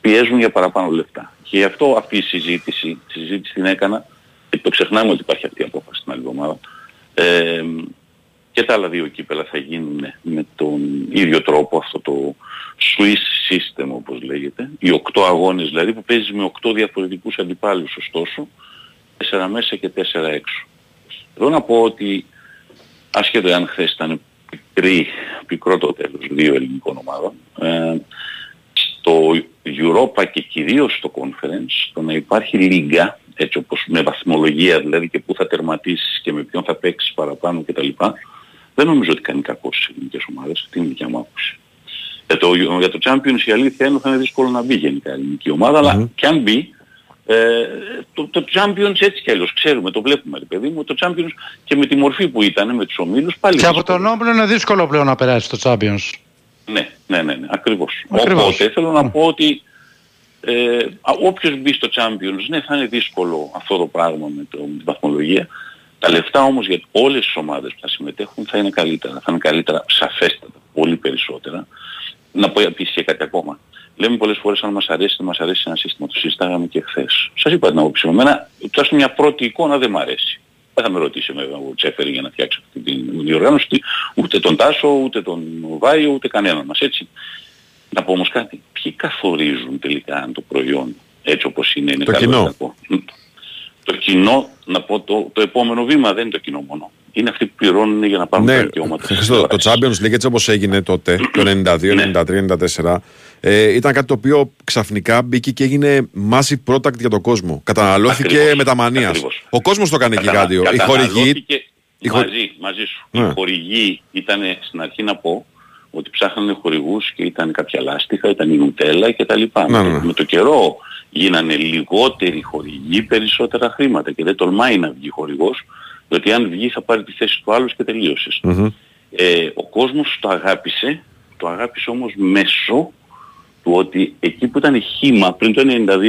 πιέζουν για παραπάνω λεφτά. Και γι' αυτό αυτή η συζήτηση, τη συζήτηση την έκανα, και το ξεχνάμε ότι υπάρχει αυτή η απόφαση στην άλλη εβδομάδα, ε, και τα άλλα δύο κύπελα θα γίνουν με τον ίδιο τρόπο, αυτό το Swiss system όπως λέγεται, οι οκτώ αγώνες δηλαδή που παίζεις με οκτώ διαφορετικούς αντιπάλους ωστόσο, τέσσερα μέσα και τέσσερα έξω. Εδώ να πω ότι ασχέτω αν χθες ήταν πικρή, πικρό το τέλος δύο ελληνικών ομάδων, ε, στο Europa και κυρίως στο Conference, το να υπάρχει λίγα, έτσι όπως με βαθμολογία δηλαδή και πού θα τερματίσεις και με ποιον θα παίξεις παραπάνω κτλ. Δεν νομίζω ότι κάνει κακό στις ελληνικές ομάδες, αυτή είναι η δικιά μου άποψη. Για το, για το Champions η αλήθεια είναι ότι θα είναι δύσκολο να μπει γενικά η ελληνική ομάδα, αλλά και αν μπει, ε, το, το Champions έτσι κι αλλιώς ξέρουμε, το βλέπουμε ρε παιδί μου, το Champions και με τη μορφή που ήταν με τους ομίλους πάλι Και από δύσκολο. τον Όμπλο είναι δύσκολο πλέον να περάσει το Champions. Ναι, ναι, ναι, ναι ακριβώς. Ακριβώς. Οπότε θέλω να πω ότι ε, α, όποιος μπει στο Champions, ναι, θα είναι δύσκολο αυτό το πράγμα με, το, με την βαθμολογία. Τα λεφτά όμως για όλες τις ομάδες που θα συμμετέχουν θα είναι καλύτερα. Θα είναι καλύτερα σαφέστατα, πολύ περισσότερα. Να πω επίσης και κάτι ακόμα. Λέμε πολλές φορές αν μας αρέσει, δεν μας αρέσει ένα σύστημα. Το συζητάγαμε και χθες. Σας είπα την άποψη μου. Εμένα, τουλάχιστον μια πρώτη εικόνα δεν μου αρέσει. Δεν θα με ρωτήσει βέβαια ο Τσέφερη για να φτιάξει αυτή την διοργάνωση, ούτε τον Τάσο, ούτε τον Βάιο, ούτε κανέναν μας. Έτσι. Να πω όμως κάτι. Ποιοι καθορίζουν τελικά αν το προϊόν έτσι όπως είναι, είναι Το καλό ή κοινό. κακό; Μ. Το κοινό, να πω το, το επόμενο βήμα δεν είναι το κοινό μόνο. Είναι αυτοί που πληρώνουν για να πάρουν τα Ναι, δικαιώματα. Χριστό, το Champions League έτσι όπως έγινε τότε, το 92, 93, 94, ε, ήταν κάτι το οποίο ξαφνικά μπήκε και έγινε massive product για τον κόσμο. Καταναλώθηκε Ακριβώς, με τα μανίας. ακριβώς. Ο κόσμος το έκανε Κατανα- γιγάντιο. Οι χορηγοί... καταναλώθηκε οι χο- μαζί, μαζί σου. Ναι. Οι χορηγοί ήταν στην αρχή να πω ότι ψάχνανε χορηγούς και ήταν κάποια λάστιχα, ήταν η νουτέλα και τα λοιπά. Ναι, με, ναι. με το καιρό γίνανε λιγότεροι χορηγοί, περισσότερα χρήματα και δεν τολμάει να βγει χορηγός, διότι αν βγει θα πάρει τη θέση του άλλου και τελείωσες. Μμμ. Ε, ο κόσμος το αγάπησε, το αγάπησε όμως μέσω του ότι εκεί που ήταν χήμα πριν το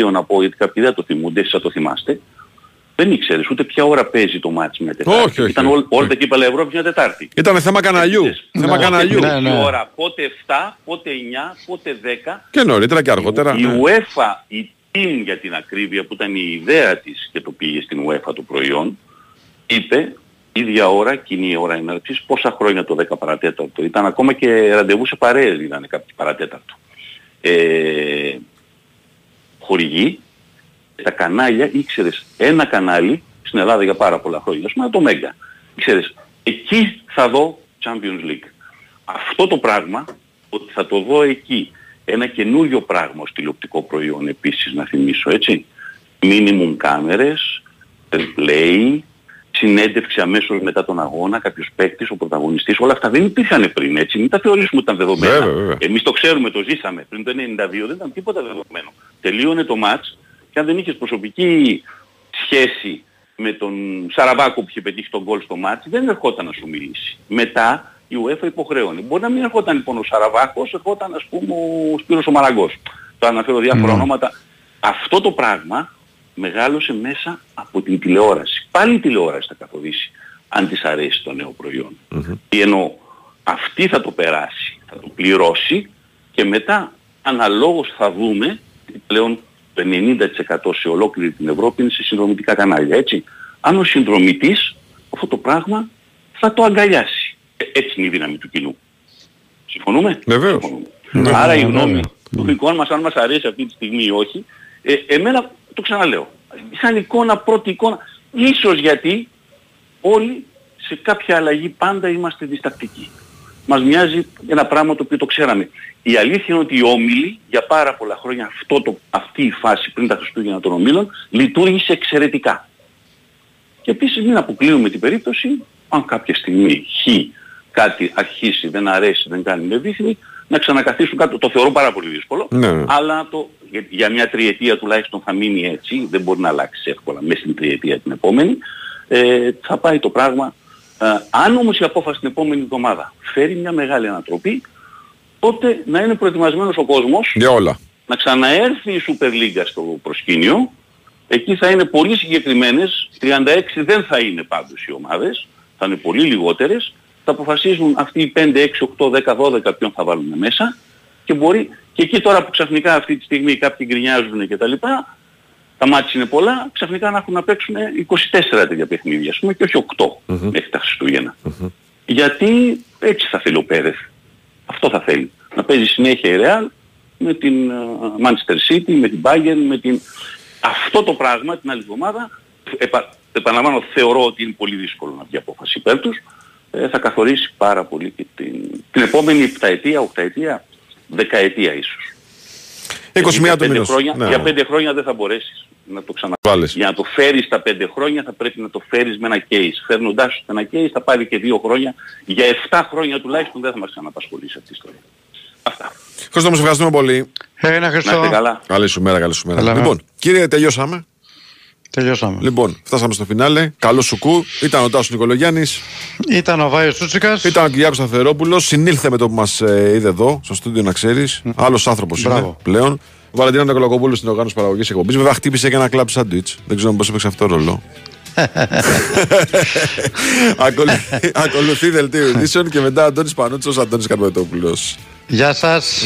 92 να πω γιατί κάποιοι δεν το θυμούνται, εσείς θα το θυμάστε, δεν ήξερες ούτε ποια ώρα παίζει το μάτς μια Τετάρτη. Όχι, όχι, Ήταν όχι. ό- όλα τα κύπελα Ευρώπης μια Τετάρτη. Ήταν θέμα καναλιού. Θέμα Πότε καναλιού. παίζει η ώρα, πότε 7, πότε 9, πότε 10. Και νωρίτερα και αργότερα. Η ναι. UEFA, η team για την ακρίβεια που ήταν η ιδέα της και το πήγε στην UEFA το προϊόν, είπε ίδια ώρα, κοινή ώρα έναρξης, πόσα χρόνια το 10 παρατέταρτο. Ήταν ακόμα και ραντεβού σε παρέες ήταν κάποιοι παρατέταρτο. Ε, χορηγοί, τα κανάλια, ήξερες ένα κανάλι, στην Ελλάδα για πάρα πολλά χρόνια, ας πούμε το Μέγκα. Ήξερες, εκεί θα δω Champions League. Αυτό το πράγμα, ότι θα το δω εκεί, ένα καινούριο πράγμα ως τηλεοπτικό προϊόν επίσης να θυμίσω, έτσι. Minimum κάμερες, replay, συνέντευξη αμέσως μετά τον αγώνα, κάποιος παίκτης, ο πρωταγωνιστής, όλα αυτά δεν υπήρχαν πριν, έτσι. Μην τα θεωρήσουμε ότι ήταν δεδομένα. Βέβαια, βέβαια. Εμείς το ξέρουμε, το ζήσαμε. Πριν το 92 δεν ήταν τίποτα δεδομένο. Τελείωνε το μάτς και αν δεν είχες προσωπική σχέση με τον Σαραβάκο που είχε πετύχει τον γκολ στο μάτς, δεν ερχόταν να σου μιλήσει. Μετά η UEFA υποχρέωνε. Μπορεί να μην ερχόταν λοιπόν ο Σαραβάκος, ερχόταν ας πούμε ο Σπύρος ο Μαραγκός. Θα αναφέρω διάφορα ονόματα. Αυτό το πράγμα μεγάλωσε μέσα από την τηλεόραση. Πάλι η τηλεόραση θα καθοδήσει αν της αρέσει το νέο προϊόν. Τι εννοώ, αυτή θα το περάσει, θα το πληρώσει και μετά αναλόγως θα δούμε ότι πλέον το 90% σε ολόκληρη την Ευρώπη είναι σε συνδρομητικά κανάλια, έτσι. Αν ο συνδρομητής αυτό το πράγμα θα το αγκαλιάσει. Ε, Έτσι είναι η δύναμη του κοινού. Συμφωνούμε; Βεβαίως. Συμφωνούμε. Ναι, Άρα η ναι, γνώμη ναι. του δικών μας, αν μας αρέσει αυτή τη στιγμή ή όχι, ε, εμένα το ξαναλέω. Σαν εικόνα, πρώτη εικόνα, ίσως γιατί όλοι σε κάποια αλλαγή πάντα είμαστε διστακτικοί. Μας μοιάζει ένα πράγμα το οποίο το ξέραμε. Η αλήθεια είναι ότι οι όμιλοι για πάρα πολλά χρόνια αυτό το, αυτή η φάση πριν τα Χριστούγεννα των ομίλων λειτουργήσε εξαιρετικά. Και επίσης μην αποκλείουμε την περίπτωση αν κάποια στιγμή χ κάτι αρχίσει, δεν αρέσει, δεν κάνει με δίθυνη, να ξανακαθίσουν κάτω. Το θεωρώ πάρα πολύ δύσκολο. Ναι. Αλλά το, για, για μια τριετία τουλάχιστον θα μείνει έτσι, δεν μπορεί να αλλάξει εύκολα μέσα στην τριετία την επόμενη. Ε, θα πάει το πράγμα. Ε, αν όμως η απόφαση την επόμενη εβδομάδα φέρει μια μεγάλη ανατροπή, τότε να είναι προετοιμασμένος ο κόσμος Για όλα. να ξαναέρθει η Super League στο προσκήνιο. Εκεί θα είναι πολύ συγκεκριμένες, 36 δεν θα είναι πάντως οι ομάδες, θα είναι πολύ λιγότερες, θα αποφασίζουν αυτοί οι 5, 6, 8, 10, 12 ποιον θα βάλουν μέσα και μπορεί και εκεί τώρα που ξαφνικά αυτή τη στιγμή κάποιοι γκρινιάζουν και τα λοιπά, τα μάτια είναι πολλά, ξαφνικά να έχουν να παίξουν 24 τέτοια παιχνίδια, ας πούμε, και όχι 8 μέχρι τα χριστουγεννα Γιατί έτσι θα θέλει ο Πέρεθ. Αυτό θα θέλει. Να παίζει συνέχεια η Real με την ε, Manchester City, με την Bayern, με την... Αυτό το πράγμα την άλλη εβδομάδα, επα... επαναλαμβάνω, θεωρώ ότι είναι πολύ δύσκολο να βγει απόφαση υπέρ τους, ε, θα καθορίσει πάρα πολύ και την, την επόμενη επταετία, οκταετία, δεκαετία ίσως. 21 Γιατί για του πέντε μηνός. Χρόνια, Ναι. Για πέντε χρόνια δεν θα μπορέσεις να το ξαναβάλεις. Για να το φέρεις τα πέντε χρόνια θα πρέπει να το φέρεις με ένα case. Φέρνοντάς σου ένα case θα πάρει και δύο χρόνια. Για 7 χρόνια τουλάχιστον δεν θα μας ξαναπασχολήσει αυτή η ιστορία. Χρήστο, μας ευχαριστούμε πολύ. Ένα Να είστε καλά. Καλή σου μέρα, καλή σου μέρα. Καλά, ναι. λοιπόν, κύριε, τελειώσαμε. Τελειώσαμε. Λοιπόν, φτάσαμε στο φινάλε. Καλό σου κου. Ήταν ο Τάσος Νικολογιάννης. Ήταν ο Βάιος Τσούτσικας. Ήταν ο Κυριάκος Σταθερόπουλο. Συνήλθε με το που μας είδε εδώ, στο στούντιο να ξέρεις. Άλλος άνθρωπος είναι Μπράβο. πλέον. Ο Βαλεντίνο Νικολακοπούλου στην οργάνωση παραγωγής εκπομπής. Βέβαια, χτύπησε και ένα κλαμπ σάντουιτς. Δεν ξέρω πώς έπαιξε αυτό το ρόλο. Ακολουθεί- Ακολουθεί δελτίο ειδήσεων και μετά Αντώνης Πανούτσος, Αντώνης Καρπετόπουλος. Γεια σας.